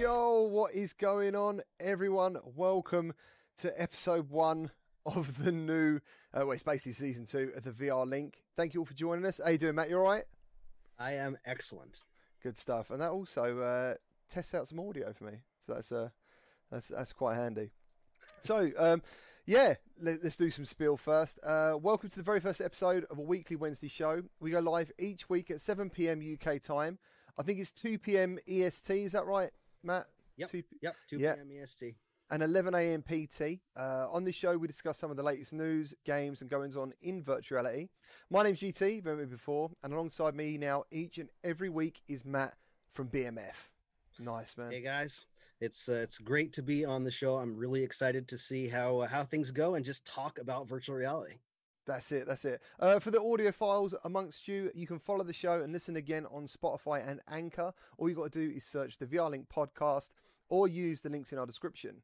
Yo, what is going on, everyone? Welcome to episode one of the new, uh, well, it's basically season two of the VR Link. Thank you all for joining us. How you doing, Matt? You all right? I am excellent. Good stuff. And that also uh, tests out some audio for me, so that's uh, that's that's quite handy. So, um, yeah, let, us do some spiel first. Uh, welcome to the very first episode of a weekly Wednesday show. We go live each week at 7 p.m. UK time. I think it's 2 p.m. EST. Is that right, Matt? Yep. 2, yep. 2 p.m. EST. And 11 a.m. PT. Uh, on this show, we discuss some of the latest news, games, and goings on in virtuality. My name's GT, met me before, and alongside me now, each and every week, is Matt from BMF. Nice, man. Hey, guys. It's uh, it's great to be on the show. I'm really excited to see how uh, how things go and just talk about virtual reality. That's it. That's it. Uh, for the audio files amongst you, you can follow the show and listen again on Spotify and Anchor. All you got to do is search the VR Link podcast or use the links in our description.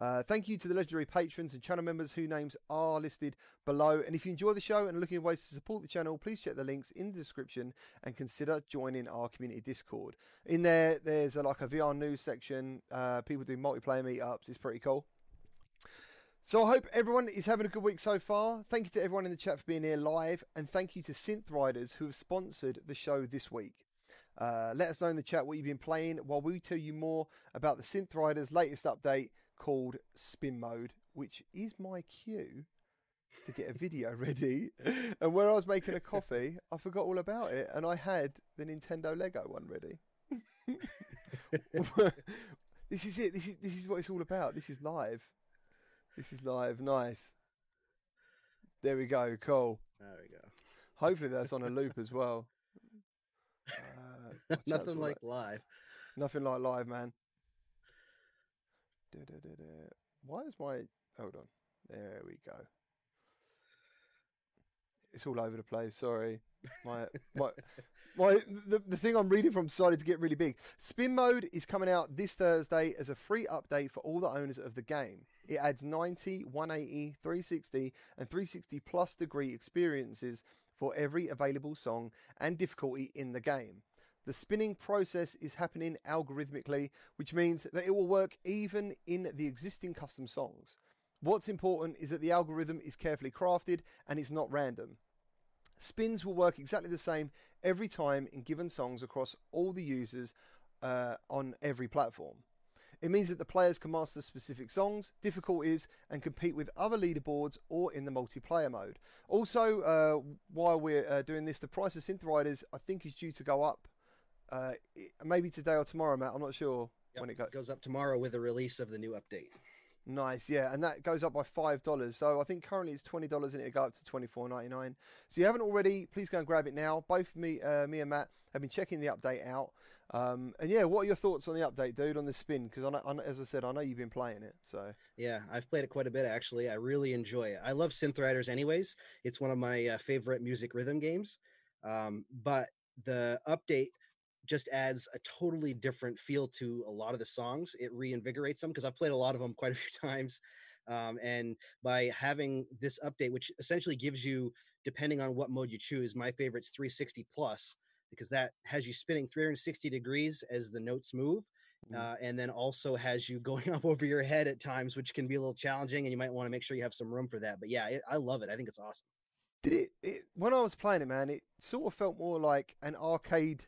Uh, thank you to the legendary patrons and channel members whose names are listed below. And if you enjoy the show and are looking at ways to support the channel, please check the links in the description and consider joining our community Discord. In there, there's a, like a VR news section. Uh, people do multiplayer meetups. It's pretty cool. So I hope everyone is having a good week so far. Thank you to everyone in the chat for being here live, and thank you to Synth Riders who have sponsored the show this week. Uh, let us know in the chat what you've been playing while we tell you more about the Synth Riders' latest update called Spin Mode, which is my cue to get a video ready. And where I was making a coffee, I forgot all about it, and I had the Nintendo Lego one ready. this is it. This is this is what it's all about. This is live. This is live. Nice. There we go. Cool. There we go. Hopefully that's on a loop as well. Uh, Nothing like live. Nothing like live, man. Da, da, da, Why is my hold on? There we go. It's all over the place. Sorry, my my my the, the thing I'm reading from decided to get really big. Spin mode is coming out this Thursday as a free update for all the owners of the game. It adds 90, 180, 360, and 360 plus degree experiences for every available song and difficulty in the game. The spinning process is happening algorithmically, which means that it will work even in the existing custom songs. What's important is that the algorithm is carefully crafted and it's not random. Spins will work exactly the same every time in given songs across all the users uh, on every platform. It means that the players can master specific songs, difficulties, and compete with other leaderboards or in the multiplayer mode. Also, uh, while we're uh, doing this, the price of Synth Riders I think is due to go up uh, maybe today or tomorrow, Matt. I'm not sure yep, when it, go- it goes up tomorrow with the release of the new update. Nice, yeah, and that goes up by five dollars. So I think currently it's twenty dollars, and it'll go up to twenty four ninety nine. So you haven't already, please go and grab it now. Both me, uh, me and Matt have been checking the update out. Um, and yeah, what are your thoughts on the update, dude, on the spin? Because as I said, I know you've been playing it. So yeah, I've played it quite a bit actually. I really enjoy it. I love Synth Riders, anyways. It's one of my uh, favorite music rhythm games. Um, but the update just adds a totally different feel to a lot of the songs. It reinvigorates them because I've played a lot of them quite a few times. Um, and by having this update, which essentially gives you, depending on what mode you choose, my favorite's 360 plus because that has you spinning 360 degrees as the notes move. Mm. Uh, and then also has you going up over your head at times, which can be a little challenging, and you might want to make sure you have some room for that. But yeah, it, I love it. I think it's awesome. Did it, it? When I was playing it, man, it sort of felt more like an arcade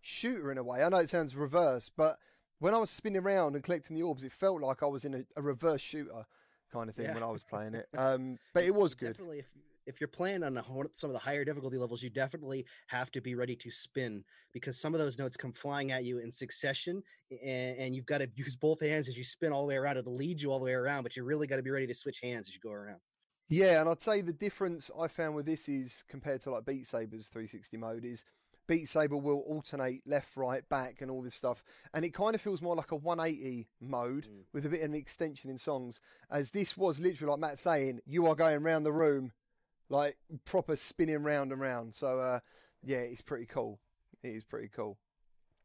shooter in a way. I know it sounds reverse, but when I was spinning around and collecting the orbs, it felt like I was in a, a reverse shooter kind of thing yeah. when I was playing it. Um, but it was good. Definitely, if if you're playing on some of the higher difficulty levels, you definitely have to be ready to spin because some of those notes come flying at you in succession, and, and you've got to use both hands as you spin all the way around. It'll lead you all the way around, but you really got to be ready to switch hands as you go around. Yeah, and I'd say the difference I found with this is compared to like Beat Saber's 360 mode is Beat Saber will alternate left, right, back, and all this stuff. And it kind of feels more like a 180 mode mm. with a bit of an extension in songs. As this was literally like Matt saying, you are going around the room, like proper spinning round and round. So, uh, yeah, it's pretty cool. It is pretty cool.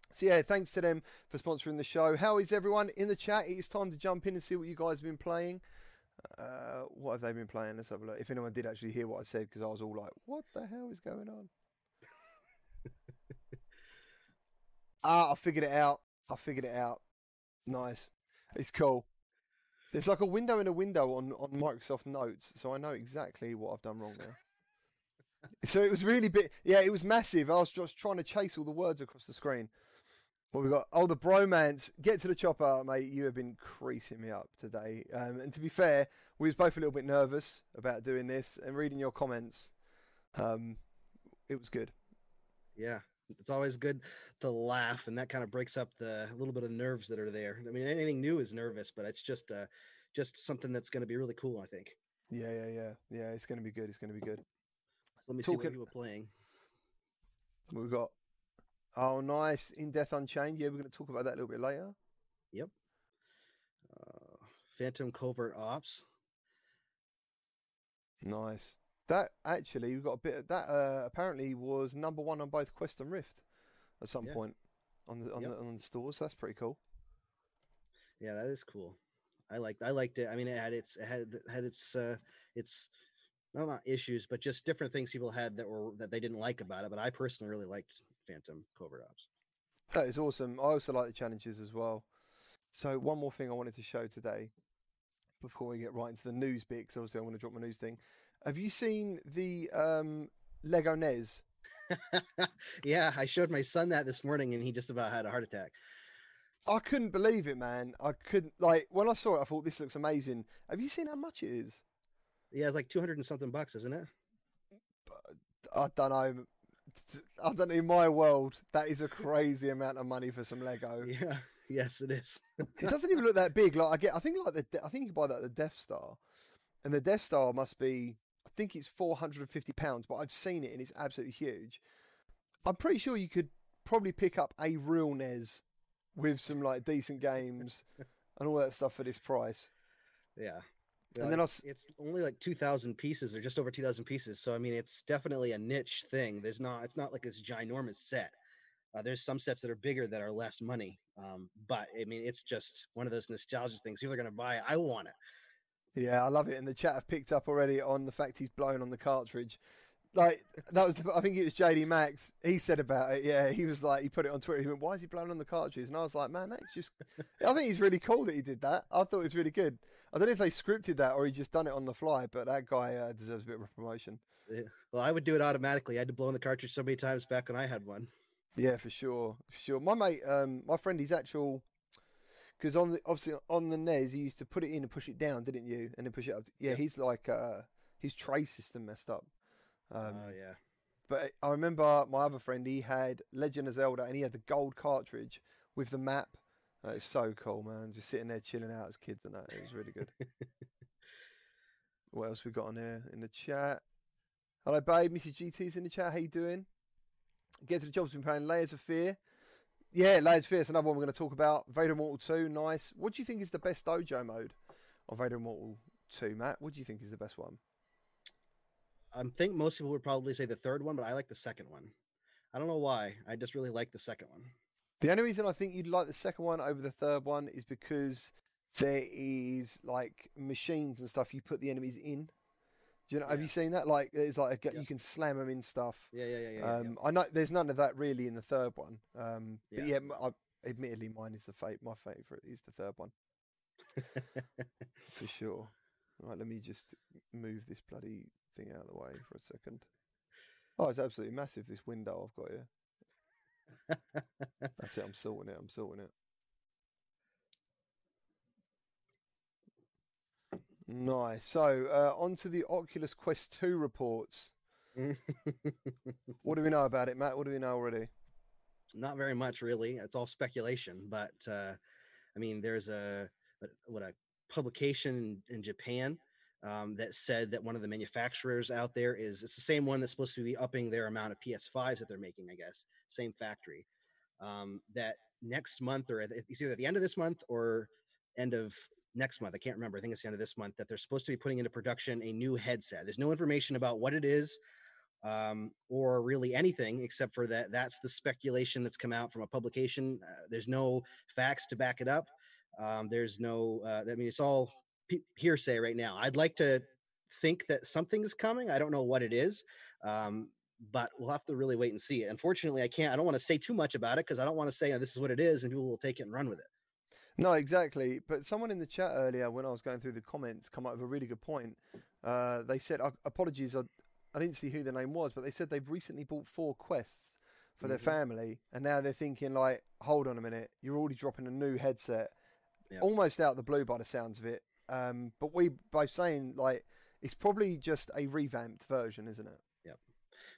So, yeah, thanks to them for sponsoring the show. How is everyone in the chat? It's time to jump in and see what you guys have been playing. Uh, what have they been playing? Let's have a look. If anyone did actually hear what I said, because I was all like, what the hell is going on? Ah, I figured it out. I figured it out. Nice. It's cool. It's like a window in a window on, on Microsoft Notes, so I know exactly what I've done wrong there. so it was really big. Yeah, it was massive. I was just trying to chase all the words across the screen. What we got? Oh, the bromance. Get to the chopper, mate. You have been creasing me up today. Um, and to be fair, we was both a little bit nervous about doing this and reading your comments. Um, it was good. Yeah, it's always good to laugh, and that kind of breaks up the little bit of nerves that are there. I mean, anything new is nervous, but it's just uh, just something that's going to be really cool. I think. Yeah, yeah, yeah, yeah. It's going to be good. It's going to be good. Let me see what you were playing. We've got oh nice in Death Unchained. Yeah, we're going to talk about that a little bit later. Yep. Uh, Phantom Covert Ops. Nice. That actually, we've got a bit. Of, that uh, apparently was number one on both Quest and Rift at some Yeah. point on the on Yep. the on the stores. That's pretty cool. Yeah, that is cool. I liked I liked it. I mean, it had its it had had its uh its no not issues, but just different things people had that were that they didn't like about it. But I personally really liked Phantom Covert Ops. That is awesome. I also like the challenges as well. So one more thing I wanted to show today, before we get right into the news bit, because obviously I want to drop my news thing. Have you seen the um, Lego NES? yeah, I showed my son that this morning, and he just about had a heart attack. I couldn't believe it, man. I couldn't like when I saw it. I thought this looks amazing. Have you seen how much it is? Yeah, it's like two hundred and something bucks, isn't it? I don't know. I don't know. In my world, that is a crazy amount of money for some Lego. Yeah. Yes, it is. It doesn't even look that big. Like I get, I think like the, I think you can buy that at the Death Star, and the Death Star must be, think it's four hundred and fifty pounds. But I've seen it and it's absolutely huge. I'm pretty sure you could probably pick up a real NES with some like decent games and all that stuff for this price. Yeah. And then I s- it's only like 2000 pieces or just over 2000 pieces. So I mean, it's definitely a niche thing. There's not it's not like this ginormous set. Uh, there's some sets that are bigger that are less money. Um, but I mean, it's just one of those nostalgia things. People are going to buy it. I want it. Yeah, I love it. And the chat have picked up already on the fact he's blown on the cartridge. Like that was, I think it was JD Max. He said about it. Yeah, he was like, he put it on Twitter. He went, "Why is he blowing on the cartridges?" And I was like, "Man, that's just." I think he's really cool that he did that. I thought it was really good. I don't know if they scripted that or he just done it on the fly, but that guy uh, deserves a bit of a promotion. Yeah. Well, I would do it automatically. I had to blow in the cartridge so many times back when I had one. Yeah, for sure, for sure. My mate, um, my friend, he's actual. Because on the obviously on the NES, you used to put it in and push it down, didn't you? And then push it up. Yeah, he's like uh, his tray system messed up. Oh Um, yeah. But I remember my other friend, he had Legend of Zelda and he had the gold cartridge with the map. Uh, it's so cool, man. Just sitting there chilling out as kids and that. It was really good. what else we got on here in the chat? Hello, babe. Mrs. GT's in the chat. How you doing? Get to the job's Been playing Layers of Fear. Yeah, Layers is another one we're going to talk about. Vader Immortal 2, nice. What do you think is the best dojo mode of Vader Immortal 2, Matt? What do you think is the best one? I think most people would probably say the third one, but I like the second one. I don't know why. I just really like the second one. The only reason I think you'd like the second one over the third one is because there is like machines and stuff you put the enemies in. Do you know? Have you seen that? Like, it's like a, you can slam them in stuff. Yeah, yeah, yeah, Um, I know there's none of that really in the third one. Um, but Yeah. I, admittedly, mine is the fate. My favorite is the third one for sure. Right, let me just move this bloody thing out of the way for a second. Oh, it's absolutely massive. This window I've got here. That's it. I'm sorting it. I'm sorting it. Nice. So, uh, on to the Oculus Quest 2 reports. What do we know about it, Matt? What do we know already? Not very much, really. It's all speculation. But uh, I mean, there's a, a what a publication in, in Japan um, that said that one of the manufacturers out there is it's the same one that's supposed to be upping their amount of PS5s that they're making. I guess same factory. Um, that next month, or it's either at the end of this month or end of next month. I can't remember. I think it's the end of this month that they're supposed to be putting into production a new headset. There's no information about what it is um, or really anything except for that that's the speculation that's come out from a publication. Uh, there's no facts to back it up. Um, there's no, uh, I mean, it's all pe- hearsay right now. I'd like to think that something is coming. I don't know what it is, um, but we'll have to really wait and see. Unfortunately, I can't, I don't want to say too much about it because I don't want to say oh, this is what it is and people will take it and run with it. No, exactly. But someone in the chat earlier, when I was going through the comments, come up with a really good point. Uh, they said, apologies, I, I didn't see who the name was, but they said they've recently bought four quests for their Mhm. family, and now they're thinking like, hold on a minute, you're already dropping a new headset, almost out of the blue by the sounds of it. Um, but we by saying like it's probably just a revamped version, isn't it?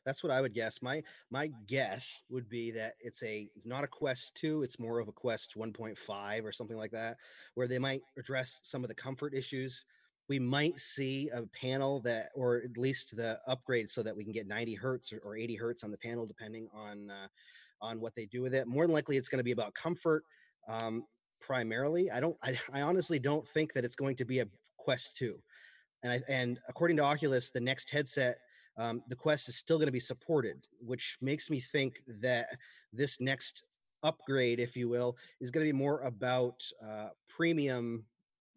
That's what I would guess. My my guess would be that it's a it's not a Quest 2, it's more of a Quest 1.5 or something like that, where they might address some of the comfort issues. We might see a panel that, or at least the upgrade, so that we can get 90 hertz or, or 80 hertz on the panel, depending on uh, on what they do with it. More than likely, it's going to be about comfort um, primarily. I don't. I, I honestly don't think that it's going to be a Quest 2. And I, and according to Oculus, the next headset um, the quest is still going to be supported which makes me think that this next upgrade if you will is going to be more about uh, premium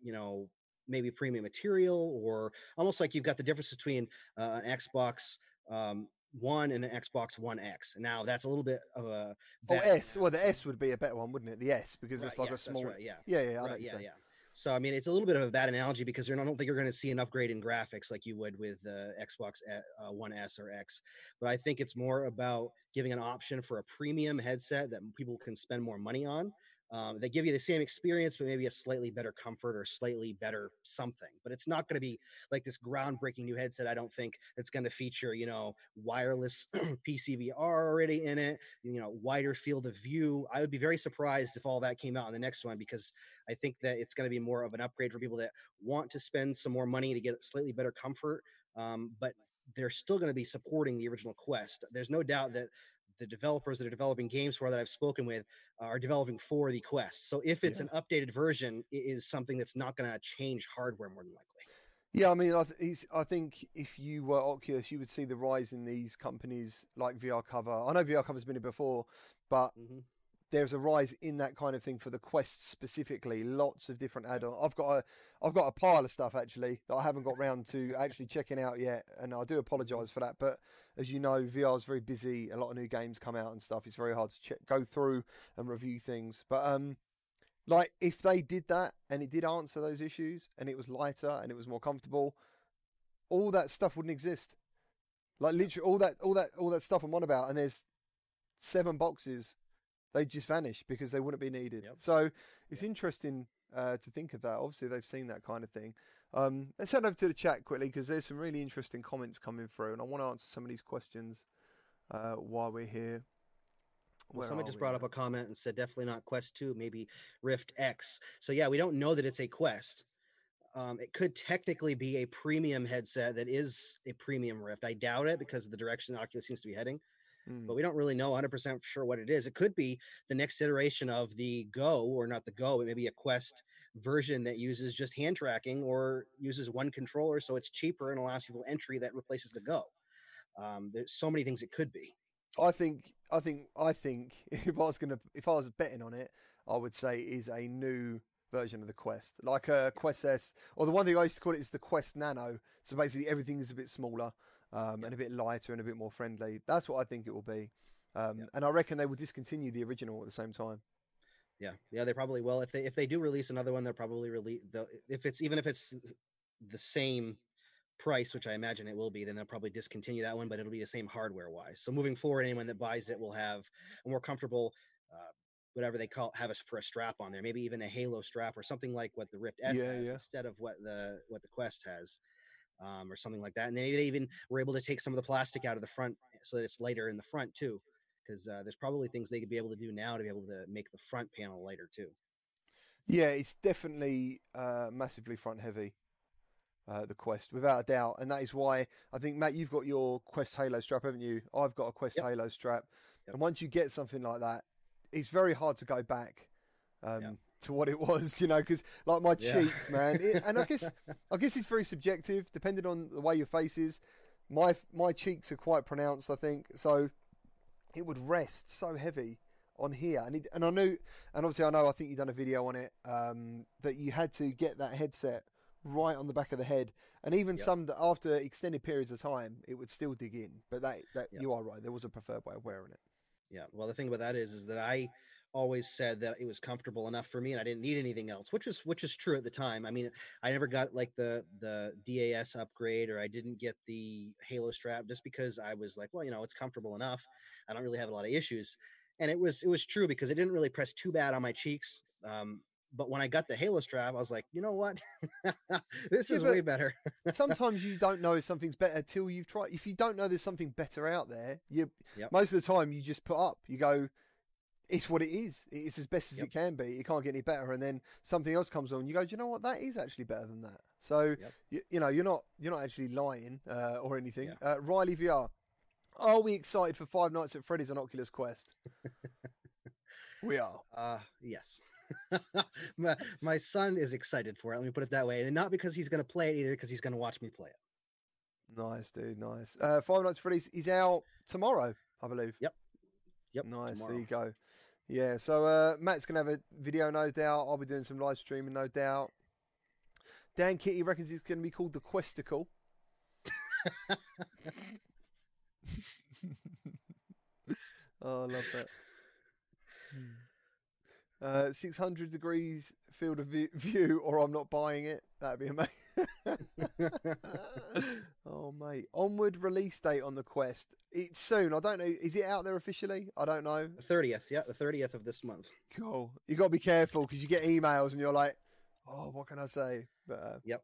you know maybe premium material or almost like you've got the difference between uh, an xbox um, one and an xbox one x now that's a little bit of a Oh, S. Well, the S would be a better one, wouldn't it? The S because it's like yes, a small. right, yeah Yeah, yeah, I know Right, yeah, yeah. So I mean, it's a little bit of a bad analogy because I don't think you're going to see an upgrade in graphics like you would with the Xbox uh, uh, One S or X. But I think it's more about giving an option for a premium headset that people can spend more money on. Um, they give you the same experience, but maybe a slightly better comfort or slightly better something. But it's not going to be like this groundbreaking new headset. I don't think that's going to feature, you know, wireless PCVR already in it, you know, wider field of view. I would be very surprised if all that came out in the next one because I think that it's going to be more of an upgrade for people that want to spend some more money to get slightly better comfort, um, but they're still going to be supporting the original Quest. There's no doubt that the developers that are developing games for that I've spoken with are developing for the Quest. So if it's Yeah. an updated version, it is something that's not going to change hardware more than likely. Yeah, I mean, I, th- I think if you were Oculus, you would see the rise in these companies like VR Cover. I know VR Cover's been here before, but Mhm. There's a rise in that kind of thing for the Quest specifically. Lots of different add-on. I've got a, I've got a pile of stuff actually that I haven't got round to actually checking out yet, and I do apologise for that. But as you know, VR is very busy. A lot of new games come out and stuff. It's very hard to check, go through and review things. But um, like if they did that and it did answer those issues and it was lighter and it was more comfortable, all that stuff wouldn't exist. Like literally all that all that all that stuff I'm on about, and there's seven boxes, they just vanish because they wouldn't be needed. Yep. So it's interesting uh, to think of that. Obviously, they've seen that kind of thing. Um, let's head over to the chat quickly because there's some really interesting comments coming through, and I want to answer some of these questions uh, while we're here. Well, someone just we brought up a comment and said definitely not Quest 2, maybe Rift X. So yeah, we don't know that it's a Quest. Um, it could technically be a premium headset that is a premium Rift. I doubt it because of the direction Oculus seems to be heading, Mm. but we don't really know 100% sure what it is. It could be the next iteration of the Go, or not the Go, it may be a Quest version that uses just hand tracking or uses one controller, so it's cheaper and allows people entry that replaces the Go. Um, there's so many things it could be. I think I think I think if I was gonna if I was betting on it, I would say is a new version of the Quest, like a Quest S, or the one thing I used to call it is the Quest Nano. So basically, everything is a bit smaller um, and a bit lighter and a bit more friendly. That's what I think it will be, um, and I reckon they will discontinue the original at the same time. Yeah, yeah, they probably will. If they if they do release another one, they'll probably release. If it's even if it's the same price, which I imagine it will be, then they'll probably discontinue that one. But it'll be the same hardware wise. So moving forward, anyone that buys it will have a more comfortable, uh, whatever they call have us for a strap on there. Maybe even a Halo strap or something like what the Rift S Yeah, has yeah. instead of what the what the Quest has. Um, or something like that, and maybe they even were able to take some of the plastic out of the front so that it's lighter in the front too because uh, there's probably things they could be able to do now to be able to make the front panel lighter too. Yeah, it's definitely uh, massively front heavy. Uh, the Quest, without a doubt, and that is why I think Matt, you've got your Quest Halo strap, haven't you? I've got a Quest Yep. Halo strap, Yep. and once you get something like that, it's very hard to go back um, Yep. To what it was, you know, because like my Yeah. cheeks, man, it, and I guess I guess it's very subjective, depending on the way your face is. My my cheeks are quite pronounced, I think, so it would rest so heavy on here, and it, and I knew, and obviously I know, I think you've done a video on it um, that you had to get that headset right on the back of the head, and even Yep. some that after extended periods of time, it would still dig in. But that that Yep. you are right, there was a preferred way of wearing it. Yeah. Well, the thing about that is, is that I always said that it was comfortable enough for me and I didn't need anything else, which was which was true at the time. I mean, I never got like the the DAS upgrade or I didn't get the Halo strap just because I was like, well, you know, it's comfortable enough. I don't really have a lot of issues. And it was it was true because it didn't really press too bad on my cheeks. Um, but when I got the Halo strap, I was like, you know what? this Yeah, is way better. Sometimes you don't know something's better till you've tried. If you don't know there's something better out there, you Yep. most of the time you just put up. You go, it's what it is. It's as best as Yep. it can be. It can't get any better. And then something else comes on. You go, do you know what? That is actually better than that. So Yep. you, you know you're not you're not actually lying uh, or anything. Yeah. Uh, Riley VR, are we excited for Five Nights at Freddy's on Oculus Quest? we are. Uh yes. my, my son is excited for it. Let me put it that way. And not because he's gonna play it either, because he's gonna watch me play it. Nice, dude. Nice. Uh, Five Nights at Freddy's is out tomorrow, I believe. Yep. Yep. Nice. tomorrow. There you go. Yeah. So uh, Matt's gonna have a video, no doubt. I'll be doing some live streaming, no doubt. Dan Kitty reckons it's gonna be called the Questicle. oh, I love that. Uh, 600 degrees field of view, view, or I'm not buying it. That'd be amazing. oh, mate. Onward release date on the Quest. It's soon. I don't know. Is it out there officially? I don't know. The thirtieth, yeah, the thirtieth of this month. Cool. You got to be careful because you get emails and you're like, oh, what can I say? But uh, Yep.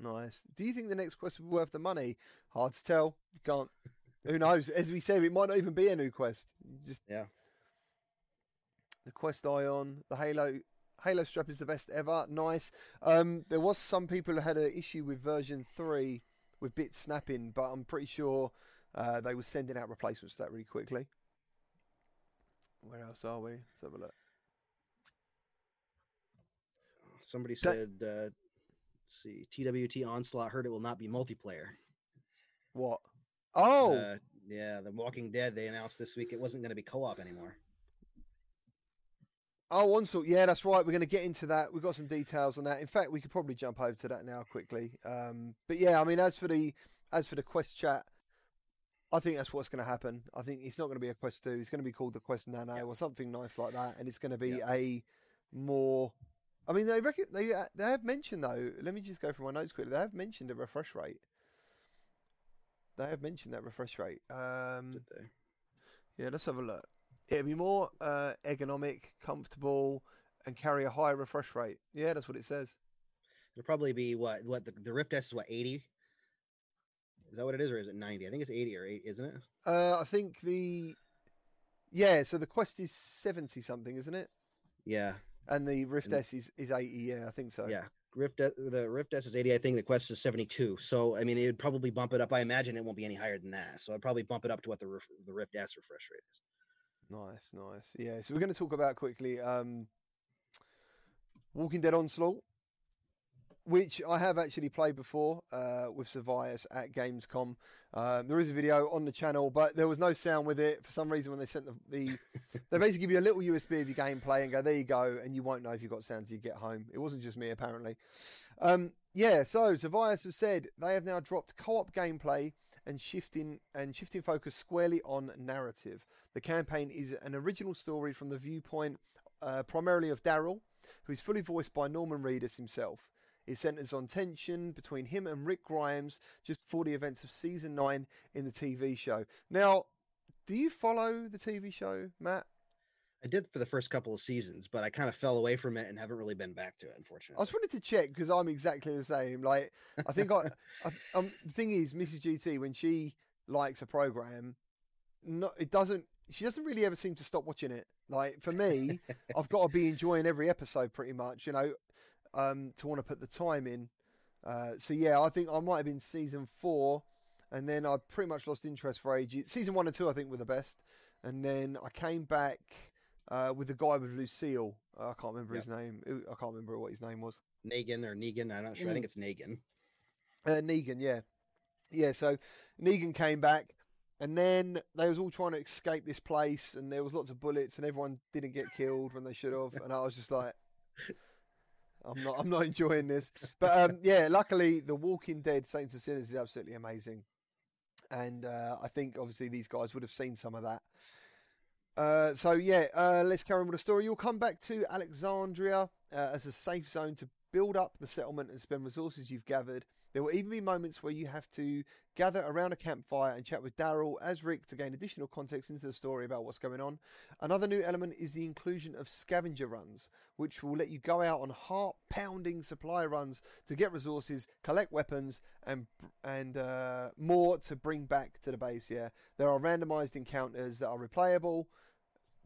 Nice. Do you think the next quest will be worth the money? Hard to tell. You can't. Who knows? As we said, it might not even be a new quest. You just Yeah. the Quest Ion, the Halo Halo strap is the best ever. Nice. Um, there was some people who had an issue with version three with bit snapping, but I'm pretty sure uh, they were sending out replacements for that really quickly. Where else are we? Let's have a look. Somebody said, uh, let's see, TWD Onslaught heard it will not be multiplayer. What? Oh, Uh, yeah, The Walking Dead, they announced this week it wasn't going to be co op anymore. Oh, Onslaught. Yeah, that's right. We're going to get into that. We've got some details on that. In fact, we could probably jump over to that now quickly. Um, but yeah, I mean, as for the as for the Quest chat, I think that's what's going to happen. I think it's not going to be a Quest two. It's going to be called the Quest Nano Yep. or something nice like that, and it's going to be Yep. a more. I mean, they reckon they uh, they have mentioned though. Let me just go through my notes quickly. They have mentioned a refresh rate. They have mentioned that refresh rate. Um, Did they? yeah, let's have a look. It'll be more uh, ergonomic, comfortable, and carry a higher refresh rate. Yeah, that's what it says. It'll probably be what? What the, the Rift S is what eighty? Is that what it is, or is it ninety? I think it's eighty or eight, isn't it? Uh, I think the yeah. So the Quest is seventy something, isn't it? Yeah, And the Rift And- S is, is eighty. Yeah, I think so. yeah. Rift the Rift S is eighty. I think the Quest is seventy two. So I mean, it would probably bump it up. I imagine it won't be any higher than that. So I'd probably bump it up to what the the Rift S refresh rate is. Nice, nice. Yeah. So we're going to talk about quickly. Um, Walking Dead Onslaught, which I have actually played before uh, with Survios at Gamescom. Um, there is a video on the channel, but there was no sound with it for some reason when they sent the. the they basically give you a little USB of your gameplay and go, there you go, and you won't know if you've got sound until you get home. It wasn't just me, apparently. Um, yeah, so Survios have said they have now dropped co op gameplay and shifting and shifting focus squarely on narrative. The campaign is an original story from the viewpoint uh, primarily of Daryl, who is fully voiced by Norman Reedus himself. It centers on tension between him and Rick Grimes just before the events of season nine in the TV show. Now, do you follow the TV show, Matt? I did for the first couple of seasons, but I kind of fell away from it and haven't really been back to it, unfortunately. I just wanted to check because I'm exactly the same. Like, I think I, I um, the thing is, Mrs. GT when she likes a program, not it doesn't. She doesn't really ever seem to stop watching it. Like for me, I've got to be enjoying every episode pretty much, you know, um, to want to put the time in. Uh, so yeah, I think I might have been season four, and then I pretty much lost interest for ages. Season one and two, I think, were the best, and then I came back uh, with the guy with Lucille. I can't remember his name. I can't remember what his name was. Negan or Negan, I'm not sure. I Mm. think it's Negan. Uh, Negan, yeah, yeah. So Negan came back, and then they was all trying to escape this place, and there was lots of bullets, and everyone didn't get killed when they should have, and I was just like, I'm not, I'm not enjoying this. But um, yeah, luckily, The Walking Dead: Saints and Sinners is absolutely amazing, and uh, I think obviously these guys would have seen some of that. Uh, so yeah, uh, let's carry on with the story. You'll come back to Alexandria uh, as a safe zone to build up the settlement and spend resources you've gathered. There will even be moments where you have to gather around a campfire and chat with Daryl as Rick to gain additional context into the story about what's going on. Another new element is the inclusion of scavenger runs, which will let you go out on heart-pounding supply runs to get resources, collect weapons, and and uh, more to bring back to the base. Yeah, there are randomized encounters that are replayable.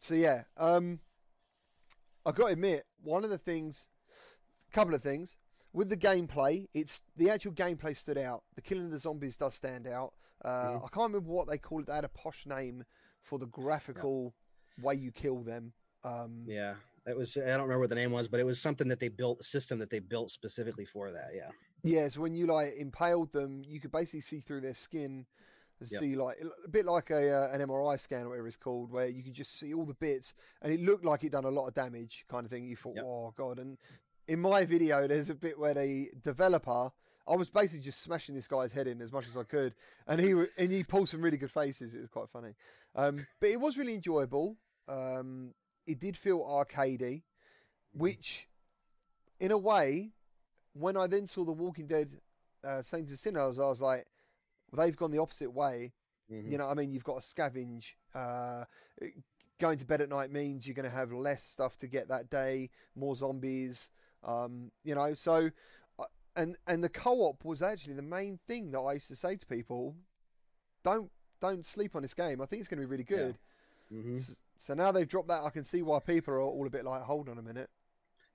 So yeah, um, I got to admit, one of the things, a couple of things with the gameplay, it's the actual gameplay stood out. The killing of the zombies does stand out. Uh, mm. I can't remember what they called it. They had a posh name for the graphical yeah. way you kill them. Um, yeah, it was. I don't remember what the name was, but it was something that they built, a system that they built specifically for that. Yeah. Yeah. So when you like impaled them, you could basically see through their skin. Yep. See, like a bit like a uh, an MRI scan or whatever it's called, where you can just see all the bits, and it looked like it done a lot of damage, kind of thing. You thought, yep. oh god, and in my video, there's a bit where the developer, I was basically just smashing this guy's head in as much as I could, and he and he pulled some really good faces. It was quite funny, um, but it was really enjoyable. Um, it did feel arcadey, which, in a way, when I then saw The Walking Dead, uh, Saints and Sinners, I was like, well, they've gone the opposite way. Mm-hmm. You know, I mean, you've got to scavenge. Uh, going to bed at night means you're going to have less stuff to get that day, more zombies. Um, you know, so uh, and and the co-op was actually the main thing that I used to say to people: don't don't sleep on this game. I think it's going to be really good. Yeah. Mm-hmm. So, so, now they've dropped that. I can see why people are all a bit like, hold on a minute.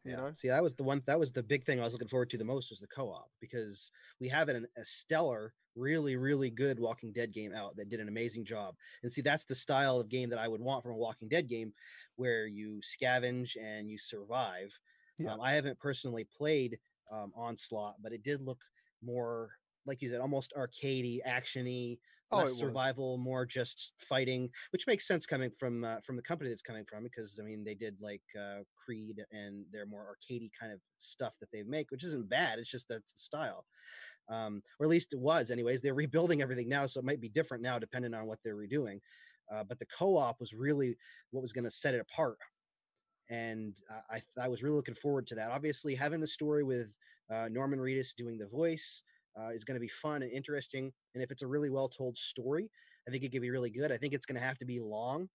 You yeah. know, see, that was the one. That was the big thing I was looking forward to the most was the co-op because we have an, a stellar, really, really good Walking Dead game out that did an amazing job. And see, that's the style of game that I would want from a Walking Dead game, where you scavenge and you survive yeah. Um, I haven't personally played um, Onslaught, but it did look more like you said, almost arcadey, actiony, oh, less survival, more just fighting, which makes sense coming from uh, from the company that's coming from because I mean they did like uh, Creed and they're more arcadey kind of stuff that they make, which isn't bad. It's just that's the style, um, or at least it was. Anyways, they're rebuilding everything now, so it might be different now depending on what they're redoing. Uh, but the co-op was really what was going to set it apart and I, I was really looking forward to that. Obviously, having the story with uh, Norman Reedus doing the voice uh, is going to be fun and interesting. And if it's a really well told story, I think it could be really good. I think it's going to have to be long.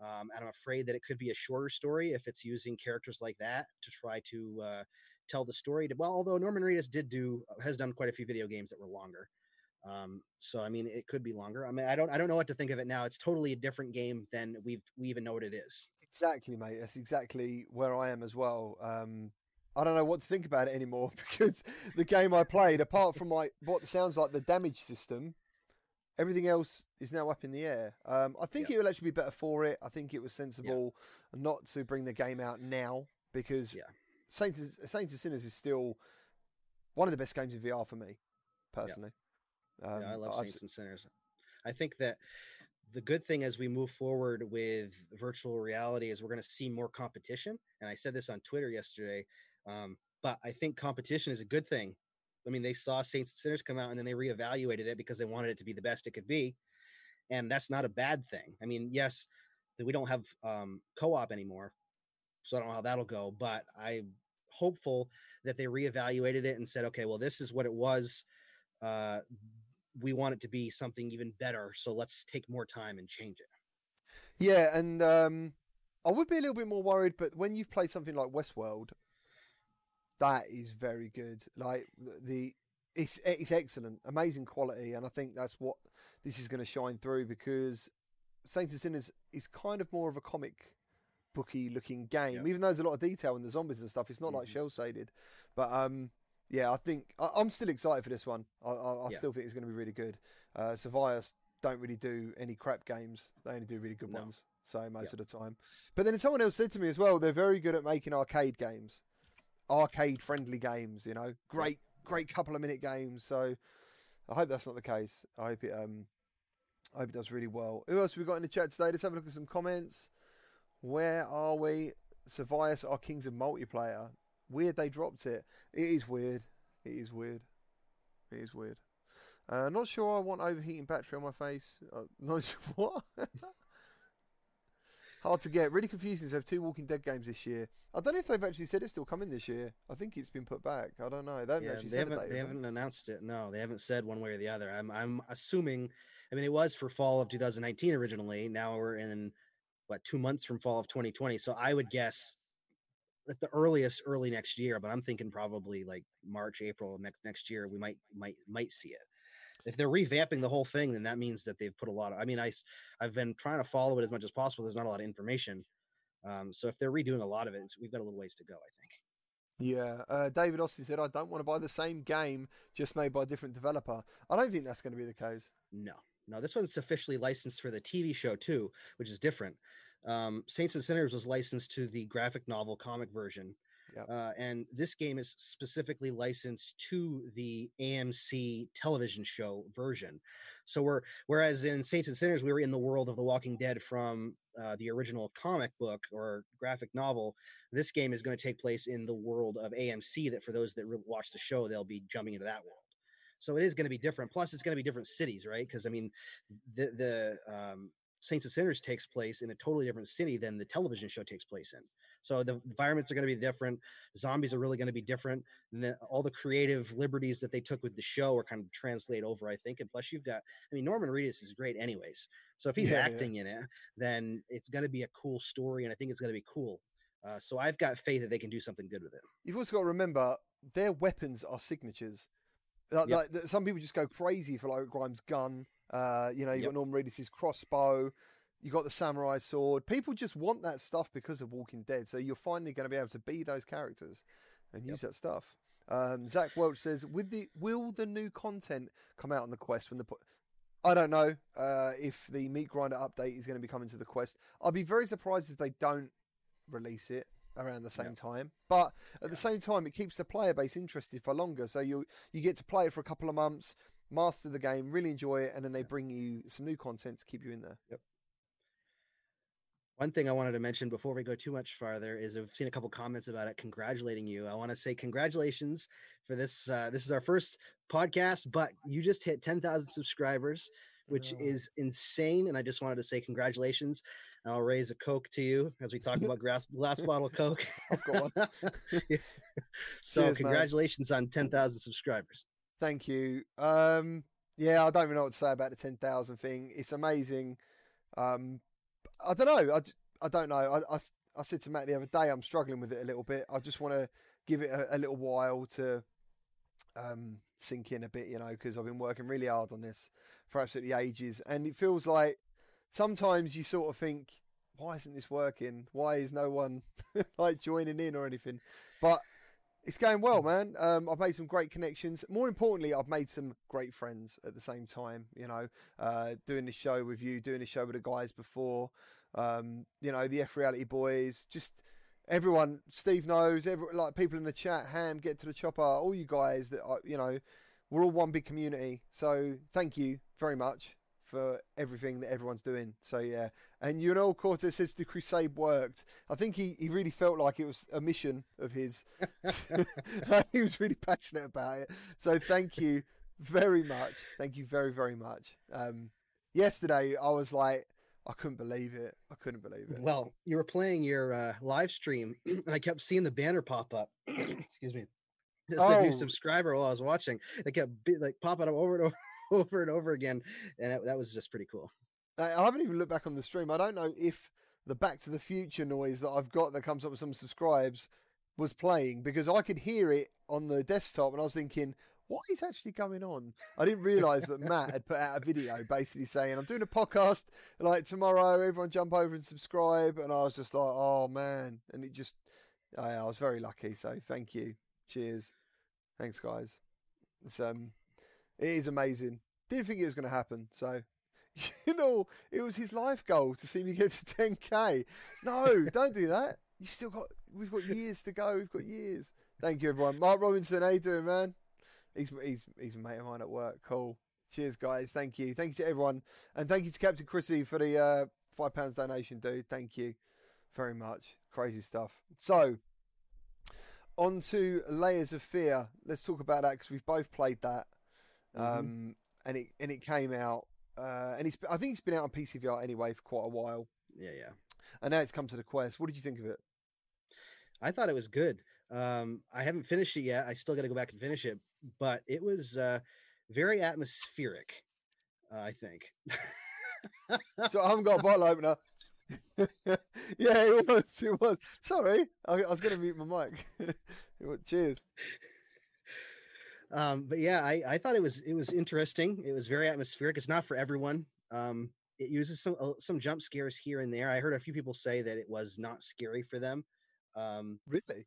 Um, and I'm afraid that it could be a shorter story if it's using characters like that to try to uh, tell the story. To, well, although Norman Reedus did do has done quite a few video games that were longer. Um, so I mean, it could be longer. I mean, I don't I don't know what to think of it now. It's totally a different game than we've we even know what it is. Exactly, mate. That's exactly where I am as well. Um, I don't know what to think about it anymore because the game I played, apart from like what sounds like the damage system, everything else is now up in the air. Um, I think it will actually be better for it. I think it was sensible not to bring the game out now because yeah. Saints Saints and Sinners is still one of the best games in VR for me, personally. Um, yeah, I love Saints and Sinners. I think that the good thing as we move forward with virtual reality is we're going to see more competition. And I said this on Twitter yesterday, um, but I think competition is a good thing. I mean, they saw Saints and Sinners come out and then they reevaluated it because they wanted it to be the best it could be. And that's not a bad thing. I mean, yes, we don't have um, co-op anymore, so I don't know how that'll go. But I'm hopeful that they reevaluated it and said, okay, well, this is what it was. Uh, we want it to be something even better. So let's take more time and change it. Yeah, and um, I would be a little bit more worried, but when you play something like Westworld, that is very good. Like the it's it's excellent, amazing quality, and I think that's what this is going to shine through because Saints and Sinners is kind of more of a comic booky looking game, yeah. even though there's a lot of detail in the zombies and stuff. It's not mm-hmm. like cel shaded, but um, yeah, I think I, am still excited for this one. I, I, I yeah. still think it's going to be really good. Uh, don't really do any crap games; they only do really good no. ones. So most yeah. of the time. But then someone else said to me as well, they're very good at making arcade games, arcade friendly games. You know, great, great couple of minute games. So I hope that's not the case. I hope it. Um, I hope it does really well. Who else we got in the chat today? Let's have a look at some comments. Where are we? Survios are kings of multiplayer. Weird they dropped it. It is weird. It is weird. It is weird. Uh, not sure I want overheating battery on my face. Uh, not sure what. Hard to get. Really confusing to have two Walking Dead games this year. I don't know if they've actually said it's still coming this year. I think it's been put back. I don't know. They haven't Yeah, actually they said haven't date. they have they? haven't announced it. No, they haven't said one way or the other. I'm I'm assuming. I mean, it was for fall of 2019 originally. Now we're in what two months from fall of 2020. So I would guess at the earliest early next year. But I'm thinking probably like March, April of next next year. We might might might see it. If they're revamping the whole thing, then that means that they've put a lot of. I mean, I I've been trying to follow it as much as possible. There's not a lot of information. Um, so if they're redoing a lot of it, it's, we've got a little ways to go. I think. Yeah, uh, David Austin said, "I don't want to buy the same game just made by a different developer." I don't think that's going to be the case. No, no, this one's officially licensed for the TV show too, which is different. Um, Saints and Sinners was licensed to the graphic novel comic version, Yep. uh, and this game is specifically licensed to the AMC television show version. So we're whereas in Saints and Sinners we were in the world of The Walking Dead from uh, the original comic book or graphic novel. This game is going to take place in the world of AMC. That for those that re- watch the show, they'll be jumping into that world. So it is going to be different. Plus, it's going to be different cities, right? Because I mean, the the um, Saints and Sinners takes place in a totally different city than the television show takes place in. So the environments are going to be different. Zombies are really going to be different. And the, all the creative liberties that they took with the show are kind of translate over, I think. And plus, you've got, I mean, Norman Reedus is great, anyways. So if he's Yeah, yeah. acting in it, then it's going to be a cool story, and I think it's going to be cool. Uh, so I've got faith that they can do something good with it. You've also got to remember their weapons are signatures. Like, Yep. like, some people just go crazy for like Grimes' gun. Uh, you know, you have Yep. got Norman Reedus' crossbow. You got the samurai sword. People just want that stuff because of Walking Dead. So you're finally going to be able to be those characters and Yep. use that stuff. Um, Zach Welch says, "With the will the new content come out on the Quest when the po- I don't know uh, if the meat grinder update is going to be coming to the Quest. I'll be very surprised if they don't release it around the same Yeah. time. But at Yeah. the same time, it keeps the player base interested for longer. So you you get to play it for a couple of months, master the game, really enjoy it, and then they bring you some new content to keep you in there. One thing I wanted to mention before we go too much farther is I've seen a couple comments about it congratulating you. I want to say congratulations for this. Uh, this is our first podcast, but you just hit 10,000 subscribers, which Oh. is insane. And I just wanted to say congratulations. I'll raise a Coke to you as we talk about glass, glass bottle Coke. I've got one. Yeah. so, Cheers, man. congratulations on 10,000 subscribers. Thank you. Um, yeah, I don't even know what to say about the ten thousand thing. It's amazing. Um, I don't know. I, I don't know. I I said to Matt the other day, I'm struggling with it a little bit. I just want to give it a, a little while to um, sink in a bit, you know, because I've been working really hard on this for absolutely ages, and it feels like sometimes you sort of think, why isn't this working? Why is no one like joining in or anything? But it's going well, man. Um, I've made some great connections. More importantly, I've made some great friends at the same time. You know, uh, doing this show with you, doing this show with the guys before. Um, you know, the F Reality Boys, just everyone. Steve knows, every, like people in the chat. Ham, get to the chopper. All you guys that are, you know, we're all one big community. So thank you very much for everything that everyone's doing. So yeah, and you know, Cortez says the crusade worked. I think he, he really felt like it was a mission of his. he was really passionate about it. So thank you very much. Thank you very very much. Um, yesterday I was like, I couldn't believe it. I couldn't believe it. Well, you were playing your uh, live stream, and I kept seeing the banner pop up. Excuse me. This a new Oh. subscriber while I was watching. It kept be, like popping up over and over, over and over again, and that, that was just pretty cool. I haven't even looked back on the stream. I don't know if the Back to the Future noise that I've got that comes up with some subscribes was playing because I could hear it on the desktop and I was thinking, what is actually going on? I didn't realise that Matt had put out a video basically saying, I'm doing a podcast, like tomorrow, everyone jump over and subscribe. And I was just like, oh man. And it just, I was very lucky. So thank you. Cheers. Thanks, guys. It's, um, it is amazing. Didn't think it was going to happen. So you know, it was his life goal to see me get to 10k. No, don't do that. You've still got, we've got years to go. We've got years. Thank you, everyone. Mark Robinson, how you doing, man? He's he's he's a mate of mine at work. Cool. Cheers, guys. Thank you. Thank you to everyone, and thank you to Captain Chrissy for the uh, five pounds donation, dude. Thank you very much. Crazy stuff. So, on to Layers of Fear. Let's talk about that because we've both played that, Mhm. um, and it and it came out, uh, and it's I think it's been out on PCVR anyway for quite a while. Yeah, yeah. and now it's come to the Quest. What did you think of it? I thought it was good. Um, I haven't finished it yet. I still got to go back and finish it, but it was uh, very atmospheric. Uh, I think. so I haven't got a bottle opener. yeah, it was. It was. Sorry, I, I was going to mute my mic. Cheers. Um, but yeah, I, I thought it was it was interesting. It was very atmospheric. It's not for everyone. Um, it uses some uh, some jump scares here and there. I heard a few people say that it was not scary for them. Um, really?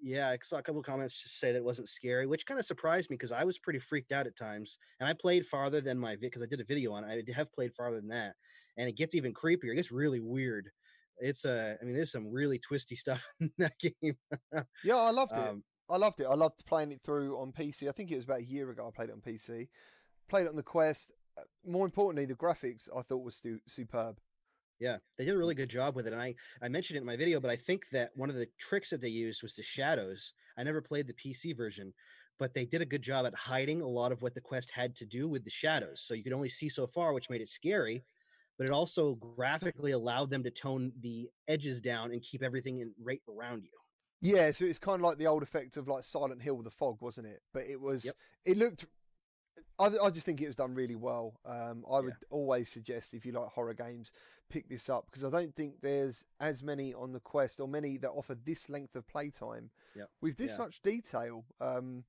Yeah, I saw a couple comments just say that it wasn't scary, which kind of surprised me because I was pretty freaked out at times. And I played farther than my because I did a video on it. I have played farther than that, and it gets even creepier. It gets really weird. It's a, uh, I mean, there's some really twisty stuff in that game. yeah, I loved it. Um, I loved it. I loved playing it through on PC. I think it was about a year ago I played it on PC. Played it on the Quest. Uh, more importantly, the graphics I thought was stu- superb. Yeah, they did a really good job with it, and I I mentioned it in my video, but I think that one of the tricks that they used was the shadows. I never played the PC version, but they did a good job at hiding a lot of what the quest had to do with the shadows, so you could only see so far, which made it scary. But it also graphically allowed them to tone the edges down and keep everything in right around you. Yeah, so it's kind of like the old effect of like Silent Hill with the fog, wasn't it? But it was, yep. it looked. I, I just think it was done really well. Um, I would always suggest if you like horror games, pick this up because I don't think there's as many on the Quest or many that offer this length of playtime yep. with this yeah. much detail. Um,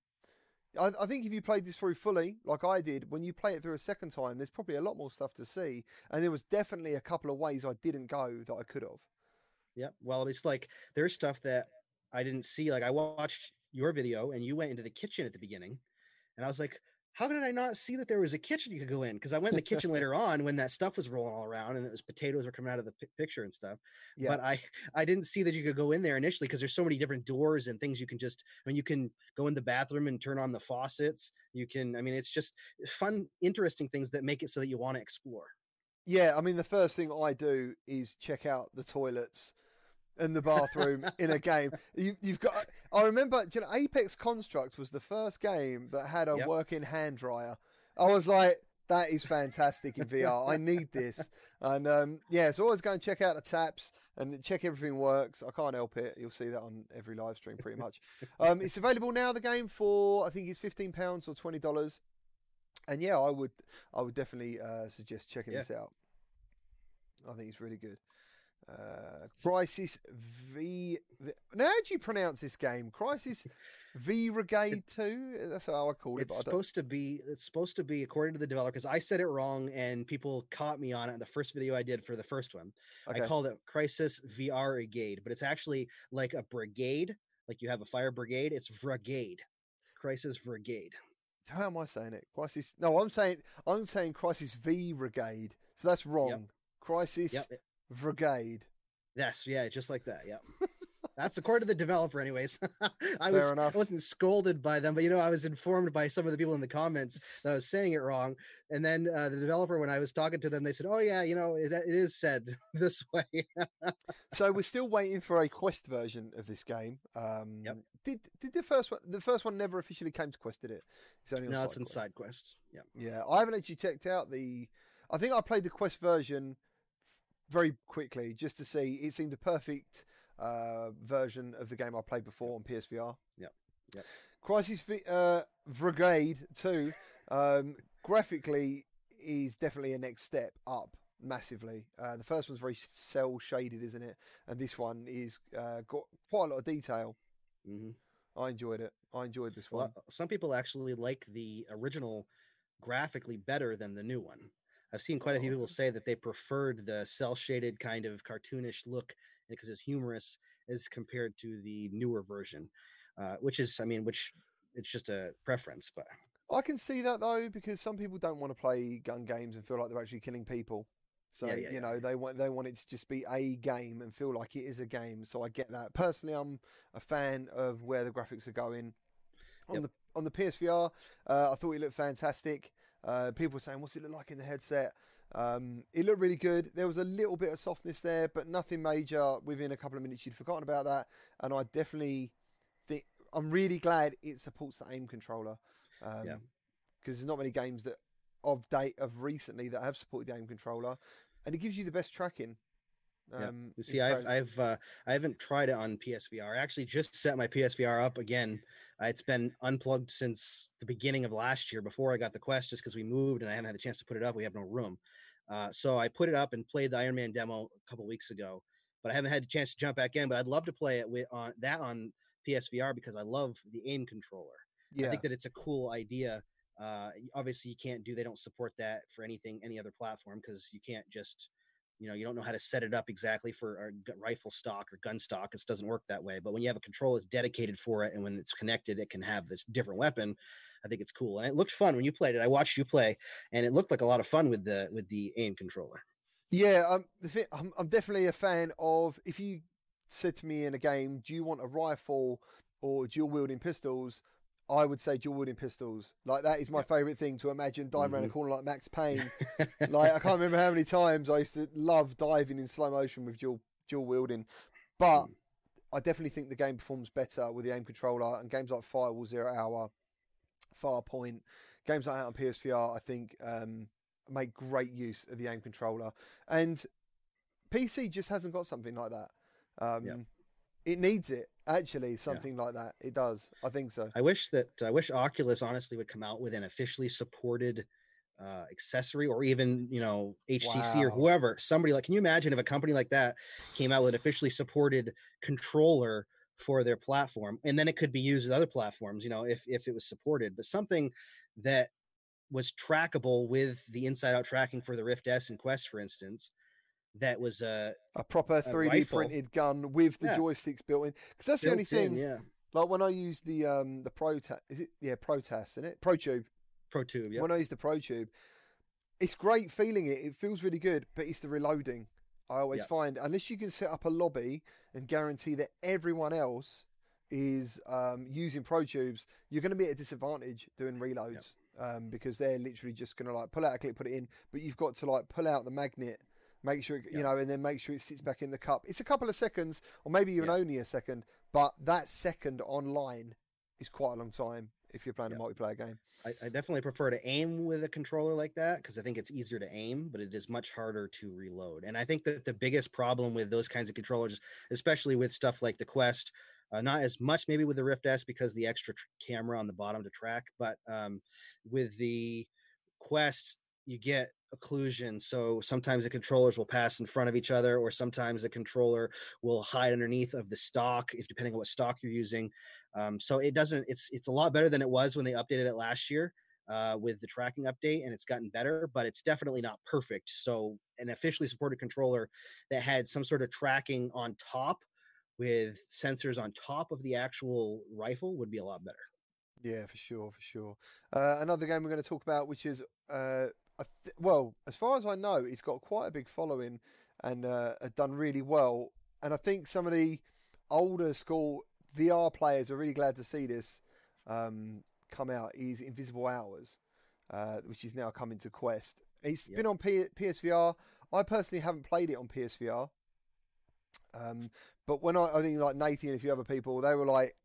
I, I, think if you played this through fully, like I did, when you play it through a second time, there's probably a lot more stuff to see. And there was definitely a couple of ways I didn't go that I could have. Yeah. Well, it's like there's stuff that I didn't see. Like I watched your video and you went into the kitchen at the beginning, and I was like, how did I not see that there was a kitchen you could go in? Because I went in the kitchen later on when that stuff was rolling all around and it was potatoes were coming out of the p- picture and stuff. Yeah. But I I didn't see that you could go in there initially because there's so many different doors and things you can just. I mean, you can go in the bathroom and turn on the faucets. You can. I mean, it's just fun, interesting things that make it so that you want to explore. Yeah, I mean, the first thing I do is check out the toilets in the bathroom in a game. You, have got. I remember, you know, Apex Construct was the first game that had a yep. working hand dryer. I was like, that is fantastic in VR. I need this. And um, yeah, so always go and check out the taps and check everything works. I can't help it. You'll see that on every live stream pretty much. Um, it's available now. The game for I think it's fifteen pounds or twenty dollars. And yeah, I would I would definitely uh, suggest checking yeah. this out. I think it's really good. Uh, Crisis V. Now, how do you pronounce this game? Crisis V Brigade Two. That's how I call it. It's supposed to be. It's supposed to be according to the developer because I said it wrong and people caught me on it in the first video I did for the first one. Okay. I called it Crisis VR Brigade, but it's actually like a brigade. Like you have a fire brigade. It's brigade. Crisis Brigade. How am I saying it? Crisis. No, I'm saying I'm saying Crisis V Brigade. So that's wrong. Yep. Crisis yep. Brigade. Yes, yeah, just like that. Yeah. That's according to the developer, anyways. I Fair was enough. I wasn't scolded by them, but you know, I was informed by some of the people in the comments that I was saying it wrong. And then uh, the developer, when I was talking to them, they said, "Oh yeah, you know, it, it is said this way." so we're still waiting for a Quest version of this game. Um, yep. Did did the first one? The first one never officially came to Quest, did it? It's only no, it's in Side Quest. Yeah. Yeah, I haven't actually checked out the. I think I played the Quest version very quickly just to see. It seemed a perfect uh, version of the game I played before on PSVR. Yeah, yeah. Crisis v- uh, Brigade Two, um, graphically is definitely a next step up massively. Uh, the first one's very cel shaded, isn't it? And this one is uh, got quite a lot of detail. Mm-hmm. I enjoyed it. I enjoyed this one. Well, some people actually like the original graphically better than the new one. I've seen quite a few people say that they preferred the cel shaded kind of cartoonish look because it's humorous as compared to the newer version, uh, which is, I mean, which it's just a preference, but I can see that though because some people don't want to play gun games and feel like they're actually killing people. So yeah, yeah, you know yeah. they want they want it to just be a game and feel like it is a game. So I get that. Personally, I'm a fan of where the graphics are going on yep. the on the PSVR. Uh, I thought it looked fantastic. Uh, people were saying, "What's it look like in the headset?" Um, it looked really good. There was a little bit of softness there, but nothing major. Within a couple of minutes, you'd forgotten about that, and I definitely think I'm really glad it supports the aim controller. Um, yeah. Because there's not many games that of date of recently that have supported the aim controller, and it gives you the best tracking. Um, You See, I've I've uh, I haven't tried it on PSVR. I actually just set my PSVR up again. Uh, it's been unplugged since the beginning of last year before I got the Quest, just because we moved and I haven't had the chance to put it up. We have no room, uh, so I put it up and played the Iron Man demo a couple weeks ago. But I haven't had a chance to jump back in. But I'd love to play it with on that on PSVR because I love the aim controller. yeah, I think that it's a cool idea. Uh, obviously, you can't do they don't support that for anything any other platform because you can't just you know you don't know how to set it up exactly for a rifle stock or gun stock. It doesn't work that way. But when you have a control that's dedicated for it and when it's connected, it can have this different weapon. I think it's cool and it looked fun when you played it. I watched you play and it looked like a lot of fun with the with the aim controller. yeah. Um, the thing, I'm, I'm definitely a fan of. If you said to me in a game, do you want a rifle or dual wielding pistols? I would say dual wielding pistols. Like that is my favorite thing to imagine diving around a Mhm. corner like Max Payne. like I can't remember how many times I used to love diving in slow motion with dual dual wielding, but Mm. I definitely think the game performs better with the aim controller and games like Firewall Zero Hour, Farpoint, games like that on PSVR. I think um, make great use of the aim controller, and PC just hasn't got something like that. Um, It needs it actually, something like that. It does. I think so. I wish that I wish Oculus honestly would come out with an officially supported uh, accessory or even you know HTC or whoever somebody like can you imagine if a company like that came out with an officially supported controller for their platform and then it could be used with other platforms you know if if it was supported but something that was trackable with the inside out tracking for the Rift S and Quest for instance that was uh A proper 3D printed gun with the Yeah. joysticks built in. Because that's the only built in, thing. yeah Like when I use the um the Protas, is it yeah Protas, isn't it? ProTube. Pro Tube yeah When I use the ProTube, it's great feeling it. It feels really good, but it's the reloading. I always find unless you can set up a lobby and guarantee that everyone else is um, using ProTubes, you're going to be at a disadvantage doing reloads um, because they're literally just going to like pull out a clip, put it in, but you've got to like pull out the magnet. Make sure it, you Yeah. know, and then make sure it sits back in the cup. It's a couple of seconds, or maybe even Yeah. only a second, but that second online is quite a long time if you're playing Yeah. a multiplayer game. I, I definitely prefer to aim with a controller like that because I think it's easier to aim, but it is much harder to reload. And I think that the biggest problem with those kinds of controllers, especially with stuff like the Quest, uh, not as much maybe with the Rift S because the extra tr- camera on the bottom to track, but um, with the Quest, you get occlusion. So sometimes the controllers will pass in front of each other, or sometimes the controller will hide underneath of the stock, if depending on what stock you're using. Um, so it doesn't. It's it's a lot better than it was when they updated it last year uh, with the tracking update, and it's gotten better. But it's definitely not perfect. So an officially supported controller that had some sort of tracking on top with sensors on top of the actual rifle would be a lot better. Yeah, for sure, for sure. Uh, another game we're going to talk about, which is, uh, th- well, as far as I know, he's got quite a big following and uh, done really well. And I think some of the older school VR players are really glad to see this um, come out. Is Invisible Hours, uh, which is now coming to Quest. It's Yep. been on P- PSVR. I personally haven't played it on PSVR. Um, but when I, I think like Nathan and a few other people, they were like,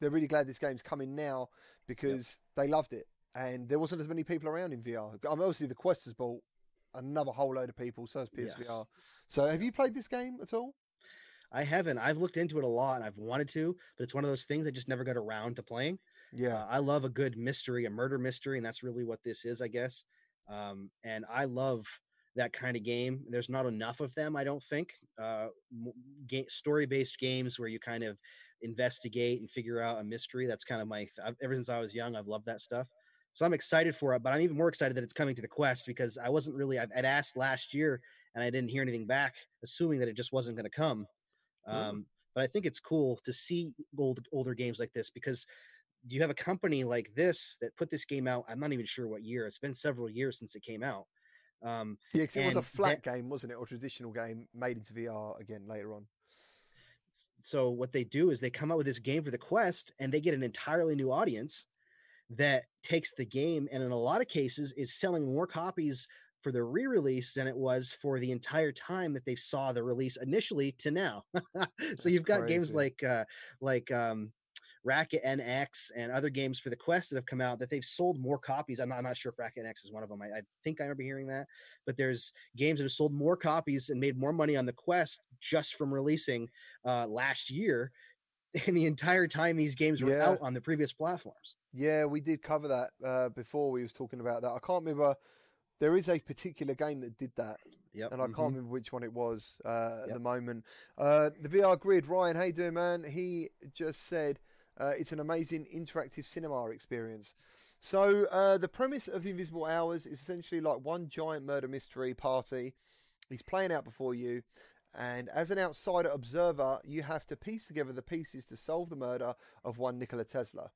they're really glad this game's coming now because they loved it and there wasn't as many people around in VR. I mean, obviously the Quest has bought another whole load of people, so has PSVR. Yes. So have you played this game at all? I haven't. I've looked into it a lot and I've wanted to, but it's one of those things I just never got around to playing. Yeah, Uh, I love a good mystery, a murder mystery, and that's really what this is, I guess. Um, and I love that kind of game. There's not enough of them, I don't think. Uh, story-based games where you kind of investigate and figure out a mystery. That's kind of my. Th- I've- ever since I was young, I've loved that stuff. So I'm excited for it, but I'm even more excited that it's coming to the Quest because I wasn't really. I'd asked last year and I didn't hear anything back, assuming that it just wasn't going to come. Really? Um, but I think it's cool to see old older games like this because you have a company like this that put this game out. I'm not even sure what year. It's been several years since it came out. Um, yeah, 'cause it was a flat game, wasn't it, or traditional game made into VR again later on. so what they do is they come out with this game for the Quest, and they get an entirely new audience that takes the game, and in a lot of cases, is selling more copies for the re-release than it was for the entire time that they saw the release initially to now. so That's you've got games like uh, like um, Racket NX and other games for the Quest that have come out that they've sold more copies. I'm not, I'm not sure if Racket NX is one of them. I, I think I remember hearing that, but there's games that have sold more copies and made more money on the Quest just from releasing uh, last year. And the entire time these games were Yeah. out on the previous platforms. Yeah, we did cover that uh, before. We was talking about that. I can't remember. There is a particular game that did that, Yep. and I mhm. can't remember which one it was uh, at the moment. Uh, the VR Grid, Ryan, how you doing, man? He just said uh, it's an amazing interactive cinema experience. So uh, the premise of the Invisible Hours is essentially like one giant murder mystery party. He's playing out before you, and as an outsider observer, you have to piece together the pieces to solve the murder of one Nikola Tesla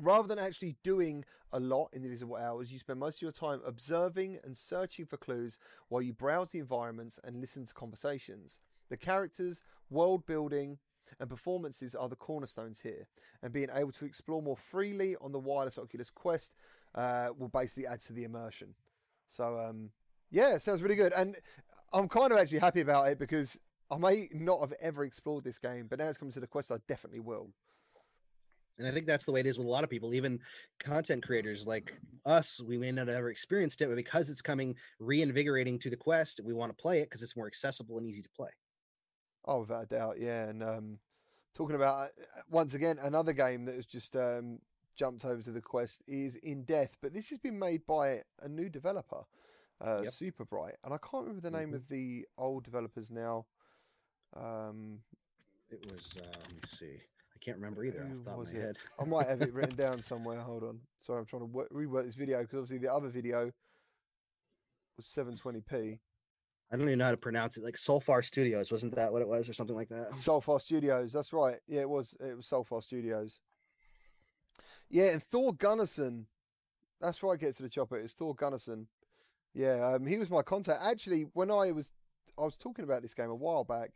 rather than actually doing a lot in the visible hours, you spend most of your time observing and searching for clues while you browse the environments and listen to conversations. The characters, world building, and performances are the cornerstones here, and being able to explore more freely on the wireless Oculus Quest uh, will basically add to the immersion. So, um, yeah, sounds really good, and I'm kind of actually happy about it because I may not have ever explored this game, but now it's coming to the Quest, I definitely will. And I think that's the way it is with a lot of people, even content creators like us. We may not have ever experienced it, but because it's coming reinvigorating to the Quest, we want to play it because it's more accessible and easy to play. Oh, without a doubt, yeah. And um, talking about uh, once again another game that has just um, jumped over to the Quest is In Death, but this has been made by a new developer, uh, Yep. Superbright, and I can't remember the name Mhm. of the old developers now. Um, It was, uh, let me see. I can't remember either off the top of my it? head. I might have it written down somewhere. Hold on. Sorry, I'm trying to wo- rework this video because obviously the other video was 720p. I don't even know how to pronounce it. Like Sulfar Studios, wasn't that what it was, or something like that? Solfar Studios. That's right. Yeah, it was. It was Solfar Studios. Yeah, and Thor Gunnarsson. That's right. Get to the chopper. It's Thor Gunnarsson. Yeah, um, he was my contact. Actually, when I was, I was talking about this game a while back,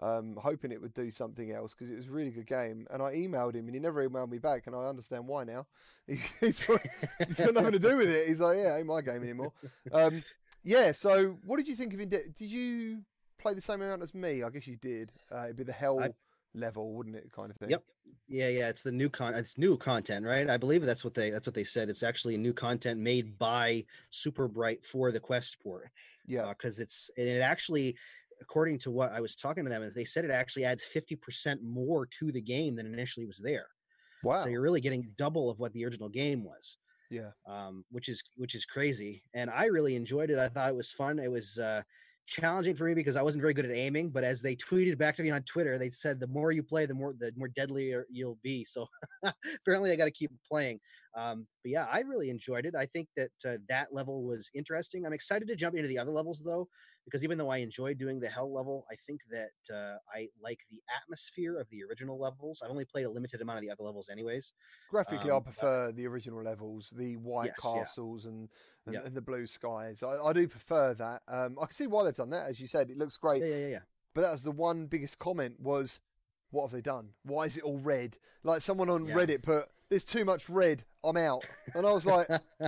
um, hoping it would do something else because it was a really good game. And I emailed him, and he never emailed me back, and I understand why now. He, he's, got, he's got nothing to do with it. He's like, yeah, ain't my game anymore. Um, yeah. So, what did you think of it? Did you play the same amount as me? I guess you did. Uh, it'd be the hell I- level, wouldn't it? Kind of thing. Yep. Yeah, yeah. It's the new con. It's new content, right? I believe that's what they that's what they said. It's actually new content made by Superbright for the Quest port. Yeah. because it's and it actually according to what i was talking to them is they said it actually adds 50% more to the game than initially was there. Wow. so you're really getting double of what the original game was yeah. um, which is which is crazy. And i really enjoyed it. I thought it was fun. It was uh, challenging for me because i wasn't very good at aiming but as they tweeted back to me on twitter they said the more you play the more the more deadlier you'll be. So apparently i got to keep playing um, but yeah i really enjoyed it i think that uh, that level was interesting i'm excited to jump into the other levels though because even though i enjoy doing the hell level i think that uh, i like the atmosphere of the original levels i've only played a limited amount of the other levels anyways Graphically, I um, but- prefer the original levels, the white Yes, yeah. castles and and, Yeah. and the blue skies. I, I do prefer that. Um, I can see why they've done that. As you said, it looks great. yeah yeah yeah But that was the one biggest comment was, "What have they done? Why is it all red?" Like someone on Yeah. Reddit put, "There's too much red. I'm out." And I was like,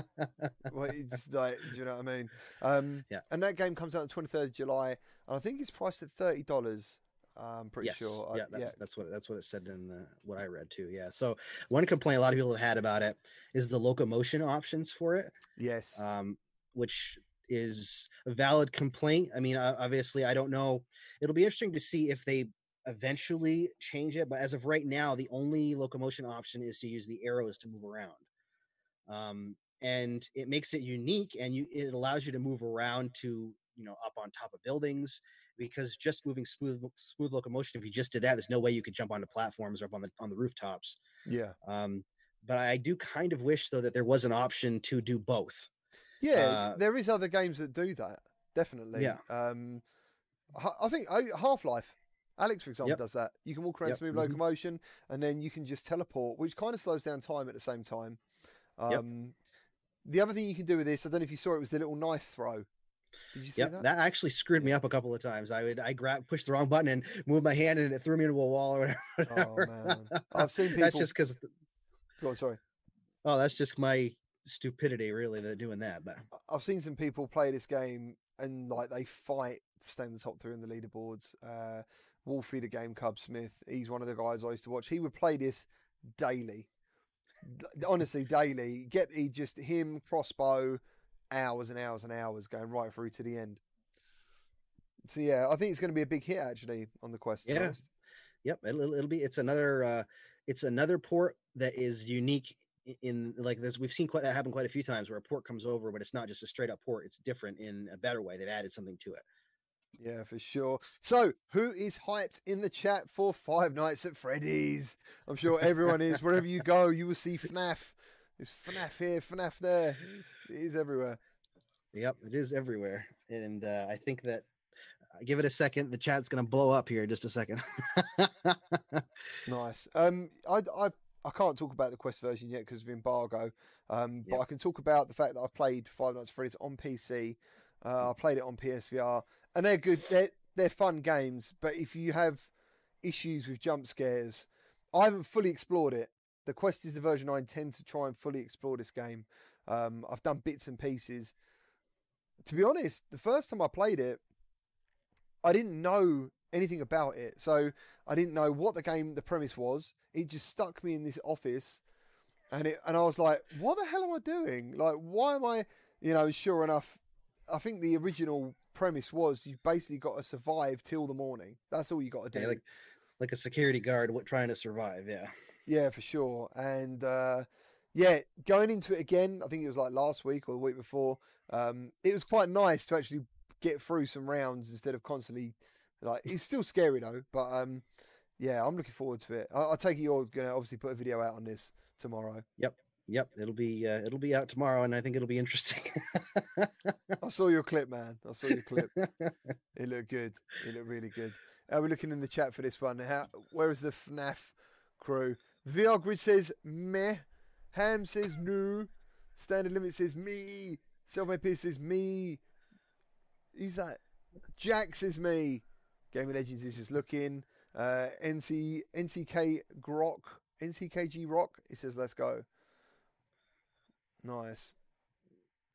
well, it's like, do you know what I mean? Um, Yeah. And that game comes out on the 23rd of July, and I think it's priced at thirty dollars. I'm pretty yes. sure. Yeah, that's that's what that's what it said in the what I read too. Yeah. So one complaint a lot of people have had about it is the locomotion options for it, Yes. um, which is a valid complaint. I mean, obviously, I don't know. It'll be interesting to see if they eventually change it, but as of right now, the only locomotion option is to use the arrows to move around. Um, and it makes it unique, and you it allows you to move around to you know up on top of buildings because just moving smooth smooth locomotion if you just did that there's no way you could jump onto platforms or up on the on the rooftops yeah. um but i do kind of wish though that there was an option to do both Yeah, Uh, there is other games that do that. Definitely. Yeah. Um, I think Half Life, Alex, for example, Yep. does that. You can walk around Yep, smooth mhm. locomotion, and then you can just teleport, which kind of slows down time at the same time. Yep. Um, The other thing you can do with this, I don't know if you saw it, was the little knife throw. Did you see Yep, that? that? actually screwed me up a couple of times. I would I grab pushed the wrong button and moved my hand and it threw me into a wall or whatever. Oh man, I've seen that's just because Go on, sorry. oh, that's just my stupidity, really, that doing that. But I've seen some people play this game and like they fight to stay in the top three in the leaderboards. Uh, Wolfie, the game Cub Smith, he's one of the guys I used to watch. He would play this daily. Honestly, daily. Get he just him crossbow, hours and hours and hours going right through to the end. So yeah, I think it's going to be a big hit actually on the Quest. Yeah. Yep, it'll, it'll be. It's another. uh It's another port that is unique in like this. We've seen quite that happen quite a few times where a port comes over, but it's not just a straight up port. It's different in a better way. They've added something to it. Yeah, for sure. So, who is hyped in the chat for Five Nights at Freddy's? I'm sure everyone is. Wherever you go, you will see FNAF. There's FNAF here, FNAF there. It's, it is everywhere. Yep, it is everywhere, and uh, I think that. uh, Give it a second. The chat's gonna blow up here in just a second. Nice. Um, I, I, I can't talk about the Quest version yet because of embargo. Um, but Yep. I can talk about the fact that I've played Five Nights at Freddy's on PC. Uh, I played it on PSVR, and they're good. They're they're fun games. But if you have issues with jump scares, I haven't fully explored it. The Quest is the version I intend to try and fully explore this game. Um, I've done bits and pieces. To be honest, the first time I played it, I didn't know anything about it. So I didn't know what the game, the premise was. It just stuck me in this office, and it, and I was like, "What the hell am I doing? Like, why am I?" You know, sure enough, I think the original premise was you basically got to survive till the morning. That's all you got to do. Yeah, like like a security guard trying to survive. Yeah. Yeah, for sure. And uh, yeah, going into it again, I think it was like last week or the week before. Um, it was quite nice to actually get through some rounds instead of constantly like. It's still scary though, but um, yeah, I'm looking forward to it. I, I take it you're gonna obviously put a video out on this tomorrow. Yep, it'll be uh, it'll be out tomorrow, and I think it'll be interesting. I saw your clip, man. I saw your clip. It looked good. It looked really good. Uh, we're looking in the chat for this one. How, where is the FNAF crew? VR Grid says meh. Ham says no. Standard Limit says me. Selfmade Pierce says me. Who's that? Jack says me. Gaming Legends is just looking. Uh, NC NCK Grok NCKG Rock. He says let's go. Nice.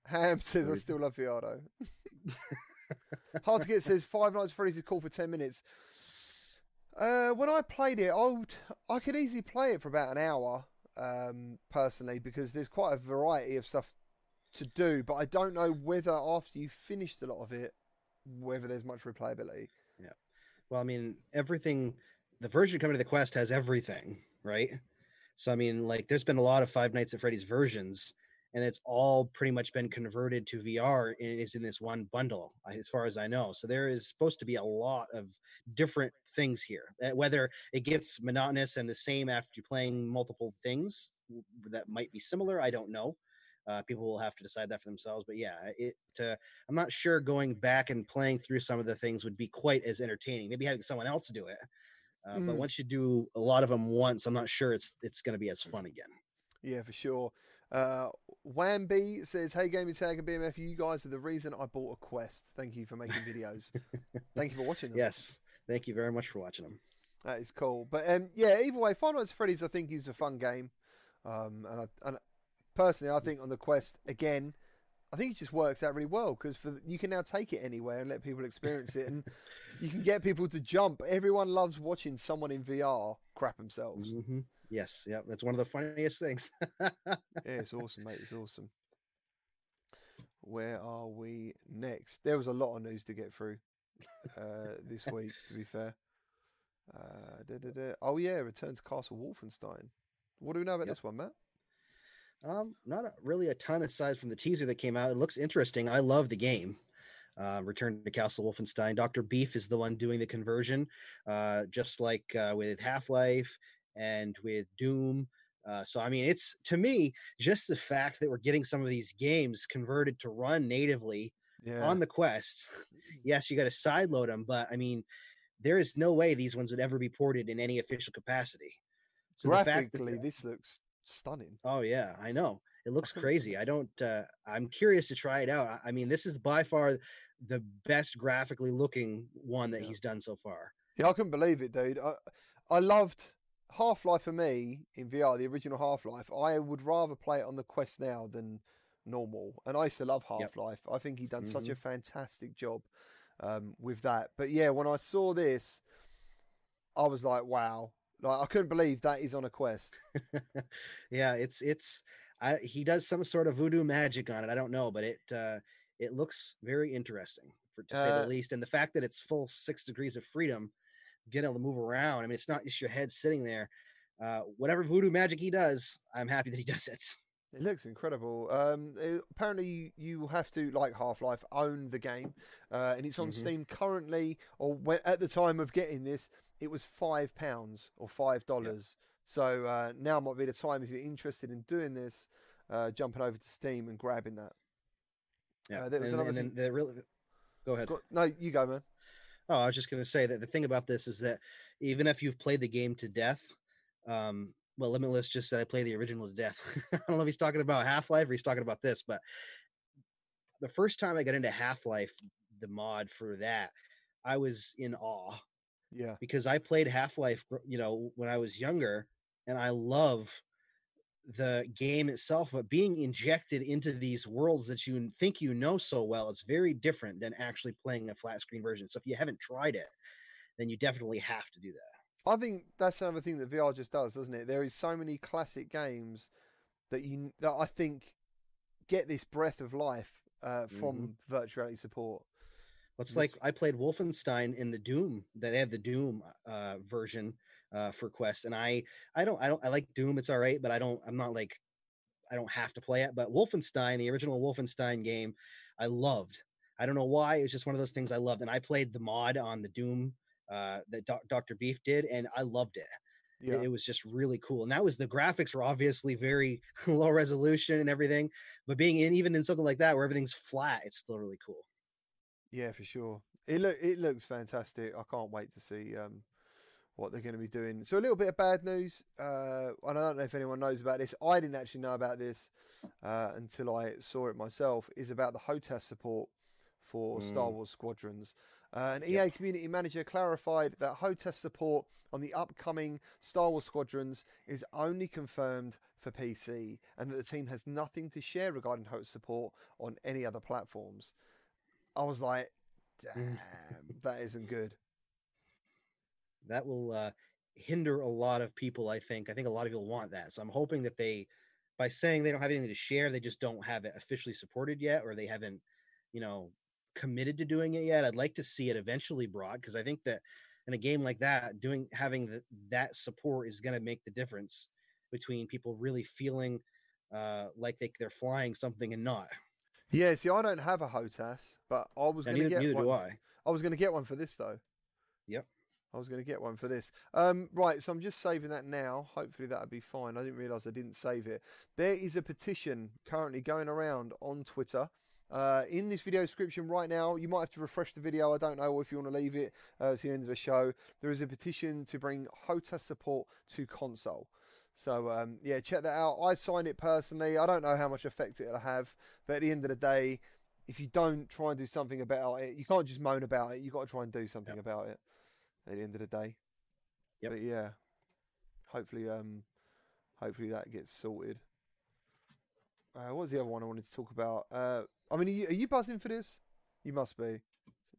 Ham says I still love though. Hard to get says Five Nights at Freddy's is cool for ten minutes. Uh, when I played it, I would, I could easily play it for about an hour, um, personally, because there's quite a variety of stuff to do. But I don't know whether after you've finished a lot of it, whether there's much replayability. Yeah. Well, I mean, everything. The version coming to the Quest has everything, right? So I mean, like, there's been a lot of Five Nights at Freddy's versions, and it's all pretty much been converted to VR and is in this one bundle, uh, as far as I know. So there is supposed to be a lot of different things here. Uh, Whether it gets monotonous and the same after playing multiple things that might be similar, I don't know. Uh, people will have to decide that for themselves. But yeah, it. Uh, I'm not sure going back and playing through some of the things would be quite as entertaining. Maybe having someone else do it. Uh, But Mm. once you do a lot of them once, I'm not sure it's it's going to be as fun again. Yeah, for sure. Uh, Wamby says, "Hey, Gaming Tag and BMF, you guys are the reason I bought a Quest. Thank you for making videos. Thank you for watching them. Yes, thank you very much for watching them. That is cool. But um, yeah, either way, Five Nights at Freddy's I think is a fun game. Um, and, I, and personally, I think on the Quest again, I think it just works out really well because for you can now take it anywhere and let people experience it, and you can get people to jump. Everyone loves watching someone in VR crap themselves. hmm Yes, yeah, that's one of the funniest things. Yeah, it's awesome, mate. It's awesome. Where are we next? There was a lot of news to get through uh, this week, to be fair. Uh, da, da, da. Oh, yeah, Return to Castle Wolfenstein. What do we know about Yep. this one, Matt? Um, not a, really a ton aside from the teaser that came out. It looks interesting. I love the game. Uh, Return to Castle Wolfenstein. Doctor Beef is the one doing the conversion, uh, just like uh, with Half Life and with Doom. Uh, so I mean, it's to me just the fact that we're getting some of these games converted to run natively Yeah. on the Quest. Yes, you got to sideload them, but I mean, there is no way these ones would ever be ported in any official capacity. So the fact that Graphically, this looks stunning. Oh yeah, I know. It looks crazy. I don't uh I'm curious to try it out. I- mean, this is by far the best graphically looking one that Yeah. he's done so far. Yeah, I couldn't believe it, dude. I, I loved Half Life for me in VR, the original Half Life. I would rather play it on the Quest now than normal. And I used to love Half Yep. Life. I think he done such a fantastic job um, with that. But yeah, when I saw this, I was like, wow. Like I couldn't believe that is on a quest. yeah, it's it's I, he does some sort of voodoo magic on it. I don't know, but it uh, it looks very interesting for to say Uh, the least. And the fact that it's full six degrees of freedom, getting able to move around. I mean, it's not just your head sitting there. Uh, whatever voodoo magic he does, I'm happy that he does it. It looks incredible. Um, it- apparently, you, you have to like Half Life own the game, uh, and it's on Mhm. Steam currently. Or when, at the time of getting this, it was five pounds or five dollars. So uh, now might be the time if you're interested in doing this, uh, jumping over to Steam and grabbing that. Uh, there was and, another and then thing- the really go ahead. Go- no, you go, man. Oh, I was just going to say that the thing about this is that even if you've played the game to death, um, well, Limitless just said I play the original to death. I don't know if he's talking about Half Life or he's talking about this, but the first time I got into Half Life, the mod for that, I was in awe Yeah, because I played Half Life, you know, when I was younger, and I love the game itself, but being injected into these worlds that you think you know so well, is very different than actually playing a flat screen version. So if you haven't tried it, then you definitely have to do that. I think that's another thing that VR just does, doesn't it? There is so many classic games that you that I think get this breath of life uh, from virtual reality support. It's This- like I played Wolfenstein in the Doom. They have the Doom uh, version uh, for Quest, and I I don't I don't I like Doom. It's all right, but I don't I'm not like I don't have to play it. But Wolfenstein, the original Wolfenstein game, I loved. I don't know why. It's just one of those things I loved, and I played the mod on the Doom uh, that Dr. Beef did, and I loved it. It- Yeah, It, was just really cool. And that was the graphics were obviously very low resolution and everything, but being in even in something like that where everything's flat, it's still really cool. yeah, for sure. It look it looks fantastic. I can't wait to see um, what they're going to be doing. So a little bit of bad news. Uh, and I don't know if anyone knows about this. I didn't actually know about this uh, until I saw it myself. Is about the HOTAS support for Star Mm. Wars Squadrons. Uh, an Yep. EA community manager clarified that HOTAS support on the upcoming Star Wars Squadrons is only confirmed for PC, and that the team has nothing to share regarding HOTAS support on any other platforms. I was like, damn, that isn't good. That will uh, hinder a lot of people i think i think a lot of people want that so i'm hoping that they by saying they don't have anything to share they just don't have it officially supported yet or they haven't you know committed to doing it yet i'd like to see it eventually brought because i think that in a game like that doing having the, that support is going to make the difference between people really feeling uh, like they, they're flying something and not Yeah, see, I don't have a HOTAS, but I was going to get neither one. do i I was going to get one for this though. Yep. I was going to get one for this. Um, right, so I'm just saving that now. Hopefully that'll be fine. I didn't realise I didn't save it. There is a petition currently going around on Twitter. Uh, in this video description right now, you might have to refresh the video. I don't know if you want to leave it uh, to the end of the show. There is a petition to bring HOTAS support to console. So um, yeah, check that out. I've signed it personally. I don't know how much effect it'll have, but at the end of the day, if you don't try and do something about it, you can't just moan about it. You've got to try and do something Yep. about it. At the end of the day. Yep. But yeah, hopefully, um, hopefully that gets sorted. Uh, what was the other one I wanted to talk about? Uh, I mean, are you, are you buzzing for this? You must be.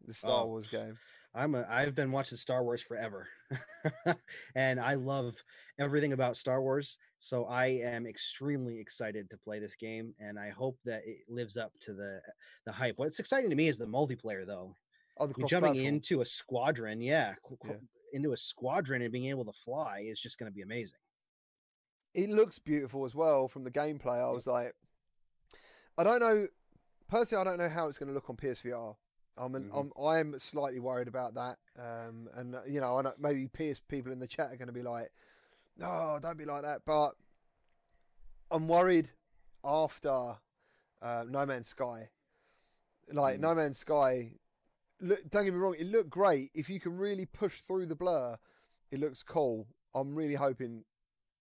The Star Oh. Wars game. I'm a I've been watching Star Wars forever. and I love everything about Star Wars. So I am extremely excited to play this game and I hope that it lives up to the the hype. What's exciting to me is the multiplayer though. Oh, the jumping cross-platform. into a squadron, yeah, Yeah. into a squadron and being able to fly is just going to be amazing. it looks beautiful as well from the gameplay. I was like, I don't know. Personally, I don't know how it's going to look on PSVR. I'm, an, Mhm. I'm I'm slightly worried about that. Um, and uh, you know, I know maybe PS people in the chat are going to be like, "No, don't be like that." But I'm worried after uh, No Man's Sky. Like Mm. No Man's Sky, look, don't get me wrong, it looked great. If you can really push through the blur, it looks cool. I'm really hoping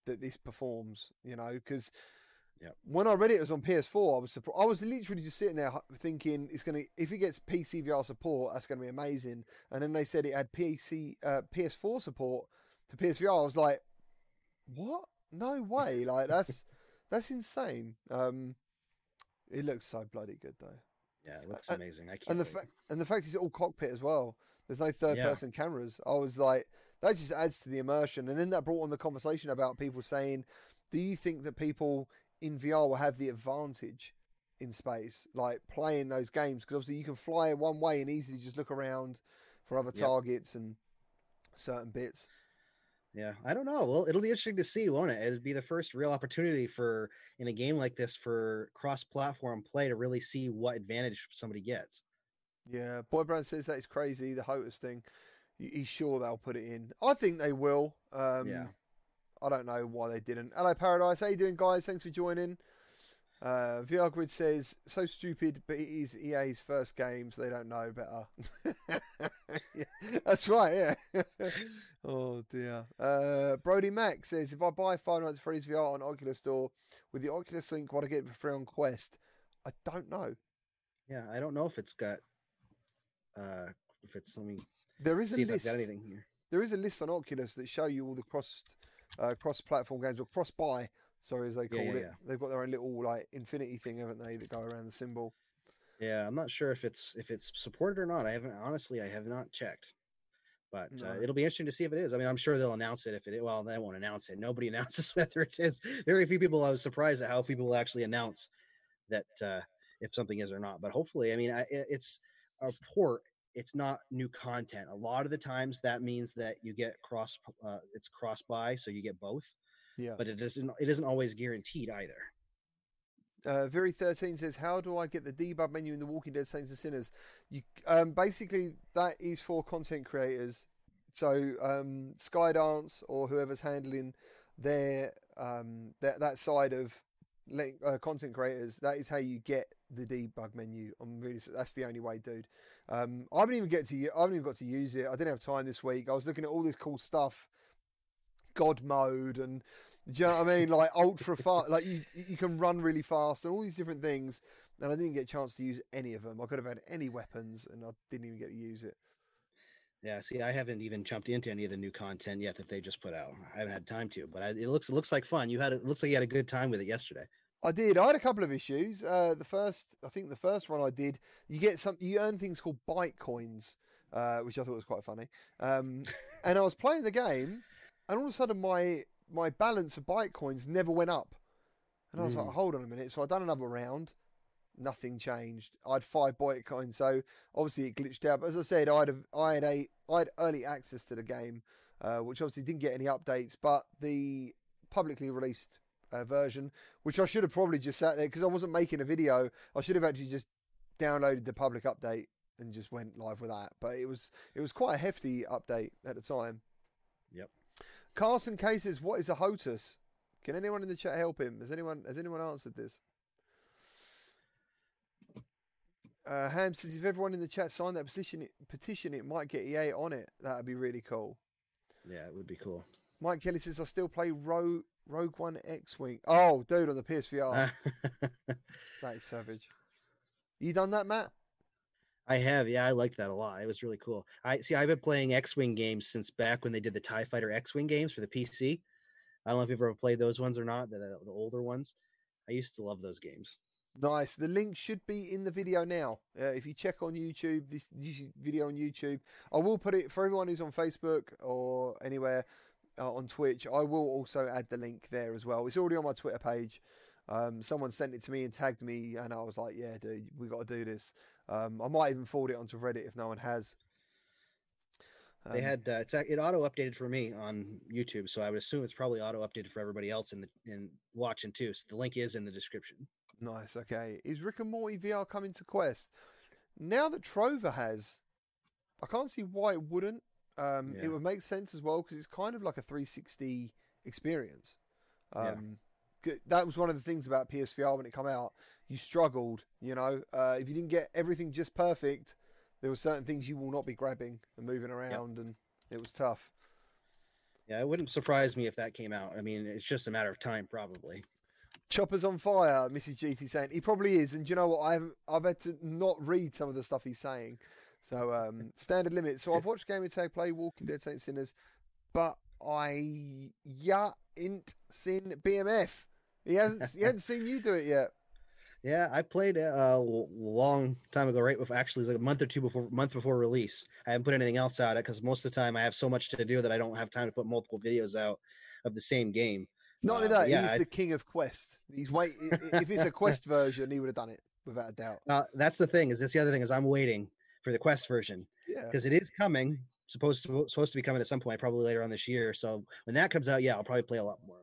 that this performs, you know, because Yep. when I read it, it was on PS4. I was surprised. I was literally just sitting there thinking it's gonna if it gets PC VR support, that's gonna be amazing. And then they said it had PC uh, PS4 support for PSVR. I was like, what? No way! Like that's that's insane. Um, it looks so bloody good though. Yeah, it looks And- amazing. I can't And the fact and the fact it's all cockpit as well. There's no third Yeah. person cameras. I was like, that just adds to the immersion. And then that brought on the conversation about people saying, "Do you think that people in VR will have the advantage in space, like playing those games? Because obviously you can fly one way and easily just look around for other Yep. targets and certain bits." Yeah, I don't know. Well, it'll be interesting to see, won't it? It'd be the first real opportunity for in a game like this for cross-platform play to really see what advantage somebody gets. Yeah, Boy Brown says that is crazy. The HOTAS thing, he's sure they'll put it in. I think they will. Um, Yeah. I don't know why they didn't. Hello, Paradise. How you doing, guys? Thanks for joining. Uh, VR Grid says, so stupid, but it is EA's first game, so they don't know better. Yeah, that's right, yeah. oh, dear. Uh, Brody Mac says, if I buy Five Nights at Freddy's VR on Oculus Store with the Oculus Link, what I get for free on Quest? I don't know. Yeah, I don't know if it's got uh if it's let me There is a see if I've list. got anything here. There is a list on Oculus that show you all the cross uh, cross platform games or cross buy, sorry as they call Yeah, yeah, it. They've got their own little like infinity thing, haven't they, that go around the symbol. Yeah, I'm not sure if it's if it's supported or not. I haven't honestly I have not checked. But uh, it'll be interesting to see if it is. I mean, I'm sure they'll announce it if it is. Well, they won't announce it. Nobody announces whether it is. Very few people. I was surprised at how few people actually announce that uh, if something is or not. But hopefully, I mean, I, it's a port. It's not new content. A lot of the times that means that you get cross. Uh, it's cross buy, so you get both. Yeah. But it isn't. It isn't always guaranteed either. Uh, Very thirteen says, "How do I get the debug menu in The Walking Dead: Saints and Sinners?" You um, basically that is for content creators. So um, Skydance or whoever's handling their um, that that side of letting, uh, content creators, that is how you get the debug menu. I'm really that's the only way, dude. Um, I haven't even get to I haven't even got to use it. I didn't have time this week. I was looking at all this cool stuff, God mode, and do you know what I mean? Like ultra fast, like you you can run really fast and all these different things. And I didn't get a chance to use any of them. I could have had any weapons, and I didn't even get to use it. Yeah, see, I haven't even jumped into any of the new content yet that they just put out. I haven't had time to, but I, it looks it looks like fun. You had it looks like you had a good time with it yesterday. I did. I had a couple of issues. Uh, the first, I think, the first one I did, you get some, you earn things called byte coins, uh, which I thought was quite funny. Um, and I was playing the game, and all of a sudden my my balance of byte coins never went up, and I was like, Mm. hold on a minute. So I'd done another round, nothing changed. I had five byte coins, so obviously it glitched out. But as I said, I had a, I had a, I had early access to the game, uh, which obviously didn't get any updates, but the publicly released uh, version, which I should have probably just sat there because I wasn't making a video. I should have actually just downloaded the public update and just went live with that. But it was it was quite a hefty update at the time. Carson Cases, "What is a HOTUS?" Can anyone in the chat help him? Has anyone has anyone answered this? Uh, Ham says, "If everyone in the chat signed that petition, petition, it might get EA on it. That'd be really cool." Yeah, it would be cool. Mike Kelly says, "I still play Rogue Rogue One X Wing." Oh, dude, on the PSVR, that is savage. You done that, Matt? I have, yeah, I liked that a lot. It was really cool. I see. I've been playing X-wing games since back when they did the Tie Fighter X-wing games for the PC. I don't know if you've ever played those ones or not, the, the older ones. I used to love those games. Nice. The link should be in the video now. Uh, if you check on YouTube, this video on YouTube, I will put it for everyone who's on Facebook or anywhere uh, on Twitch. I will also add the link there as well. It's already on my Twitter page. Um, someone sent it to me and tagged me, and I was like, "Yeah, dude, we got to do this." Um, I might even forward it onto Reddit if no one has. They Um, had uh, it's, it auto updated for me on YouTube, so I would assume it's probably auto updated for everybody else in the in watching too. So the link is in the description. Nice. Okay. Is Rick and Morty VR coming to Quest? Now that Trover has, I can't see why it wouldn't. Um, Yeah. It would make sense as well because it's kind of like a 360 experience. Yeah. Um, That was one of the things about PSVR when it came out. You struggled, you know. Uh, if you didn't get everything just perfect, there were certain things you will not be grabbing and moving around, and it was tough. Yeah, it wouldn't surprise me if that came out. I mean, it's just a matter of time, probably. Chopper's on fire, Mrs. GT saying he probably is, and do you know what? I haven't, I've had to not read some of the stuff he's saying. So um, standard limit. So I've watched Gaming Tag play Walking Dead Saints Sinners, but I yeah int sin BMF. He hasn't he hasn't seen you do it yet. Yeah, I played it a l- long time ago, right before actually it was like a month or two before month before release. I haven't put anything else out because most of the time I have so much to do that I don't have time to put multiple videos out of the same game. Not only Uh, that, yeah, he's I- the king of Quest. He's wait. if it's a Quest version, he would have done it without a doubt. Uh, that's the thing. Is this the other thing? Is I'm waiting for the Quest version Yeah. because it is coming. Supposed to supposed to be coming at some point, probably later on this year. So when that comes out, yeah, I'll probably play a lot more.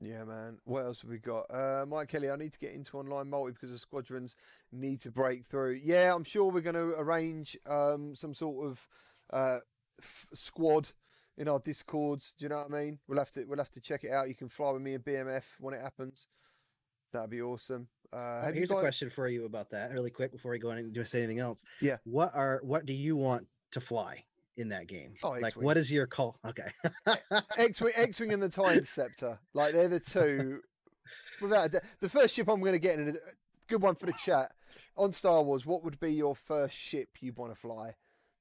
Yeah, man. What else have we got? Uh, Mike Kelly, I need to get into online multi because the squadrons need to break through. Yeah, I'm sure we're going to arrange um, some sort of uh, f- squad in our discords. Do you know what I mean? We'll have to we'll have to check it out. You can fly with me and BMF when it happens. That'd be awesome. Uh, have Here's got- a question for you about that, really quick, before we go in and do say anything else. Yeah. What are what do you want to fly in that game? Oh, like, X-Wing. what is your call? Okay. X-wing, X-wing, and the Tie Interceptor. Like they're the two. Without a the first ship I'm going to get in a uh, good one for the chat on Star Wars. What would be your first ship you'd want to fly?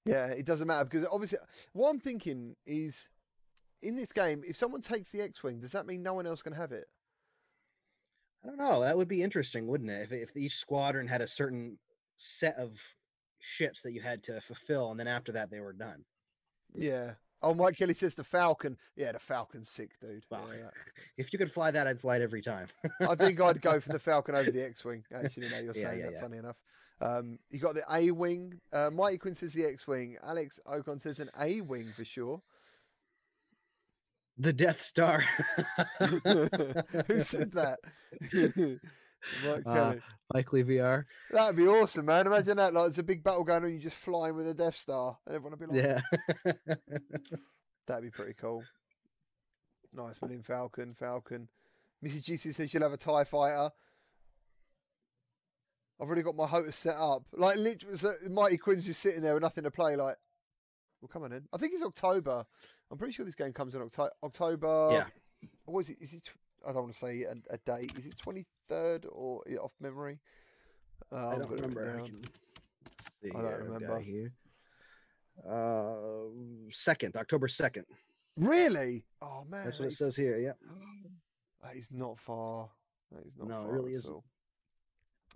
Yeah, it doesn't matter because obviously, what I'm thinking is, in this game, if someone takes the X-wing, does that mean no one else can have it? I don't know. That would be interesting, wouldn't it? If if each squadron had a certain set of ships that you had to fulfill, and then after that they were done. Yeah. Oh, Mike Kelly says the Falcon. Yeah, the Falcon's sick, dude. Wow. Yeah, If you could fly that, I'd fly it every time. I think I'd go for the Falcon over the X-wing. Actually, now you're saying yeah, that. yeah. Funny enough. Um, you got the A-wing. Uh, Mighty Quinn says the X-wing. Alex Ocon says an A-wing for sure. the Death Star. Who said that? Mike Uh, Mike Lee VR. That'd be awesome, man. Imagine that. Like, it's a big battle going on. You just flying with a Death Star, and everyone would be like, Yeah. "That'd be pretty cool." Nice, William Falcon. Falcon. Mrs. GC says she'll have a Tie Fighter. I've already got my HOTAS set up. Like literally, so Mighty Quinn's just sitting there with nothing to play. Like, well, come on in. I think it's October. I'm pretty sure this game comes in October. October. Yeah. What is it? Is it? I don't want to say a, a date. Is it 23rd or off memory? Uh, I don't it remember. I down. can- let's see I don't here, I've got remember. Here. Uh, second, October second. Really? Oh man, That's that what it is- says here. Yeah. That is not far. That is not No, it far. really at isn't. all.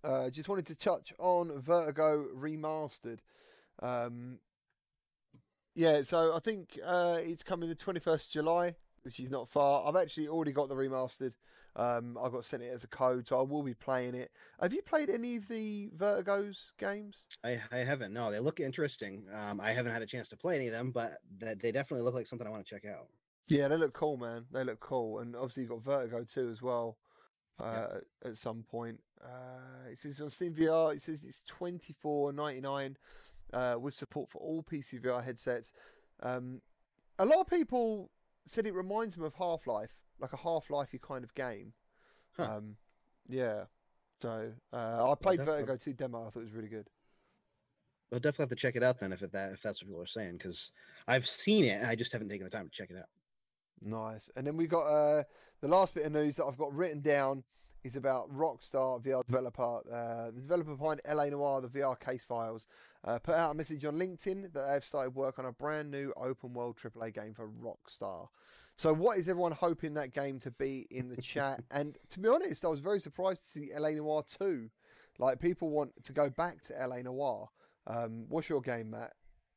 Uh, just wanted to touch on Vertigo Remastered. Um, yeah, so I think uh, it's coming the 21st July, which is not far. I've actually already got the remastered. Um, I got sent it as a code, so I will be playing it. Have you played any of the Vertigo's games? I, I haven't. No, they look interesting. Um, I haven't had a chance to play any of them, but they definitely look like something I want to check out. Yeah, they look cool, man. They look cool, and obviously you got Vertigo 2 as well. Uh, at some point, uh, it says on Steam VR, it says it's twenty four ninety nine, uh, with support for all PC VR headsets. Um, a lot of people said it reminds him of Half Life, like a Half Life kind of game. Huh. Um, yeah. So uh, I played Vertigo two demo. I thought it was really good. I'll definitely have to check it out then if it, that if that's what people are saying because I've seen it. And I just haven't taken the time to check it out. Nice. And then we got uh, the last bit of news that I've got written down is about Rockstar VR developer, uh, the developer behind LA Noire, the VR case files, uh, put out a message on LinkedIn that they've started work on a brand new open world AAA game for Rockstar. So, what is everyone hoping that game to be in the chat? and to be honest, I was very surprised to see LA Noire 2. Like, people want to go back to LA Noire. Um, what's your game, Matt?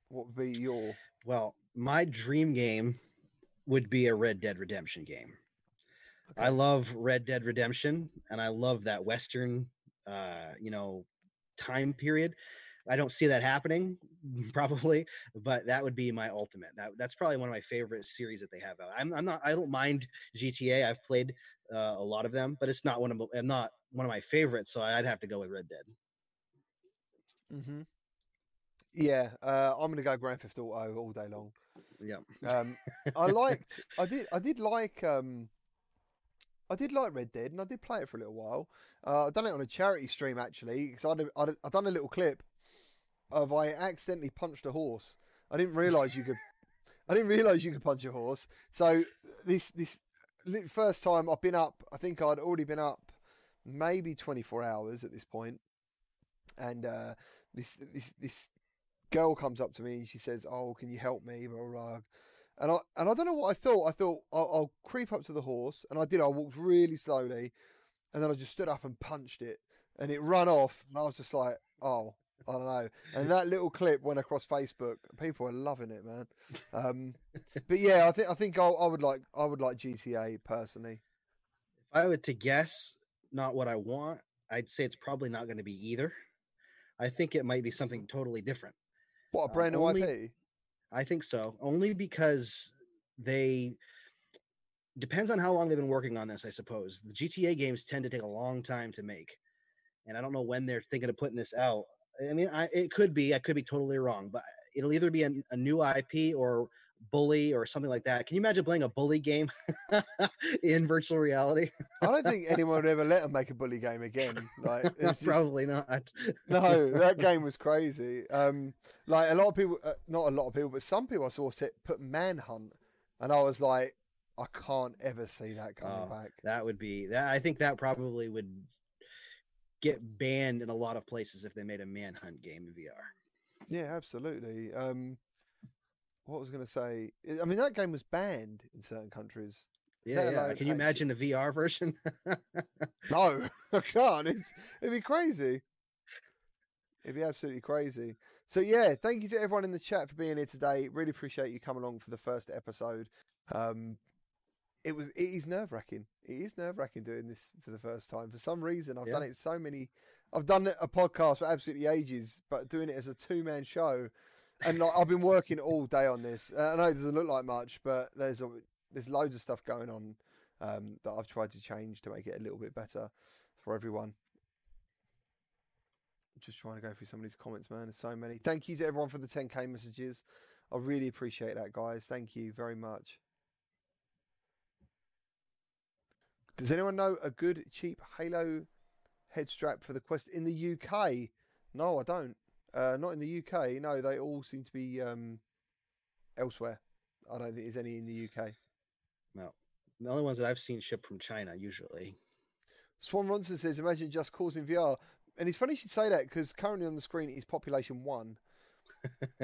What would be your. Well, my dream game would be a Red Dead Redemption game. I love Red Dead Redemption and I love that Western, uh, you know, time period. I don't see that happening probably, but that would be my ultimate. That, that's probably one of my favorite series that they have out. I'm, I'm not, I don't mind GTA. I've played uh, a lot of them, but it's not one of, my- I'm not one of my favorites. So I'd have to go with Red Dead. Mm-hmm. Yeah, uh, I'm going to go Grand Theft Auto all day long. Yeah. Um, I liked, I did, I did like, um, I did like Red Dead, and I did play it for a little while. Uh, I done it on a charity stream actually, because I'd, I'd, I'd done a little clip of I accidentally punched a horse. I didn't realise you could, I didn't realise you could punch a horse. So this this first time I've been up, I think I'd already been up maybe 24 hours at this point, and uh, this this this girl comes up to me and she says, "Oh, can you help me?" Blah, blah, blah. And I and I don't know what I thought. I thought I'll, I'll creep up to the horse, and I did. I walked really slowly, and then I just stood up and punched it. and it ran off, and I was just like, oh, I don't know. And that little clip went across Facebook. People are loving it, man. Um, but yeah, I think I think I, I would like I would like GTA personally. If I were to guess, not what I want, I'd say it's probably not going to be either. I think it might be something totally different. What a Uh, brand new only- IP. I think so, only because they depends on how long they've been working on this. I suppose the GTA games tend to take a long time to make, and I don't know when they're thinking of putting this out. I mean, I, it could be, I could be totally wrong, but it'll either be a, a new IP or bully or something like that. Can you imagine playing a bully game in virtual reality? I don't think anyone would ever let them make a bully game again. Like, it's just- Probably not. no, that game was crazy. Um, like a lot of people, uh, not a lot of people, but some people I saw set, put Manhunt, and I was like, I can't ever see that coming Oh, back. That would be that. I think that probably would get banned in a lot of places if they made a manhunt game in VR. Yeah, absolutely. Um, what was I going to say? I- mean, that game was banned in certain countries. Yeah, yeah. alone Can you imagine a VR version? No, I can't. It's, it'd be crazy. It'd be absolutely crazy. So yeah, thank you to everyone in the chat for being here today. Really appreciate you coming along for the first episode. Um, it was it is nerve wracking. It is nerve wracking doing this for the first time. For some reason, I've done it so many. I've done a podcast for absolutely ages, but doing it as a two man show, and like I've been working all day on this. Uh, I know it doesn't look like much, but there's a, there's loads of stuff going on um, that I've tried to change to make it a little bit better for everyone. Just trying to go through some of these comments, man. There's so many. Thank you to everyone for the 10k messages. I really appreciate that, guys. Thank you very much. Does anyone know a good cheap Halo head strap for the Quest in the UK? No, I don't. Uh, not in the UK. No, they all seem to be um, elsewhere. I don't think there's any in the UK. no. The only ones that I've seen ship from China usually. Swan Ronson says, "Imagine just causing VR." And it's funny you should say that because currently on the screen is population one,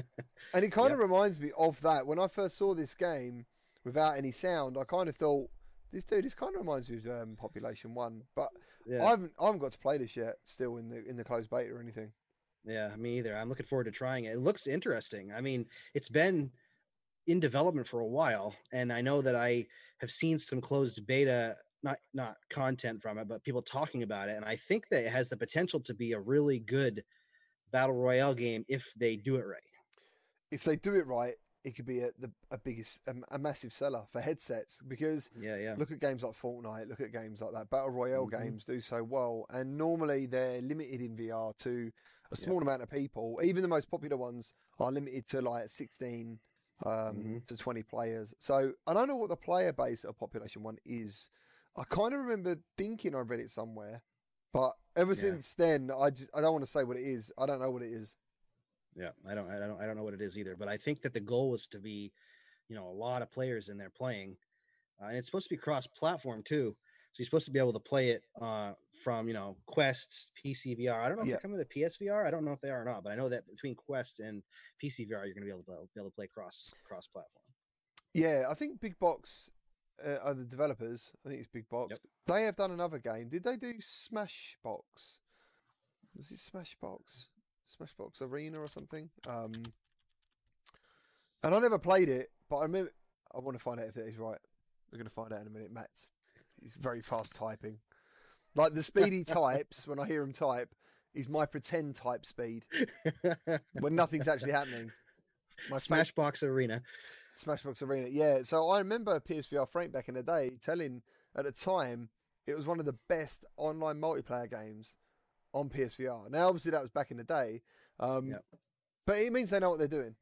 and it kind of reminds me of that. When I first saw this game without any sound, I kind of thought, "This dude, this kind of reminds me of um, population one." But Yeah. I haven't, I haven't got to play this yet, still in the in the closed beta or anything. Yeah, me either. I'm looking forward to trying it. It looks interesting. I mean, it's been in development for a while, and I know that I have seen some closed beta, not not content from it, but people talking about it, and I think that it has the potential to be a really good battle royale game if they do it right. If they do it right, it could be a the a biggest a, a massissive seller for headsets because Yeah, yeah. Look at games like Fortnite. Look at games like that. Battle Royale Mhm. games do so well, and normally they're limited in VR to a Yeah. small amount of people. Even the most popular ones are limited to like 16 um, Mhm. to 20 players. So I don't know what the player base of Population One is. I kind of remember thinking I read it somewhere, but ever Yeah. since then, I just I don't want to say what it is. I don't know what it is. Yeah, I don't, I don't, I don't know what it is either. But I think that the goal was to be, you know, a lot of players in there playing, uh, and it's supposed to be cross-platform too. So you're supposed to be able to play it uh, from, you know, Quest, PC VR. I don't know if Yeah. they're coming to PSVR. I don't know if they are or not, but I know that between Quest and PC VR, you're going to be able to be able to play cross cross-platform. Yeah, I think Big Box uh, are the developers. I think it's Big Box. They have done another game. Did they do Smash Box? Was it Smashbox? Smashbox Arena or something? Um, and I never played it, but I remember. I want to find out if that is right. We're going to find out in a minute. Matt's he's very fast typing. Like the speed he types when I hear him type is my pretend type speed when nothing's actually happening. My speed- Smashbox Arena. Smashbox Arena. Yeah, so I remember PSVR Frank back in the day telling at the time it was one of the best online multiplayer games on PSVR. Now, obviously, that was back in the day, um, Yep. but it means they know what they're doing.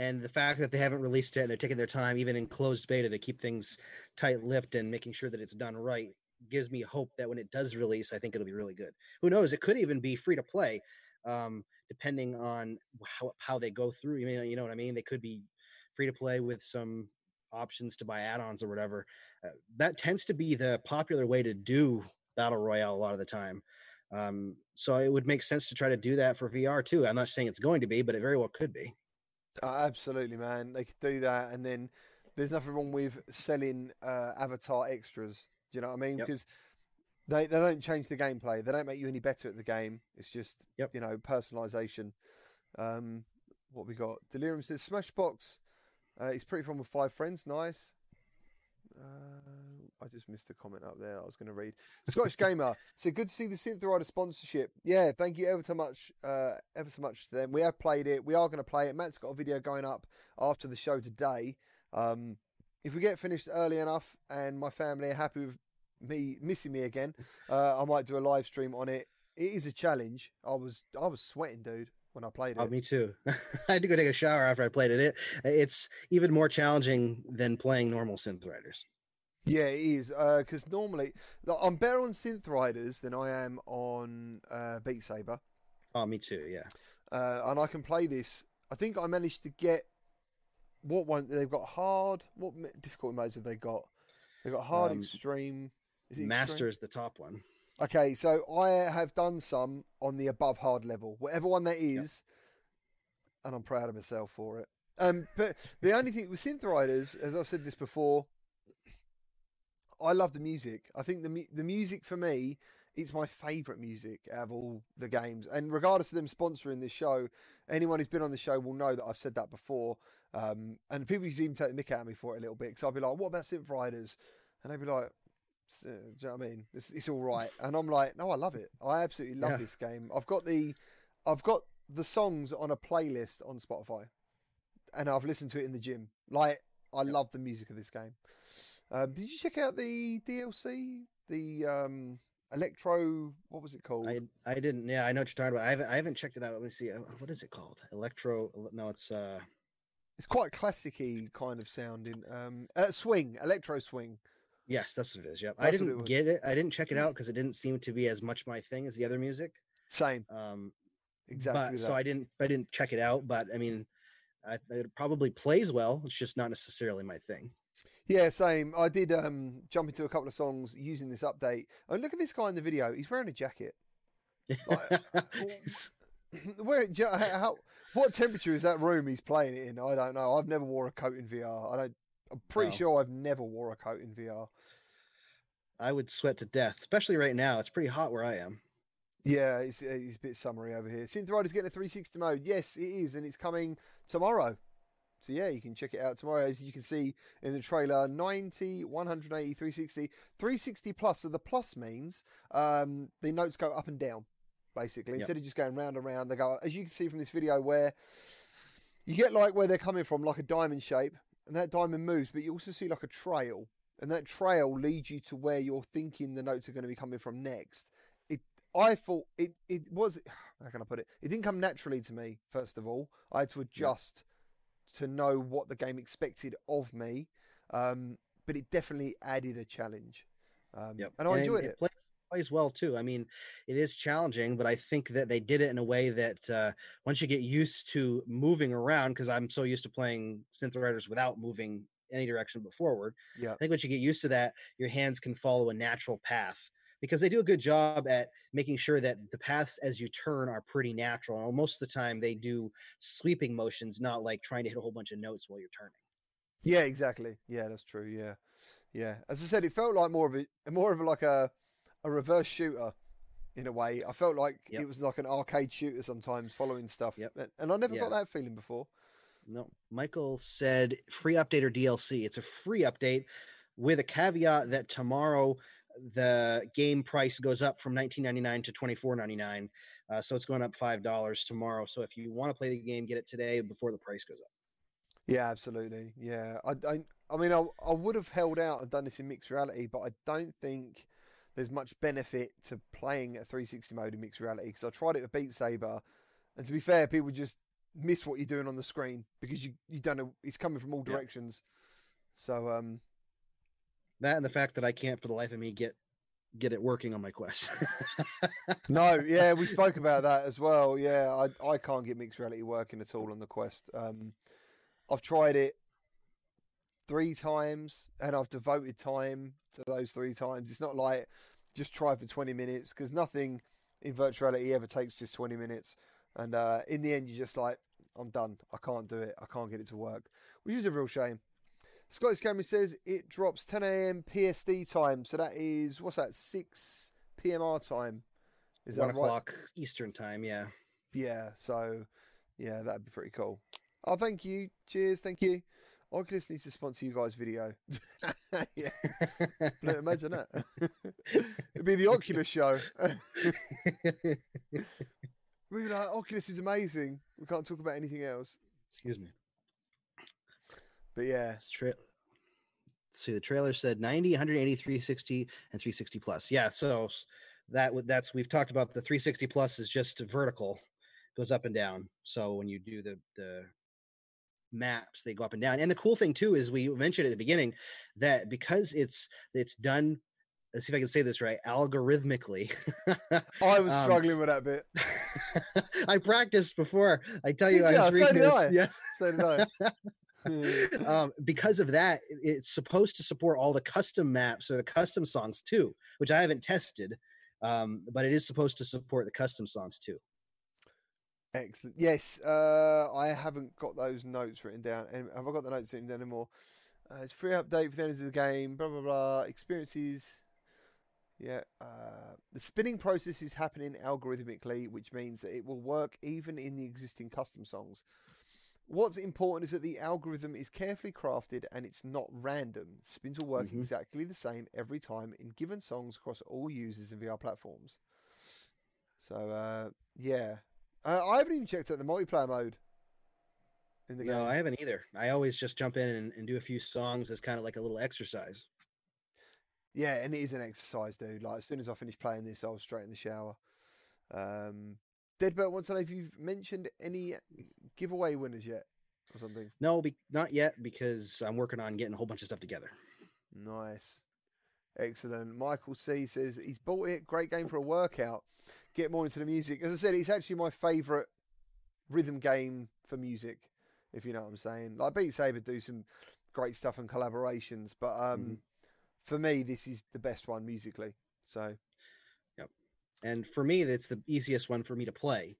And the fact that they haven't released it and they're taking their time even in closed beta to keep things tight-lipped and making sure that it's done right gives me hope that when it does release i think it'll be really good. Who knows? It could even be free to play um, depending on how, how they go through. You know, you know what i mean? They could be free to play with some options to buy add-ons or whatever. Uh, that tends to be the popular way to do battle royale a lot of the time. Um, so it would make sense to try to do that for vr too. I'm not saying it's going to be but it very well could be Uh, absolutely, man. They could do that, and then there's nothing wrong with selling uh, avatar extras. Do you know what I mean? Yep. Because They they don't change the gameplay. They don't make you any better at the game. It's just Yep. you know personalization. Um, what we got? Delirium says Smashbox. Uh, he's pretty fun with five friends. Nice. Uh, I just missed a comment up there. I was going to read. Scottish Gamer said, "Good to see the Synth Rider sponsorship. Yeah, thank you ever so much. Uh, ever so much to them. We have played it. We are going to play it. Matt's got a video going up after the show today. Um, if we get finished early enough and my family are happy with me missing me again, uh, I might do a live stream on it. It is a challenge. I was I was sweating, dude, when I played it. Oh, me too. I had to go take a shower after I played it. it. It's even more challenging than playing normal Synth Riders. Yeah, it is. Because normally like, I'm better on Synth Riders than I am on uh, Beat Saber, Oh, me too. Yeah. uh, and I can play this. I think I managed to get what one they've got hard. What difficulty modes have they got? They've got hard, Um, extreme. Is it Master extreme? is the top one. Okay, so I have done some on the above hard level, whatever one that is, and I'm proud of myself for it. Um, but the only thing with synth riders, as I've said this before, I love the music. I think the mu- the music for me, it's my favourite music out of all the games. And regardless of them sponsoring this show, anyone who's been on the show will know that I've said that before. Um, and people used to even take the mick out of me for it a little bit because I'd be like, "What about synth riders?" And they'd be like, "S- uh, "Do you know what I mean? It's, it's all right." And I'm like, "No, I love it. I absolutely love Yeah. this game. I've got the, I've got the songs on a playlist on Spotify, and I've listened to it in the gym. Like, I Yep. love the music of this game. Um, did you check out the DLC? The um, Electro, what was it called? I I didn't. Yeah, I know what you're talking about. I haven't I haven't checked it out. Let me see. uh, What is it called? Electro? No, it's uh. It's quite classicy kind of sounding. Um, uh, swing, electro swing. Yes, that's what it is. Yep. That's I didn't was. get it. I didn't check it out because it didn't seem to be as much my thing as the other music. Same, Um, exactly. but so. I didn't. I didn't check it out. But I mean, I, it probably plays well. It's just not necessarily my thing. Yeah, same. I did um, jump into a couple of songs using this update. Oh, look at this guy in the video. He's wearing a jacket. Like, Where? How? What temperature is that room he's playing it in? I don't know. I've never wore a coat in VR. I don't. I'm pretty sure I've never wore a coat in VR. I would sweat to death, especially right now. It's pretty hot where I am. Yeah, it's, it's a bit summery over here. Synth Rider's getting a 360 mode. Yes, it is, and it's coming tomorrow. So yeah, you can check it out tomorrow. As you can see in the trailer, 90, 180, 360, 360 plus. So the plus means um, the notes go up and down, basically. Yep. Instead of just going round and round, they go. As you can see from this video, where you get like where they're coming from, like a diamond shape, and that diamond moves, but you also see like a trail, and that trail leads you to where you're thinking the notes are going to be coming from next. It, I thought it, it was. How can I put it? It didn't come naturally to me. First of all, I had to adjust to know what the game expected of me, um, but it definitely added a challenge, um, Yep. and I enjoyed it. it. plays, plays well too. I mean, it is challenging, but I think that they did it in a way that uh, once you get used to moving around, because I'm so used to playing synth riders without moving any direction but forward. Yeah. I think once you get used to that, your hands can follow a natural path because they do a good job at making sure that the paths as you turn are pretty natural. And most of the time, they do sweeping motions, not like trying to hit a whole bunch of notes while you're turning. Yeah, exactly. Yeah, that's true. Yeah, yeah. As I said, it felt like more of a more of a, like a a reverse shooter in a way. I felt like Yep. it was like an arcade shooter sometimes, following stuff. Yep. And- And I never got that feeling before. No, Michael said free update or DLC. It's a free update with a caveat that tomorrow the game price goes up from 19.99 to 24.99. Uh, so it's going up five dollars tomorrow. So if you want to play the game, get it today before the price goes up. Yeah, absolutely. Yeah, I, I, I mean, I, I would have held out and done this in mixed reality, but I don't think there's much benefit to playing a 360 mode in mixed reality because I tried it with Beat Saber, and to be fair, people just miss what you're doing on the screen because you you don't know it's coming from all Yep. directions. So um, That and the fact that I can't for the life of me get get it working on my quest. no, yeah, we spoke about that as well. Yeah, I I can't get mixed reality working at all on the Quest. Um, I've tried it three times and I've devoted time to those three times. It's not like just try for 20 minutes because nothing in virtuality ever takes just 20 minutes. And uh, in the end, you're just like, I'm done. I can't do it. I can't get it to work, which is a real shame. Scottish Gamer says it drops 10 a.m. PSD time. So that is, what's that, 6 p.m. our time. Is one that right? o'clock Eastern time. Yeah. Yeah. So, yeah, that'd be pretty cool. Oh, thank you. Cheers. Thank you. Oculus needs to sponsor you guys' video. yeah. Imagine that. It'd be the Oculus show. We're like, Oculus is amazing. We can't talk about anything else. Excuse me. But yeah, tra- see, the trailer said 90, 180, 360, and 360 plus. Yeah, so that would that's we've talked about the 360 plus is just vertical, goes up and down. So when you do the the maps, they go up and down. And the cool thing too is we mentioned at the beginning that because it's it's done. Let's see if I can say this right. Algorithmically, I was Um, struggling with that bit. I practiced before. I tell you, Did I was? So reading did this. I. Yeah. So did I. um, because of that, it's supposed to support all the custom maps or the custom songs too, which I haven't tested. Um, but it is supposed to support the custom songs too. Excellent. Yes, uh, I haven't got those notes written down. Have I got the notes written down anymore? Uh, it's free update for the end of the game. Blah blah blah. Experiences. Yeah. Uh, the spinning process is happening algorithmically, which means that it will work even in the existing custom songs. What's important is that the algorithm is carefully crafted and it's not random. Spins will work Mhm. exactly the same every time in given songs across all users and VR platforms. So uh, yeah, uh, I haven't even checked out the multiplayer mode in the No, game. I haven't either. I always just jump in and, and do a few songs as kind of like a little exercise. Yeah, and it is an exercise, dude. Like as soon as I finish playing this, I was straight in the shower. Um, Deadbert wants to know if you've mentioned any giveaway winners yet, or something. No, be, not yet because I'm working on getting a whole bunch of stuff together. Nice, excellent. Michael C says he's bought it. Great game for a workout. Get more into the music. As I said, it's actually my favourite rhythm game for music. If you know what I'm saying. Like Beat Saber do some great stuff and collaborations, but um, Mhm. for me, this is the best one musically. So And for me, that's the easiest one for me to play.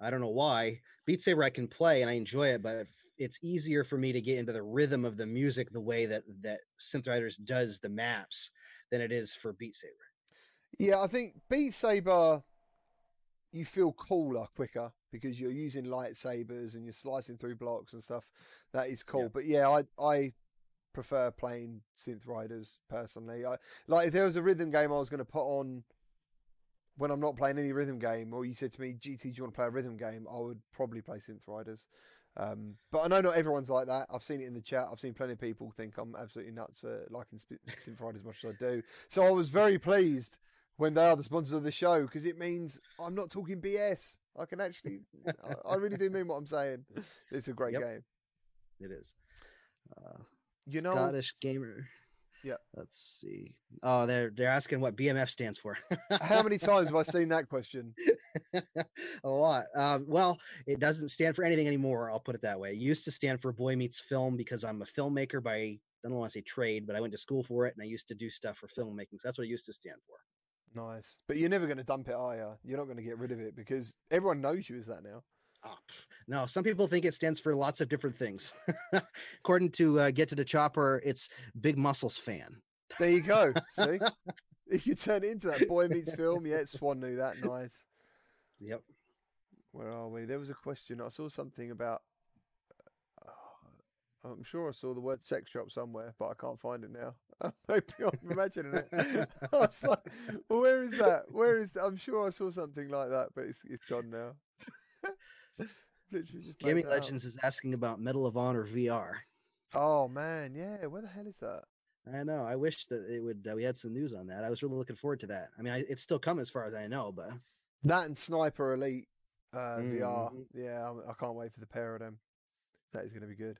I don't know why. Beat Saber I can play and I enjoy it, but it's easier for me to get into the rhythm of the music the way that that Synth Riders does the maps than it is for Beat Saber. Yeah, I think Beat Saber, you feel cooler quicker because you're using lightsabers and you're slicing through blocks and stuff. That is cool. Yeah. But yeah, I I prefer playing Synth Riders personally. I like if there was a rhythm game I was going to put on when I'm not playing any rhythm game, or you said to me, GT, do you want to play a rhythm game? I would probably play Synth Riders. Um, but I know not everyone's like that. I've seen it in the chat. I've seen plenty of people think I'm absolutely nuts for liking Synth Riders as much as I do. So I was very pleased when they are the sponsors of the show because it means I'm not talking BS. I can actually, I, I really do mean what I'm saying. It's a great Yep. game. It is. Uh, You know, Scottish gamer. Yeah. Let's see. Oh, they're they're asking what BMF stands for. how many times have I seen that question? a lot. Um, well, it doesn't stand for anything anymore. I'll put it that way. It used to stand for Boy Meets Film because I'm a filmmaker by I don't want to say trade, but I went to school for it and I used to do stuff for filmmaking. So that's what it used to stand for. Nice. But you're never going to dump it, are you? You're not going to get rid of it because everyone knows you as that now. Oh, no, some people think it stands for lots of different things. According to uh, Get to the Chopper, it's Big Muscles fan. There you go. See? If you turn it into that boy meets film, yeah, Swan knew that. Nice. Yep. Where are we? There was a question. I saw something about. uh, I'm sure I saw the word sex shop somewhere, but I can't find it now. Maybe I'm imagining it. I was like, well, where is that? Where is that? I'm sure I saw something like that, but it's it's gone now. Literally Gaming. Legends is asking about Medal of Honor VR. Oh man, yeah. Where the hell is that? I know. I wish that it would. Uh, we had some news on that. I was really looking forward to that. I mean, I, it's still come as far as I know, but That and Sniper Elite uh, VR. Mhm. Yeah, I'm, I can't wait for the pair of them. That is going to be good.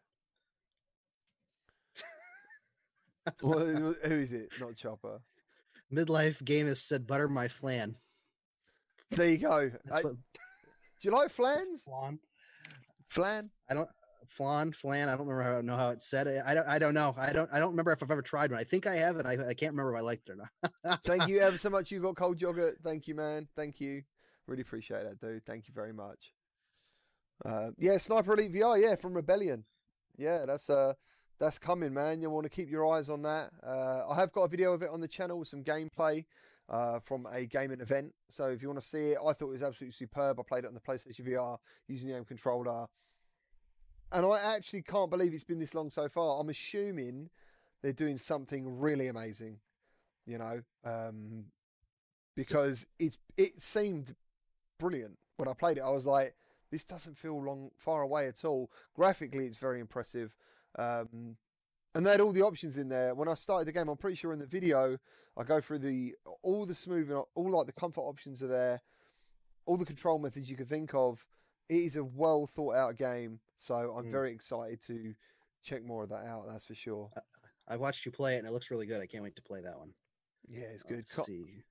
What- who is it? Not Chopper. midlife has said butter my flan. There you go. Uh, what do you like flans? flan. Flan? I don't flan flan. I don't remember how know how it said it. I don't. I don't know. I don't. I don't remember if I've ever tried one. I think I have, and I, I can't remember if I liked it or not. Thank you ever so much. You've got cold yogurt. Thank you, man. Thank you. Really appreciate that, dude. Thank you very much. Uh, yeah, Sniper Elite VR. Yeah, from Rebellion. Yeah, that's uh, that's coming, man. You want to keep your eyes on that. Uh, I have got a video of it on the channel with some gameplay. Uh, from a gaming event. So if you want to see it, I thought it was absolutely superb. I played it on the PlayStation VR using the aim controller, and I actually can't believe it's been this long so far. I'm assuming they're doing something really amazing, you know, um, because it's it seemed brilliant when I played it. I was like, this doesn't feel long far away at all. Graphically, it's very impressive. Um, and they had all the options in there. When I started the game, I'm pretty sure in the video I go through the all the smooth and all like the comfort options are there, all the control methods you can think of. It is a well thought out game, so I'm Mm. very excited to check more of that out. That's for sure. I watched you play it and it looks really good. I can't wait to play that one. Yeah, it's good. Let's Co- see.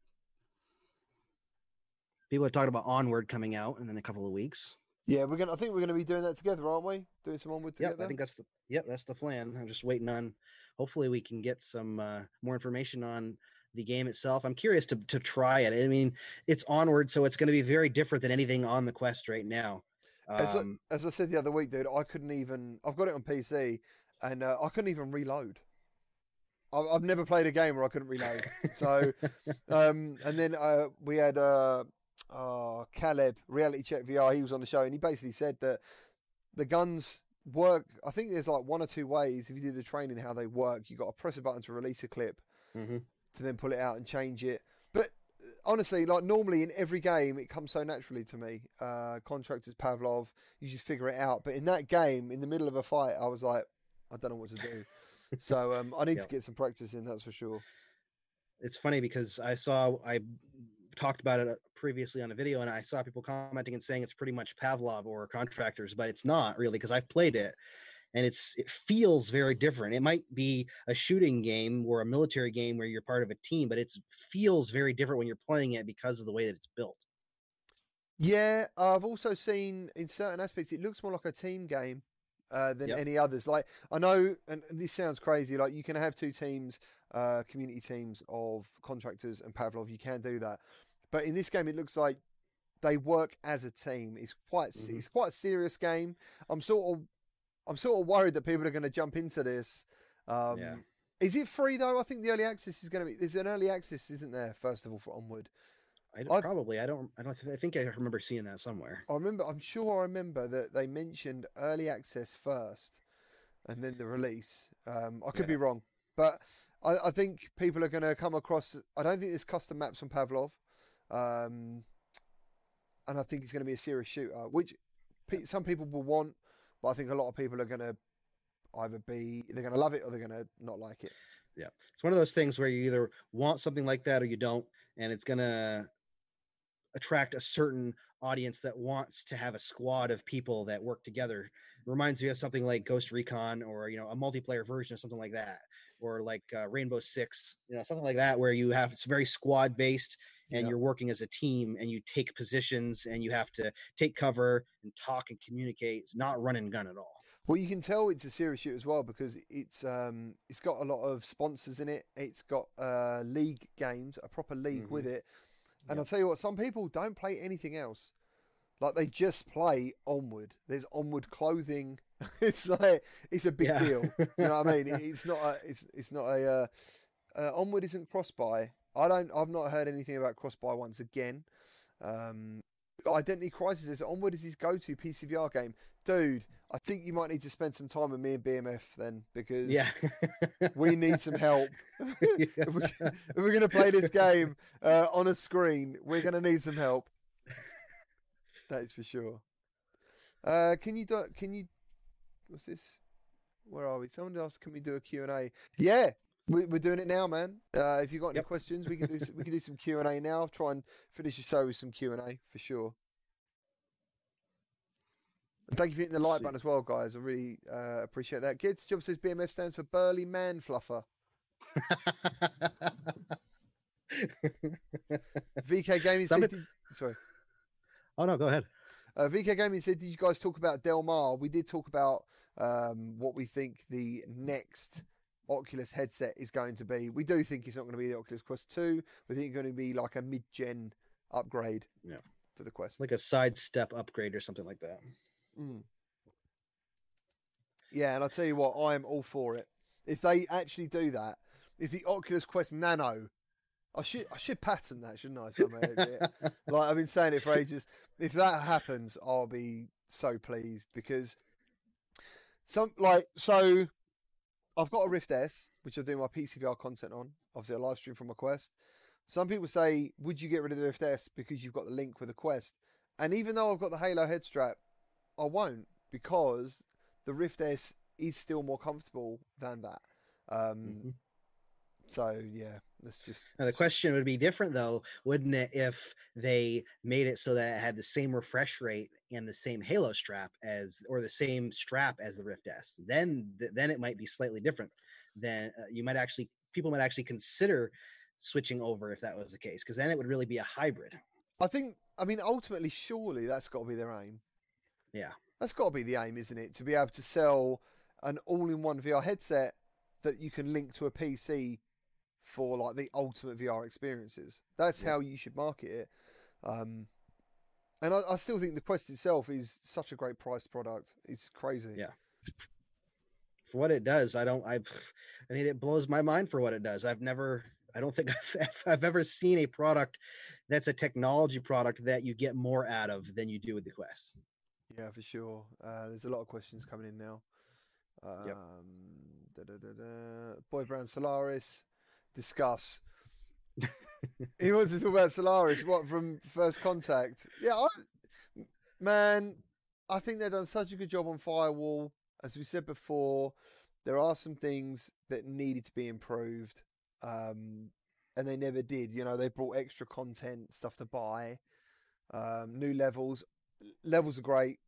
People are talking about Onward coming out in a couple of weeks. Yeah, we're gonna. I think we're gonna be doing that together, aren't we? Doing some onward Yep, together. I think that's the yep, that's the plan. I'm just waiting on hopefully we can get some uh, more information on the game itself. I'm curious to to try it. I mean, it's onward, so it's going to be very different than anything on the quest right now. As, Um, I, as I said the other week, dude, I couldn't even. I've got it on PC, and uh, I couldn't even reload. I've, I've never played a game where I couldn't reload. so, um, and then uh, we had uh, uh, Caleb Reality Check VR. He was on the show, and he basically said that the guns work. I think there's like one or two ways if you do the training how they work. You got to press a button to release a clip, mhm. To then pull it out and change it. But uh, honestly, like normally in every game, it comes so naturally to me. Uh, contractors, Pavlov, you just figure it out. But in that game, in the middle of a fight, I was like, I don't know what to do. so um, I need Yeah. to get some practice in. That's for sure. It's funny because I saw I talked about it uh, previously on a video and I saw people commenting and saying it's pretty much Pavlov or contractors, but it's not really because I've played it and it's it feels very different. It might be a shooting game or a military game where you're part of a team, but it feels very different when you're playing it because of the way that it's built. Yeah, I've also seen in certain aspects it looks more like a team game uh, than Yep. any others. Like I know, and this sounds crazy. Like you can have two teams, uh, community teams of contractors and Pavlov. You can do that, but in this game, it looks like they work as a team. It's quite s Mhm. it's quite a serious game. I'm sort of I'm sort of worried that people are going to jump into this. Um, Yeah. Is it free though? I think the early access is going to be. There's an early access, isn't there? First of all, for Onward. I I've- probably I don't I don't I think I remember seeing that somewhere. I remember. I'm sure I remember that they mentioned early access first, and then the release. Um, I could Yeah. be wrong, but I, I think people are going to come across. I don't think there's custom maps on Pavlov, um, and I think it's going to be a serious shooter, which pe- some people will want, but I think a lot of people are going to either be they're going to love it or they're going to not like it. Yeah, it's one of those things where you either want something like that or you don't, and it's gonna attract a certain audience that wants to have a squad of people that work together. It reminds me of something like Ghost Recon or you know a multiplayer version of something like that, or like uh, Rainbow Six, you know something like that where you have it's very squad based and Yeah. you're working as a team and you take positions and you have to take cover and talk and communicate. It's not run and gun at all. Well, you can tell it's a serious shoot as well because it's um it's got a lot of sponsors in it. It's got uh league games, a proper league with it. And I'll tell you what, some people don't play anything else. Like they just play Onward. There's Onward clothing. it's like it's a big Yeah. deal. You know what I mean? It's not a it's it's not a uh, uh, Onward isn't cross buy. I don't I've not heard anything about cross buy once again. Um Identity Crisis is Onward is his go to PCVR game. Dude, I think you might need to spend some time with me and BMF then because Yeah. we need some help. if, we, going to play this game uh, on a screen, we're going to need some help. That is for sure. Uh, can you do? Can you? What's this? Where are we? Someone else. Can we do a Q and A? Yeah, we, we're doing it now, man. Uh, if you have got any Yep. questions, we can do. we can do some Q and A now. I'll Try and finish the show with some Q and A for sure. And thank you for hitting the like button as well, guys. I really uh, appreciate that. Kids, Job says BMF stands for Burly Man Fluffer. VK Gaming said, did, sorry. oh no, go ahead. Uh, VK Gaming said, did you guys talk about Del Mar? We did talk about um, what we think the next Oculus headset is going to be. We do think it's not going to be the Oculus Quest 2. We think it's going to be like a mid-gen upgrade Yeah. for the Quest. Like a sidestep upgrade or something like that. Mm. Yeah, and I'll tell you what, I am all for it. If they actually do that, if the Oculus Quest Nano I should I should patent that, shouldn't I? Somehow? Like I've been saying it for ages. If that happens, I'll be so pleased because some like so. I've got a Rift S, which I do my PCVR content on. Obviously, a live stream from a Quest. Some people say, "Would you get rid of the Rift S because you've got the link with a Quest?" And even though I've got the Halo head strap, I won't because the Rift S is still more comfortable than that. Um, Mhm. So yeah, let's just. Now, the question would be different though, wouldn't it, if they made it so that it had the same refresh rate and the same Halo strap as, or the same strap as the Rift S? Then, th- then it might be slightly different. Then uh, you might actually, people might actually consider switching over if that was the case, because then it would really be a hybrid. I think. I mean, ultimately, surely that's got to be their aim. Yeah. That's got to be the aim, isn't it? To be able to sell an all-in-one VR headset that you can link to a PC for like the ultimate VR experiences. That's Yeah. how you should market it. Um, and I, I still think the Quest itself is such a great priced product. It's crazy. Yeah. For what it does, I don't, I, I mean, it blows my mind for what it does. I've never, I don't think I've, I've ever seen a product that's a technology product that you get more out of than you do with the Quest. Yeah, for sure. Uh, there's a lot of questions coming in now. Um, Yep. da, da, da. Boy Brown Solaris, discuss. he wants to talk about Solaris. What from First Contact? Yeah, I, man, I think they've done such a good job on Firewall. As we said before, there are some things that needed to be improved, um, and they never did. You know, they brought extra content, stuff to buy, um, new levels. Levels are great.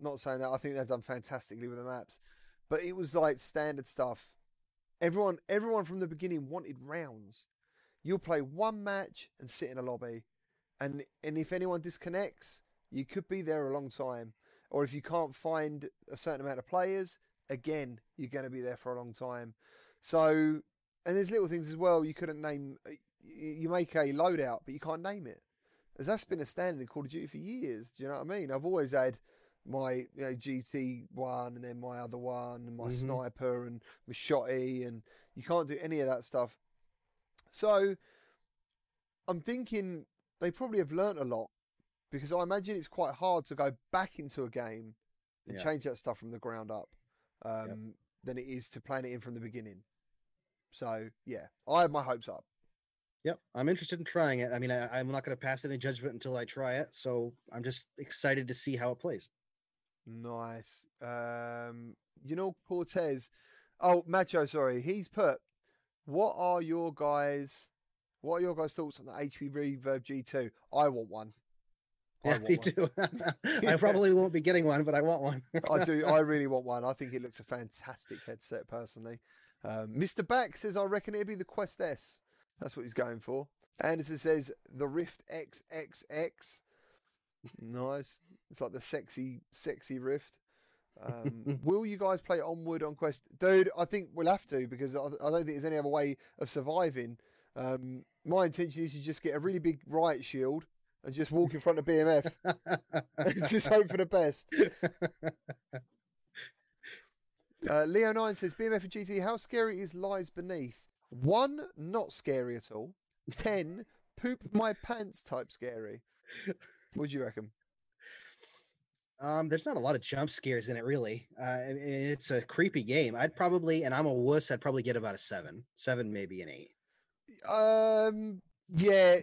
Not saying that. I think they've done fantastically with the maps, but it was like standard stuff. Everyone, everyone from the beginning wanted rounds. You'll play one match and sit in a lobby, and and if anyone disconnects, you could be there a long time. Or if you can't find a certain amount of players, again, you're going to be there for a long time. So, and there's little things as well. You couldn't name. You make a loadout, but you can't name it. As that's been a standard in Call of Duty for years. Do you know what I mean? I've always had my you know, GT one, and then my other one, and my Mhm. sniper, and my shotty, and you can't do any of that stuff. So, I'm thinking they probably have learnt a lot because I imagine it's quite hard to go back into a game and Yeah. change that stuff from the ground up um, than it is to plan it in from the beginning. So yeah, I have my hopes up. Yep, I'm interested in trying it. I mean, I, I'm not going to pass any judgment until I try it. So I'm just excited to see how it plays. Nice. Um, you know Cortez. Oh, Macho. Sorry, he's put. What are your guys? What are your guys' thoughts on the HP Reverb G2? I want one. I Yeah, want me too. I probably won't be getting one, but I want one. I do. I really want one. I think it looks a fantastic headset, personally. Um, Mr. Back says, I reckon it'd be the Quest S. That's what he's going for. Anderson says, the Rift XXX. Nice. It's like the sexy, sexy Rift. Um, will you guys play Onward on Quest? Dude, I think we'll have to because I, I don't think there's any other way of surviving. Um, my intention is to just get a really big riot shield and just walk in front of BMF and just hope for the best. Uh, Leo Nine says BMF and GT. How scary is Lies Beneath? One, not scary at all. Ten, poop my pants type scary. What do you reckon? Um, there's not a lot of jump scares in it, really. Uh, it's a creepy game. I'd probably, and I'm a wuss. I'd probably get about a seven, seven, maybe an eight. Um, yeah,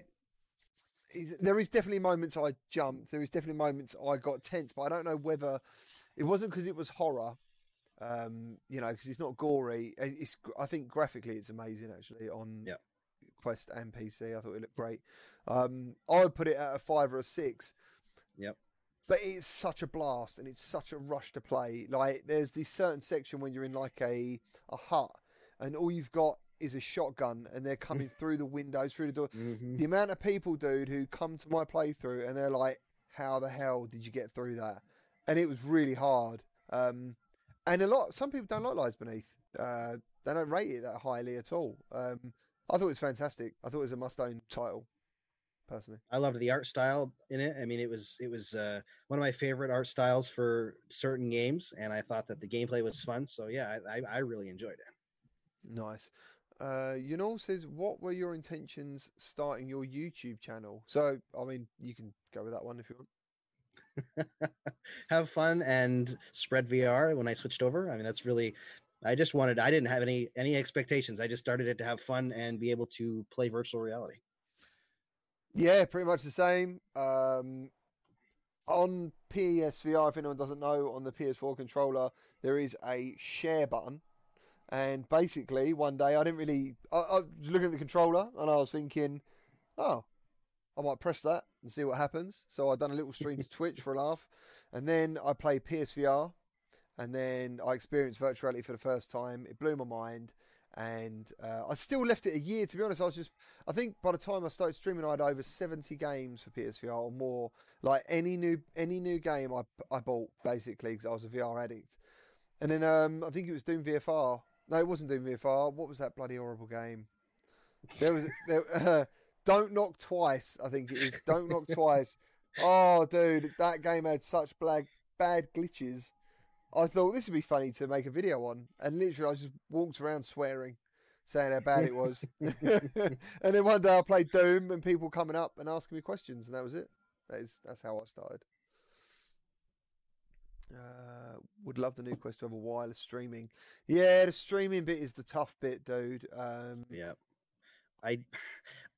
there is definitely moments I jumped. There is definitely moments I got tense, but I don't know whether it wasn't because it was horror. Um, you know, because it's not gory. It's I think graphically it's amazing actually on. Quest and PC. I thought it looked great. Um, I would put it at a five or a six. Yep. But it's such a blast and it's such a rush to play. Like there's this certain section when you're in like a a hut and all you've got is a shotgun and they're coming through the windows, through the door. Mhm. The amount of people, dude, who come to my playthrough and they're like, "How the hell did you get through that?" And it was really hard. Um, and a lot, some people don't like Lies Beneath. Uh, they don't rate it that highly at all. Um, I thought it was fantastic. I thought it was a must-own title, personally. I loved the art style in it. I mean, it was it was uh, one of my favorite art styles for certain games, and I thought that the gameplay was fun. So yeah, I, I, really enjoyed it. Nice. Uh, Yunol says, "What were your intentions starting your YouTube channel?" So, I mean, you can go with that one if you want. have fun and spread VR when I switched over. I mean, that's really I just wanted I didn't have any any expectations. I just started it to have fun and be able to play virtual reality. Yeah, pretty much the same. Um, on PSVR, if anyone doesn't know, on the PS4 controller, there is a share button. And basically, one day I didn't really. I, I was looking at the controller and I was thinking, oh, I might press that and see what happens. So I done a little stream to Twitch for a laugh, and then I played PSVR, and then I experienced virtual reality for the first time. It blew my mind, and uh, I still left it a year. To be honest, I was just. I think by the time I started streaming, I had over seventy games for PSVR or more. Like any new any new game I I bought basically because I was a VR addict, and then um, I think it was Doom VFR. No, it wasn't Doom VFR. What was that bloody horrible game? There was there. Uh, Don't knock twice. I think it is. Don't knock twice. Oh, dude, that game had such bad bad glitches. I thought this would be funny to make a video on, and literally, I just walked around swearing, saying how bad it was. and then one day I played Doom, and people coming up and asking me questions, and that was it. That is that's how I started. Uh, would love the new Quest to have a wireless streaming. Yeah, the streaming bit is the tough bit, dude. Um, Yeah. I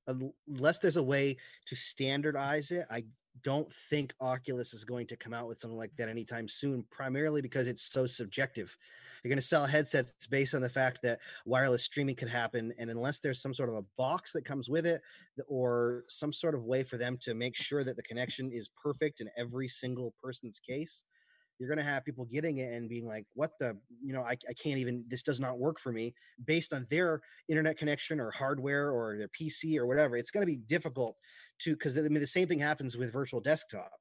unless there's a way to standardize it, I don't think Oculus is going to come out with something like that anytime soon, primarily because it's so subjective. You're going to sell headsets based on the fact that wireless streaming could happen. And unless there's some sort of a box that comes with it or some sort of way for them to make sure that the connection is perfect in every single person's case, you're going to have people getting it and being like, what the, you know, I, I can't even, this does not work for me based on their internet connection or hardware or their PC or whatever. It's going to be difficult to, because I mean, the same thing happens with virtual desktop.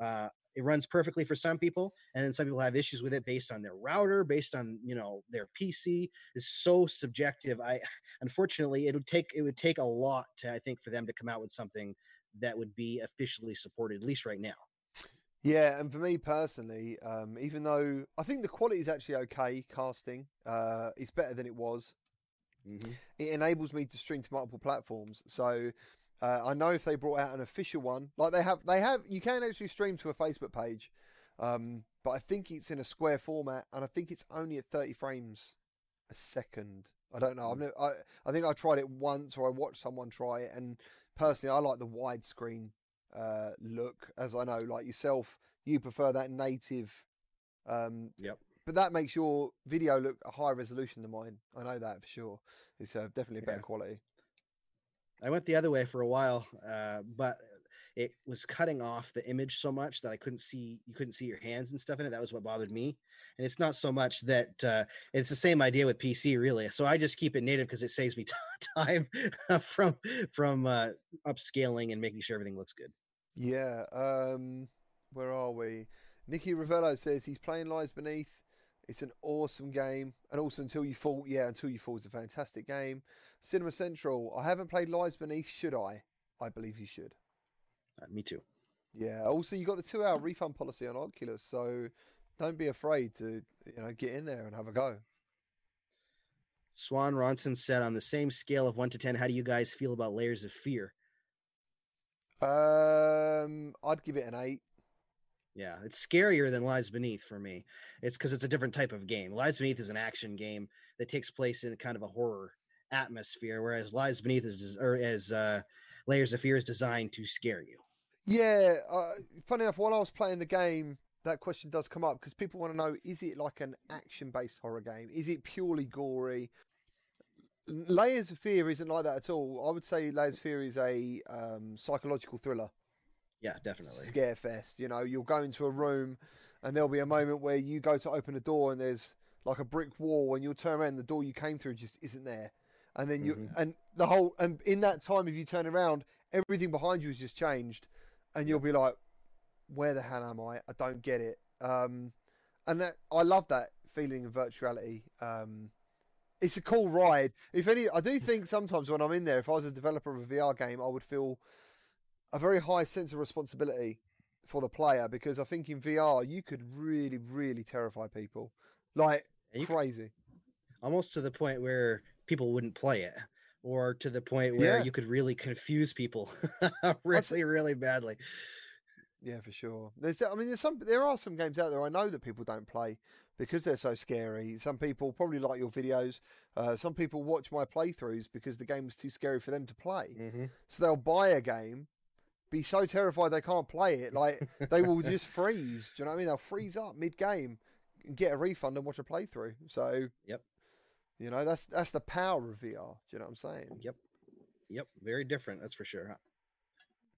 Uh, it runs perfectly for some people, and then some people have issues with it based on their router, based on you know their PC. is so subjective. I unfortunately it would take it would take a lot to I think for them to come out with something that would be officially supported, at least right now. Yeah, and for me personally, um, even though I think the quality is actually okay, casting, uh, it's better than it was. Mm-hmm. It enables me to stream to multiple platforms. So uh, I know if they brought out an official one, like they have, they have, you can actually stream to a Facebook page, um, but I think it's in a square format, and I think it's only at thirty frames a second. I don't know. I've never, I I think I tried it once, or I watched someone try it, and personally, I like the widescreen uh, look. As I know, like yourself, you prefer that native. Um, Yep. But that makes your video look a higher resolution than mine. I know that for sure. It's uh, definitely better Yeah. quality. I went the other way for a while, uh, but it was cutting off the image so much that I couldn't see you couldn't see your hands and stuff in it. That was what bothered me. And it's not so much that uh, it's the same idea with PC, really. So I just keep it native because it saves me time from from uh, upscaling and making sure everything looks good. Yeah. Um, where are we? Nicky Ravello says he's playing Lies Beneath. It's an awesome game, and also Until You Fall. Yeah, Until You Fall is a fantastic game. Cinema Central. I haven't played Lies Beneath. Should I? I believe you should. Uh, me too. Yeah. Also, you got the two-hour refund policy on Oculus, so don't be afraid to you know get in there and have a go. Swan Ronson said, on the same scale of one to ten, how do you guys feel about Layers of Fear? Um, I'd give it an eight. Yeah, it's scarier than Lies Beneath for me. It's because it's a different type of game. Lies Beneath is an action game that takes place in kind of a horror atmosphere, whereas Lies Beneath is or as uh, Layers of Fear is designed to scare you. Yeah, uh, funny enough, while I was playing the game, that question does come up because people want to know: is it like an action-based horror game? Is it purely gory? Layers of Fear isn't like that at all. I would say Layers of Fear is a um, psychological thriller, Yeah, definitely. scare fest. You know, you'll go into a room, and there'll be a moment where you go to open a door, and there's like a brick wall, and you'll turn around, and the door you came through just isn't there, and then you Mhm. and the whole and in that time, if you turn around, everything behind you has just changed, and you'll be like, "Where the hell am I? I don't get it." Um, and that I love that feeling of virtuality. Um, it's a cool ride. If any, I do think sometimes when I'm in there, if I was a developer of a VR game, I would feel a very high sense of responsibility for the player because I think in VR you could really, really terrify people like you- crazy. Almost to the point where people wouldn't play it, or to the point where Yeah. you could really confuse people really, really badly. Yeah, for sure. There's, I mean, there's some, there are some games out there I know that people don't play because they're so scary. Some people probably like your videos. Uh, some people watch my playthroughs because the game was too scary for them to play. Mhm. So they'll buy a game, be so terrified they can't play it, like they will just freeze. Do you know what I mean? They'll freeze up mid game, and get a refund and watch a playthrough. So, Yep. you know, that's that's the power of VR. Do you know what I'm saying? Yep. Yep. Very different. That's for sure.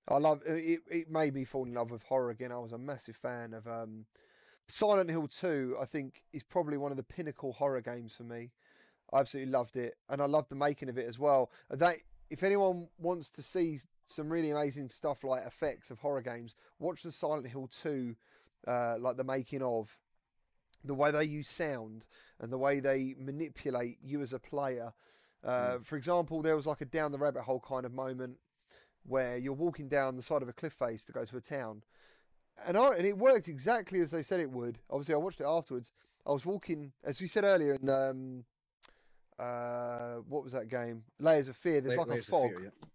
I love it. It made me fall in love with horror again. I was a massive fan of um, Silent Hill 2. I think is probably one of the pinnacle horror games for me. I absolutely loved it, and I loved the making of it as well. That if anyone wants to see some really amazing stuff like effects of horror games, watch the Silent Hill 2, uh, like the making of, the way they use sound and the way they manipulate you as a player. Uh, For example, there was like a down the rabbit hole kind of moment where you're walking down the side of a cliff face to go to a town, and I, and it worked exactly as they said it would. Obviously, I watched it afterwards. I was walking, as we said earlier in um, uh, what was that game? Layers of Fear. There's like a fog, Fear, yeah.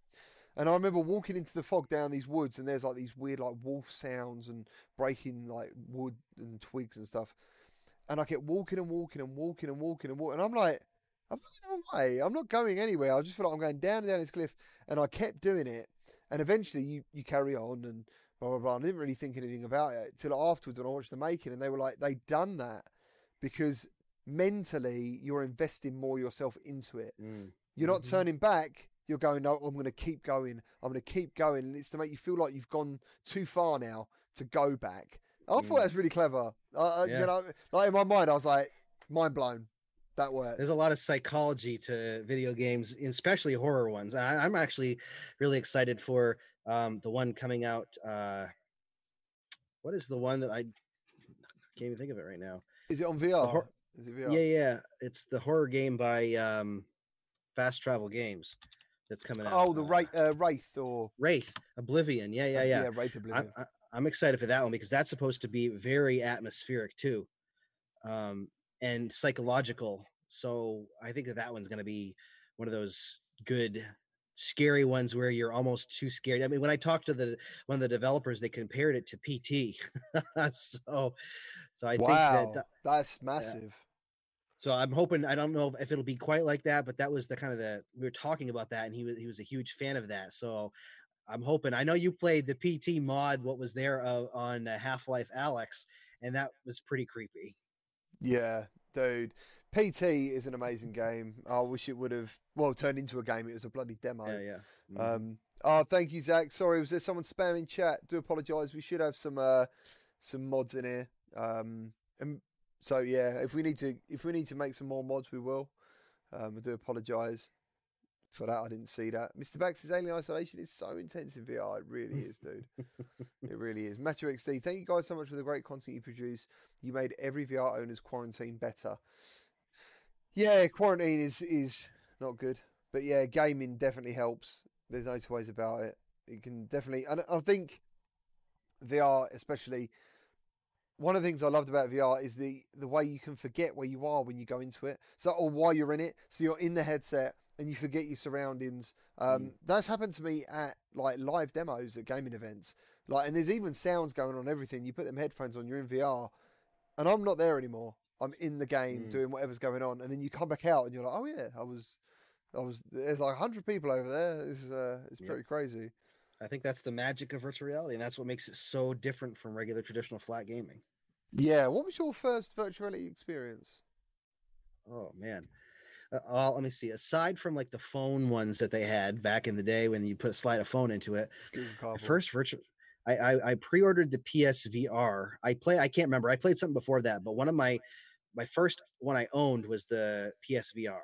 and I remember walking into the fog down these woods, and there's like these weird like wolf sounds and breaking like wood and twigs and stuff. And I kept walking and walking and walking and walking and walking, and I'm like, I'm not going the wrong way. I'm not going anywhere. I just feel like I'm going down and down this cliff, and I kept doing it. And eventually, you you carry on and blah blah blah. I didn't really think anything about it till afterwards when I watched the making, and they were like, they'd done that because mentally you're investing more yourself into it. Mm. You're not Mhm. turning back. You're going, no, I'm going to keep going. I'm going to keep going. And it's to make you feel like you've gone too far now to go back. I thought Mm. that's really clever. Uh, Yeah. You know, like in my mind, I was like, mind blown. That worked. There's a lot of psychology to video games, especially horror ones. I, I'm actually really excited for um, the one coming out. Uh, what is the one that I can't even think of it right now? Is it on VR? hor- Is it VR? Yeah, yeah, it's the horror game by um, Fast Travel Games that's coming out. Oh, the uh, Wraith, uh, Wraith or Wraith, Oblivion. Yeah, yeah, uh, yeah. yeah, Wraith I'm, Oblivion. I- I'm excited for that one because that's supposed to be very atmospheric too, um, and psychological. So I think that that one's going to be one of those good, scary ones where you're almost too scared. I mean, when I talked to the one of the developers, they compared it to PT. so, so I wow, think that that's massive. so I'm hoping I don't know if it'll be quite like that, but that was the kind of the we were talking about that, and he was he was a huge fan of that. So I'm hoping. I know you played the PT mod, what was there uh, on uh, Half Life Alyx, and that was pretty creepy. Yeah, dude. PT is an amazing game. I wish it would have well turned into a game. It was a bloody demo. Yeah, yeah. Mhm. Um, oh, thank you, Zach. Sorry, was there someone spamming chat? Do apologise. We should have some uh, some mods in here. Um, and so yeah, if we need to if we need to make some more mods, we will. Um, I do apologise for that. I didn't see that. Mr. Bax's Alien Isolation is so intense in VR. It really is, dude. it really is. Matthew XD, thank you guys so much for the great content you produce. You made every VR owner's quarantine better. Yeah, quarantine is is not good, but yeah, gaming definitely helps. There's no two ways about it. It can definitely, and I think VR, especially, one of the things I loved about VR is the the way you can forget where you are when you go into it. So, or while you're in it, so you're in the headset and you forget your surroundings. Um, That's happened to me at like live demos at gaming events. Like, and there's even sounds going on. Everything you put them headphones on, you're in VR, and I'm not there anymore. I'm in the game Mm. doing whatever's going on, and then you come back out and you're like, oh yeah, I was, I was. There's like hundred people over there. This is uh, it's pretty crazy. I think that's the magic of virtual reality, and that's what makes it so different from regular traditional flat gaming. Yeah. What was your first virtual reality experience? Oh man. Uh, uh, let me see. Aside from like the phone ones that they had back in the day when you put a slide a phone into it, Google the Cardboard. first virtual I, I I pre-ordered the PSVR. I play I can't remember. I played something before that, but one of my my first one I owned was the PSVR.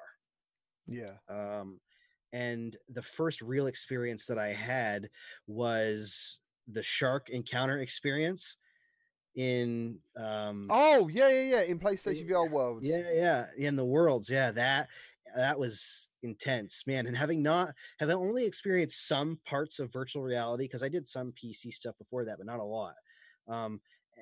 Yeah. Um and the first real experience that I had was the shark encounter experience in um Oh yeah, yeah, yeah. In PlayStation Yeah. VR worlds. yeah yeah in the worlds yeah that that was intense man and having not have only experienced some parts of virtual reality because i did some pc stuff before that but not a lot um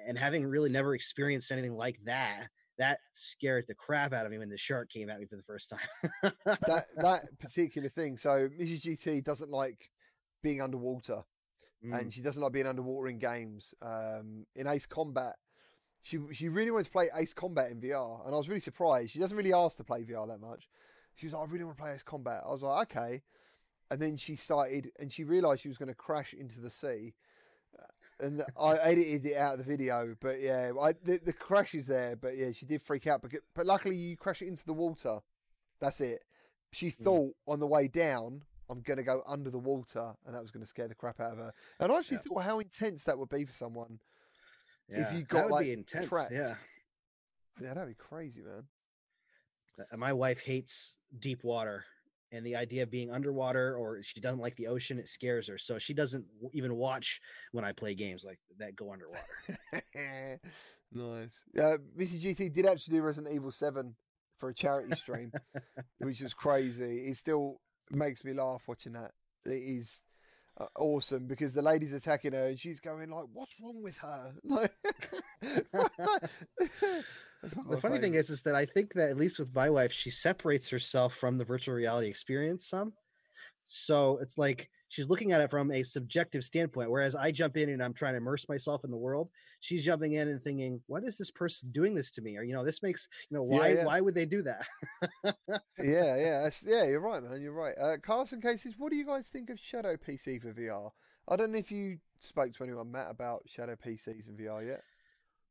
and having really never experienced anything like that that scared the crap out of me when the shark came at me for the first time. that that particular thing. So Mrs. GT doesn't like being underwater, Mm. and she doesn't like being underwater in games. Um, in Ace Combat, she she really wanted to play Ace Combat in VR, and I was really surprised. She doesn't really ask to play VR that much. She was like, "I really want to play Ace Combat." I was like, "Okay," and then she started, and she realised she was going to crash into the sea. And I edited it out of the video, but yeah, I, the, the crash is there. But yeah, she did freak out. But but luckily, you crash it into the water. That's it. She Mm. thought on the way down, I'm going to go under the water, and that was going to scare the crap out of her. And I actually Yeah. thought how intense that would be for someone. Yeah, you that got, would like, be intense. trapped. Yeah. Yeah, that'd be crazy, man. Uh, my wife hates deep water and the idea of being underwater or she doesn't like the ocean it scares her so she doesn't w- even watch when i play games like that go underwater nice. Uh, Missy GT did actually do Resident Evil 7 for a charity stream, which was crazy. It still makes me laugh watching that. It is uh, awesome because the lady's attacking her and she's going like, "What's wrong with her?" Like, the funny thing is is that i think that at least with my wife she separates herself from the virtual reality experience some so it's like she's looking at it from a subjective standpoint whereas i jump in and i'm trying to immerse myself in the world she's jumping in and thinking what is this person doing this to me or you know this makes you know Yeah, why yeah. why would they do that yeah, yeah, yeah. You're right, man. You're right. Uh, Carson cases. What do you guys think of Shadow PC for VR? I don't know if you spoke to anyone, Matt, about Shadow PCs and VR yet.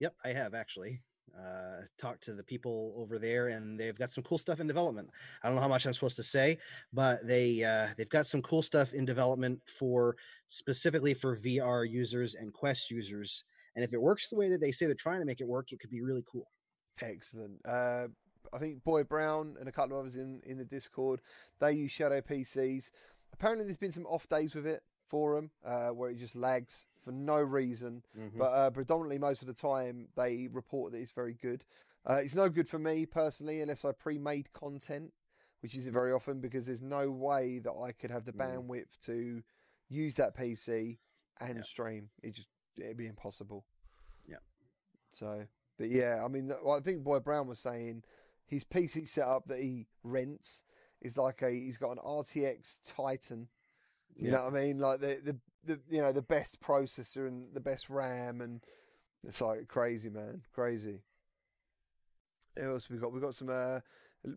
Yep, I have actually uh, talked to the people over there, and they've got some cool stuff in development. I don't know how much I'm supposed to say, but they uh, they've got some cool stuff in development for specifically for VR users and Quest users. And if it works the way that they say they're trying to make it work, it could be really cool. Excellent. Uh, I think Boy Brown and a couple of others in, in the Discord, they use Shadow PCs. Apparently, there's been some off days with it for them uh, where it just lags for no reason. Mhm. But uh, predominantly, most of the time, they report that it's very good. Uh, it's no good for me personally unless I pre made content, which isn't very often because there's no way that I could have the Mm. bandwidth to use that PC and Yeah. stream. It just, it'd be impossible. Yeah. So, but yeah, I mean, I think Boy Brown was saying his PC setup that he rents is like a he's got an RTX Titan. You Yeah. know what I mean? Like the, the the you know the best processor and the best RAM and it's like crazy, man, crazy. Who else we got? We got some uh,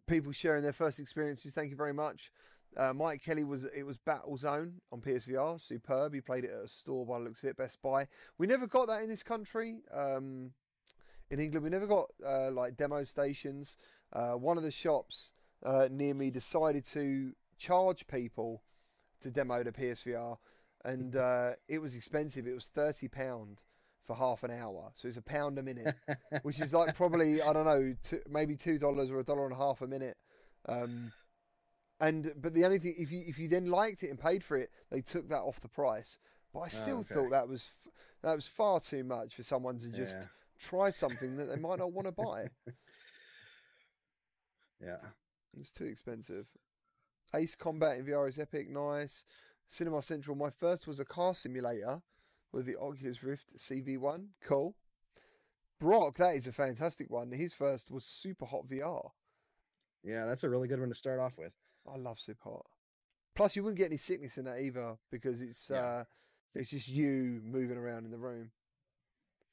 people sharing their first experiences. Thank you very much. Uh, Mike Kelly was it was Battlezone on PSVR, superb. He played it at a store by the looks of it, Best Buy. We never got that in this country. Um, in England, we never got uh, like demo stations. Uh, one of the shops uh, near me decided to charge people to demo the PSVR, and uh, it was expensive. It was thirty pound for half an hour, so it's a pound a minute, which is like probably I don't know, two, maybe two dollars or a dollar and a half a minute. Um, and but the only thing, if you if you then liked it and paid for it, they took that off the price. But I still okay. thought that was f- that was far too much for someone to just Yeah. try something that they might not want to buy. Yeah. It's too expensive. Ace Combat in VR is epic, nice. Cinema Central. My first was a car simulator with the Oculus Rift CV1. Cool. Brock, that is a fantastic one. His first was Super Hot VR. Yeah, that's a really good one to start off with. I love Super Hot. Plus, you wouldn't get any sickness in that either because it's Yeah. uh, it's just you moving around in the room.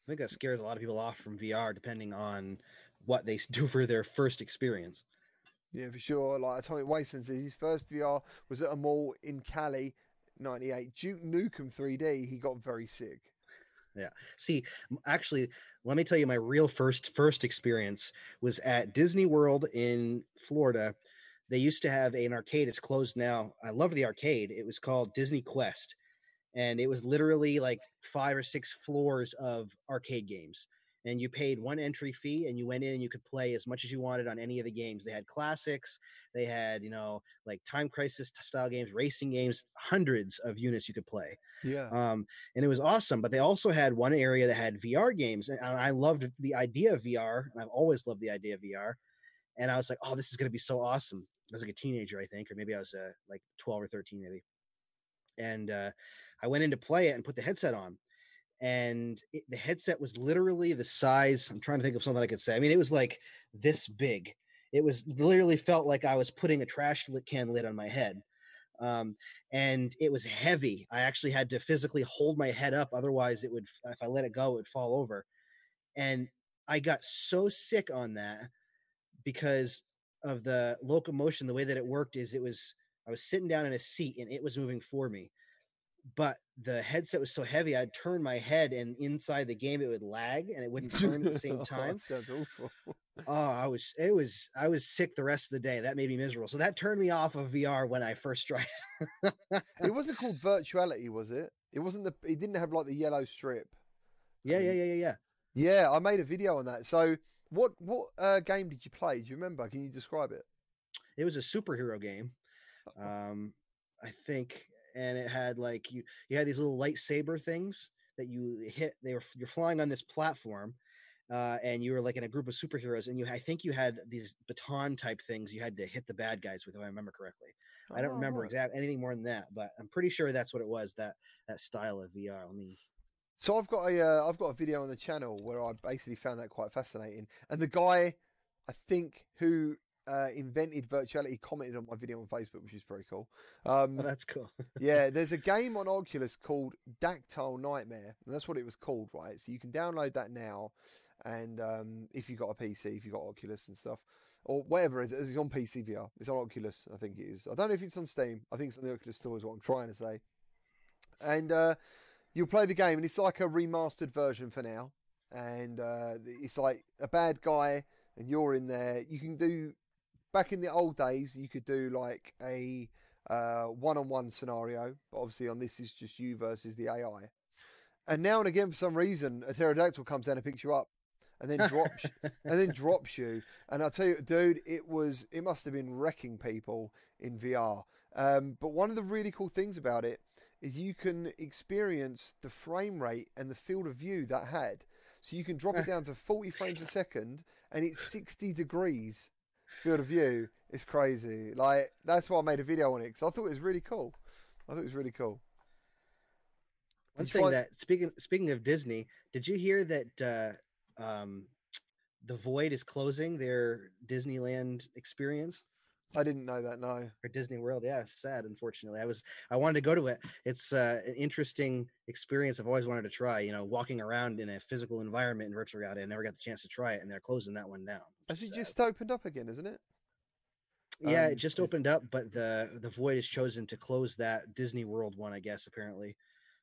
I think that scares a lot of people off from VR, depending on what they do for their first experience. Yeah, for sure. Like Atomic Wasteland says, his first VR was at a mall in Cali, '98. Duke Nukem 3D. He got very sick. Yeah. See, actually, let me tell you, my real first first experience was at Disney World in Florida. They used to have an arcade. It's closed now. I love the arcade. It was called Disney Quest, and it was literally like five or six floors of arcade games. And you paid one entry fee, and you went in and you could play as much as you wanted on any of the games. They had classics. They had, you know, like Time Crisis style games, racing games, hundreds of units you could play Yeah. um, and it was awesome. But they also had one area that had VR games, and I loved the idea of VR, and I've always loved the idea of VR. And I was like, "Oh, this is going to be so awesome!" I was like a teenager, I think, or maybe I was uh, like twelve or thirteen, maybe. And uh, I went in to play it and put the headset on, and it, the headset was literally the size. I'm trying to think of something I could say. I mean, it was like this big. It was literally felt like I was putting a trash can lid on my head. Um, and it was heavy. I actually had to physically hold my head up, otherwise, it would, if I let it go, it would fall over. And I got so sick on that because of the locomotion. The way that it worked is it was, I was sitting down in a seat and it was moving for me but the headset was so heavy i'd turn my head and inside the game it would lag and it wouldn't turn at the same time. sounds awful. Oh i was it was i was sick the rest of the day. That made me miserable. So that turned me off of vr when i first tried. It wasn't called virtuality was it? It wasn't the it didn't have like the yellow strip. Yeah yeah yeah yeah yeah. Yeah i made a video on that. So what what uh, game did you play? Do you remember? Can you describe it? It was a superhero game. Um i think and it had like you you had these little lightsaber things that you hit. They were you're flying on this platform, uh, and you were like in a group of superheroes, and you I think you had these baton type things you had to hit the bad guys with, if I remember correctly. Oh, I don't remember right. exactly anything more than that, but I'm pretty sure that's what it was. That that style of VR. Let me. So I've got a uh, I've got a video on the channel where I basically found that quite fascinating, and the guy I think who uh, invented virtuality commented on my video on Facebook, which is very cool. Um, oh, that's cool. yeah, there's a game on Oculus called Dactyl Nightmare, and that's what it was called, right? So you can download that now, and um, if you've got a PC, if you've got Oculus and stuff, or whatever it is, it's on PC VR. It's on Oculus, I think it is. I don't know if it's on Steam. I think it's on the Oculus Store, is what I'm trying to say. And uh, you'll play the game, and it's like a remastered version for now. And uh, it's like a bad guy, and you're in there. You can do back in the old days, you could do like a uh, one-on-one scenario, but obviously on this is just you versus the AI. And now and again, for some reason, a pterodactyl comes down and picks you up, and then drops, and then drops you. And I tell you, dude, it was it must have been wrecking people in VR. Um, but one of the really cool things about it is you can experience the frame rate and the field of view that had. So you can drop it down to 40 frames a second, and it's 60 degrees field of view is crazy. Like that's why I made a video on it because I thought it was really cool. I thought it was really cool. One thing find... that speaking speaking of Disney, did you hear that uh, um, the Void is closing their Disneyland experience? I didn't know that. No. Or Disney World, yeah, it's sad. Unfortunately, I was I wanted to go to it. It's uh, an interesting experience. I've always wanted to try. You know, walking around in a physical environment in virtual reality. I never got the chance to try it, and they're closing that one down. Has it just opened up again? Isn't it? Yeah, um, it just opened up, but the the Void has chosen to close that Disney World one. I guess apparently,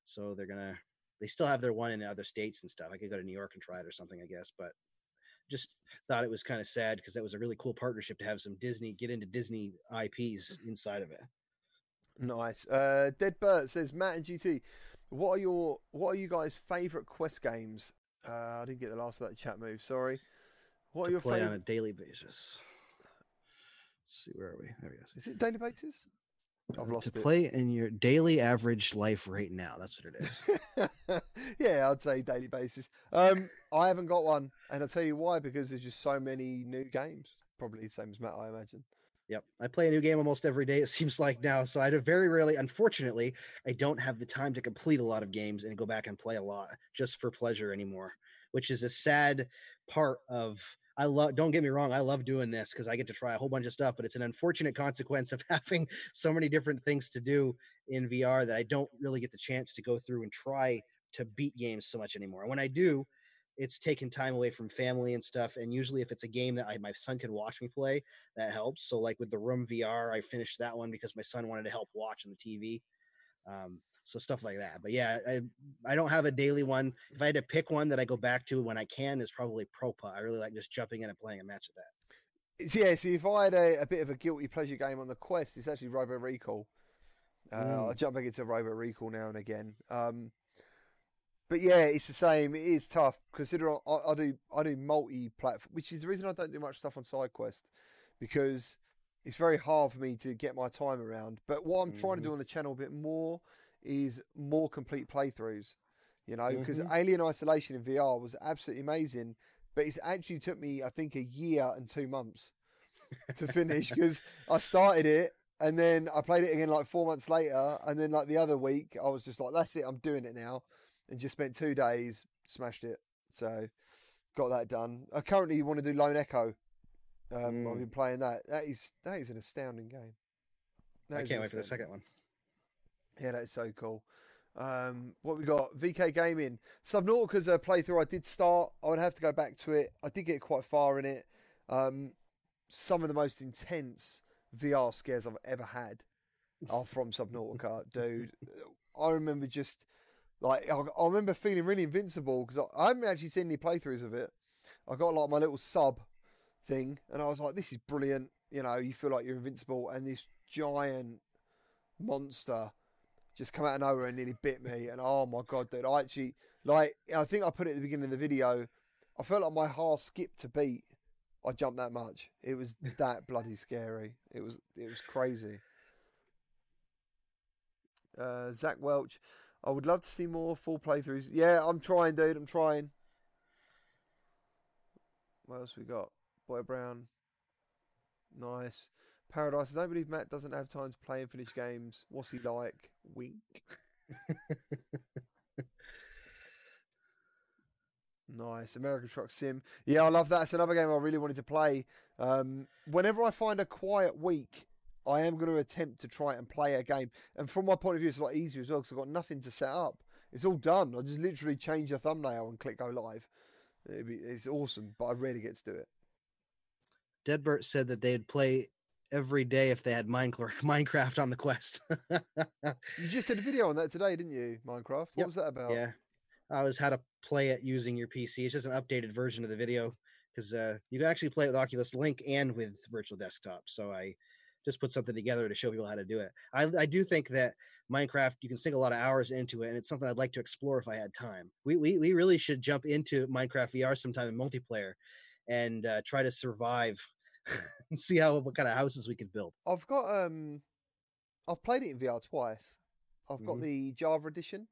so they're gonna. They still have their one in other states and stuff. I could go to New York and try it or something. I guess, but just thought it was kind of sad because that was a really cool partnership to have some Disney get into Disney IPs inside of it. Nice. Uh, Dead Bert says Matt and GT, what are your what are you guys' favorite quest games? Uh, I didn't get the last of that chat move. Sorry. What are your play favorite... on a daily basis? Let's see, where are we? There we go. Is it daily basis? I've lost to it. play in your daily average life right now. That's what it is. yeah, I'd say daily basis. Um, I haven't got one, and I'll tell you why because there's just so many new games. Probably the same as Matt, I imagine. Yep, I play a new game almost every day. It seems like now, so I do very rarely. Unfortunately, I don't have the time to complete a lot of games and go back and play a lot just for pleasure anymore, which is a sad part of I love don't get me wrong, I love doing this because I get to try a whole bunch of stuff, but it's an unfortunate consequence of having so many different things to do in VR that I don't really get the chance to go through and try to beat games so much anymore. And When I do, it's taking time away from family and stuff. And usually, if it's a game that I, my son can watch me play, that helps. So, like with the Room VR, I finished that one because my son wanted to help watch on the TV. Um, so stuff like that. But yeah, I I don't have a daily one. If I had to pick one that I go back to when I can, is probably Propa. I really like just jumping in and playing a match of that. Yeah, see, if I had a, a bit of a guilty pleasure game on the Quest, it's actually Robo Recall. Uh, mm. I jump back into Robo Recall now and again. Um, but yeah, it's the same. It is tough. Consider I, I do I do multi-platform, which is the reason I don't do much stuff on side quest, because it's very hard for me to get my time around. But what I'm mm. trying to do mm-hmm. on the channel a bit more is more complete playthroughs. You know, because mm-hmm. Alien Isolation in VR was absolutely amazing, but it's actually took me, I think, a year and two months to finish because I started it and then I played it again like four months later, and then like the other week, I was just like, "That's it, I'm doing it now." and just spent two days, smashed it. So got that done. I currently want to do Lone Echo. Um, I've Mm. been playing that. That is that is an astounding game. That I can't wait for the second one. Yeah, that is so cool. Um, what we got? VK Gaming. Subnautica's a playthrough I did start. I would have to go back to it. I did get quite far in it. Um, some of the most intense VR scares I've ever had are from Subnautica, dude. I remember just like I, I remember feeling really invincible because I, I haven't actually seen any playthroughs of it. I got like my little sub thing, and I was like, "This is brilliant." You know, you feel like you're invincible, and this giant monster just come out of nowhere and nearly bit me. And oh my god, dude! I actually like. I think I put it at the beginning of the video. I felt like my heart skipped a beat. I jumped that much. It was that bloody scary. It was. It was crazy. Uh, Zach Welch. I would love to see more full playthroughs. Yeah, I'm trying, dude. I'm trying. What else we got? Boy Brown. Nice. Paradise. I don't believe Matt doesn't have time to play and finish games. What's he like? Wink. nice. American Truck Sim. Yeah, I love that. It's another game I really wanted to play. Um, whenever I find a quiet week, I am going to attempt to try and play a game. And from my point of view, it's a lot easier as well because I've got nothing to set up. It's all done. I just literally change a thumbnail and click go live. It'd be, it's awesome, but I rarely get to do it. Deadbert said that they'd play every day if they had Minecraft Minecraft on the Quest. You just did a video on that today, didn't you, Minecraft? What Yep. was that about? yeah, I was how to play it using your PC. It's just an updated version of the video because uh, you can actually play it with Oculus Link and with Virtual Desktop. So I just put something together to show people how to do it. I, I do think that Minecraft you can sink a lot of hours into it, and it's something I'd like to explore if I had time. We we we really should jump into Minecraft VR sometime in multiplayer and uh, try to survive and see how what kind of houses we could build. I've got um, I've played it in VR twice. I've got Mhm. the Java edition.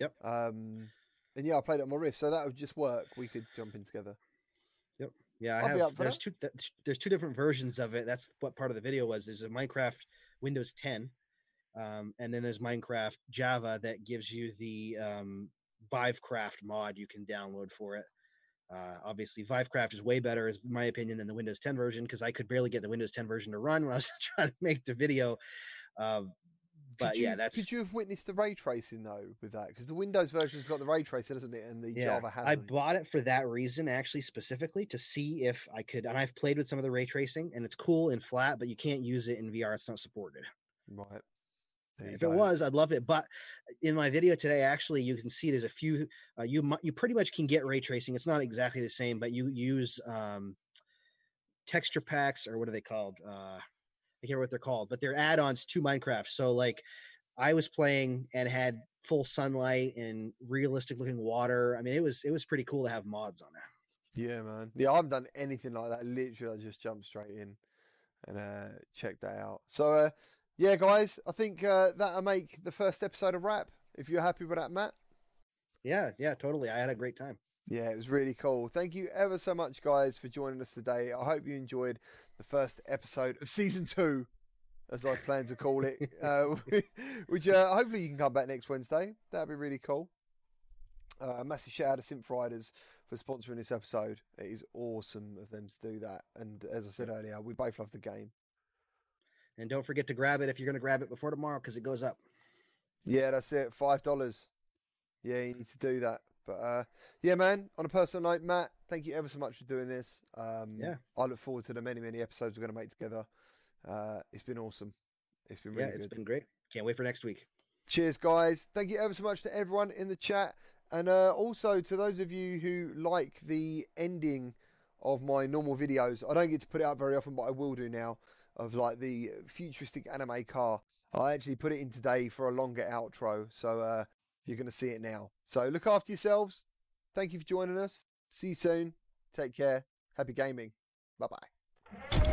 Yep. Um, and yeah, I played it on my Rift, so that would just work. We could jump in together. Yep. Yeah, I I'll have. There's that. two. th- There's two different versions of it. That's what part of the video was. There's a Minecraft Windows 10, um, and then there's Minecraft Java that gives you the um, Vivecraft mod you can download for it. Uh, obviously, Vivecraft is way better, is my opinion, than the Windows 10 version because I could barely get the Windows 10 version to run when I was trying to make the video. Um, but Could you, yeah, that's Could you have witnessed the ray tracing though with that? Because the Windows version's got the ray tracer, doesn't it? And the yeah. Java hasn't. I bought it for that reason, actually, specifically to see if I could. And I've played with some of the ray tracing, and it's cool in flat, but you can't use it in VR. It's not supported. Right. If it was, I'd love it. But in my video today, actually, you can see there's a few. Uh, you you pretty much can get ray tracing. It's not exactly the same, but you use um, texture packs or what are they called? Uh, I can't remember what they're called, but they're add-ons to Minecraft. So like, I was playing and had full sunlight and realistic looking water. I mean, it was it was pretty cool to have mods on there. Yeah, man. Yeah, I haven't done anything like that. Literally, I just jumped straight in and uh, checked that out. So, uh, yeah, guys, I think uh, that'll make the first episode a wrap. If you're happy with that, Matt. Yeah, yeah, totally. I had a great time. Yeah, it was really cool. Thank you ever so much, guys, for joining us today. I hope you enjoyed the first episode of season two, as I plan to call it. uh, which uh, hopefully you can come back next Wednesday. That'd be really cool. Uh, a massive shout out to Synth Riders for sponsoring this episode. It is awesome of them to do that. And as I said earlier, we both love the game. And don't forget to grab it if you're going to grab it before tomorrow because it goes up. Yeah, that's it. Five dollars. Yeah, you need to do that. But uh, yeah, man. On a personal note, Matt, thank you ever so much for doing this. Um, Yeah. I look forward to the many, many episodes we're going to make together. Uh, it's been awesome. It's been really yeah, it's good. been great. Can't wait for next week. Cheers, guys. Thank you ever so much to everyone in the chat. And uh, also to those of you who like the ending of my normal videos. I don't get to put it out very often, but I will do now. Of like the futuristic anime car. I actually put it in today for a longer outro. So uh, you're going to see it now. So look after yourselves. Thank you for joining us. See you soon. Take care. Happy gaming. Bye bye.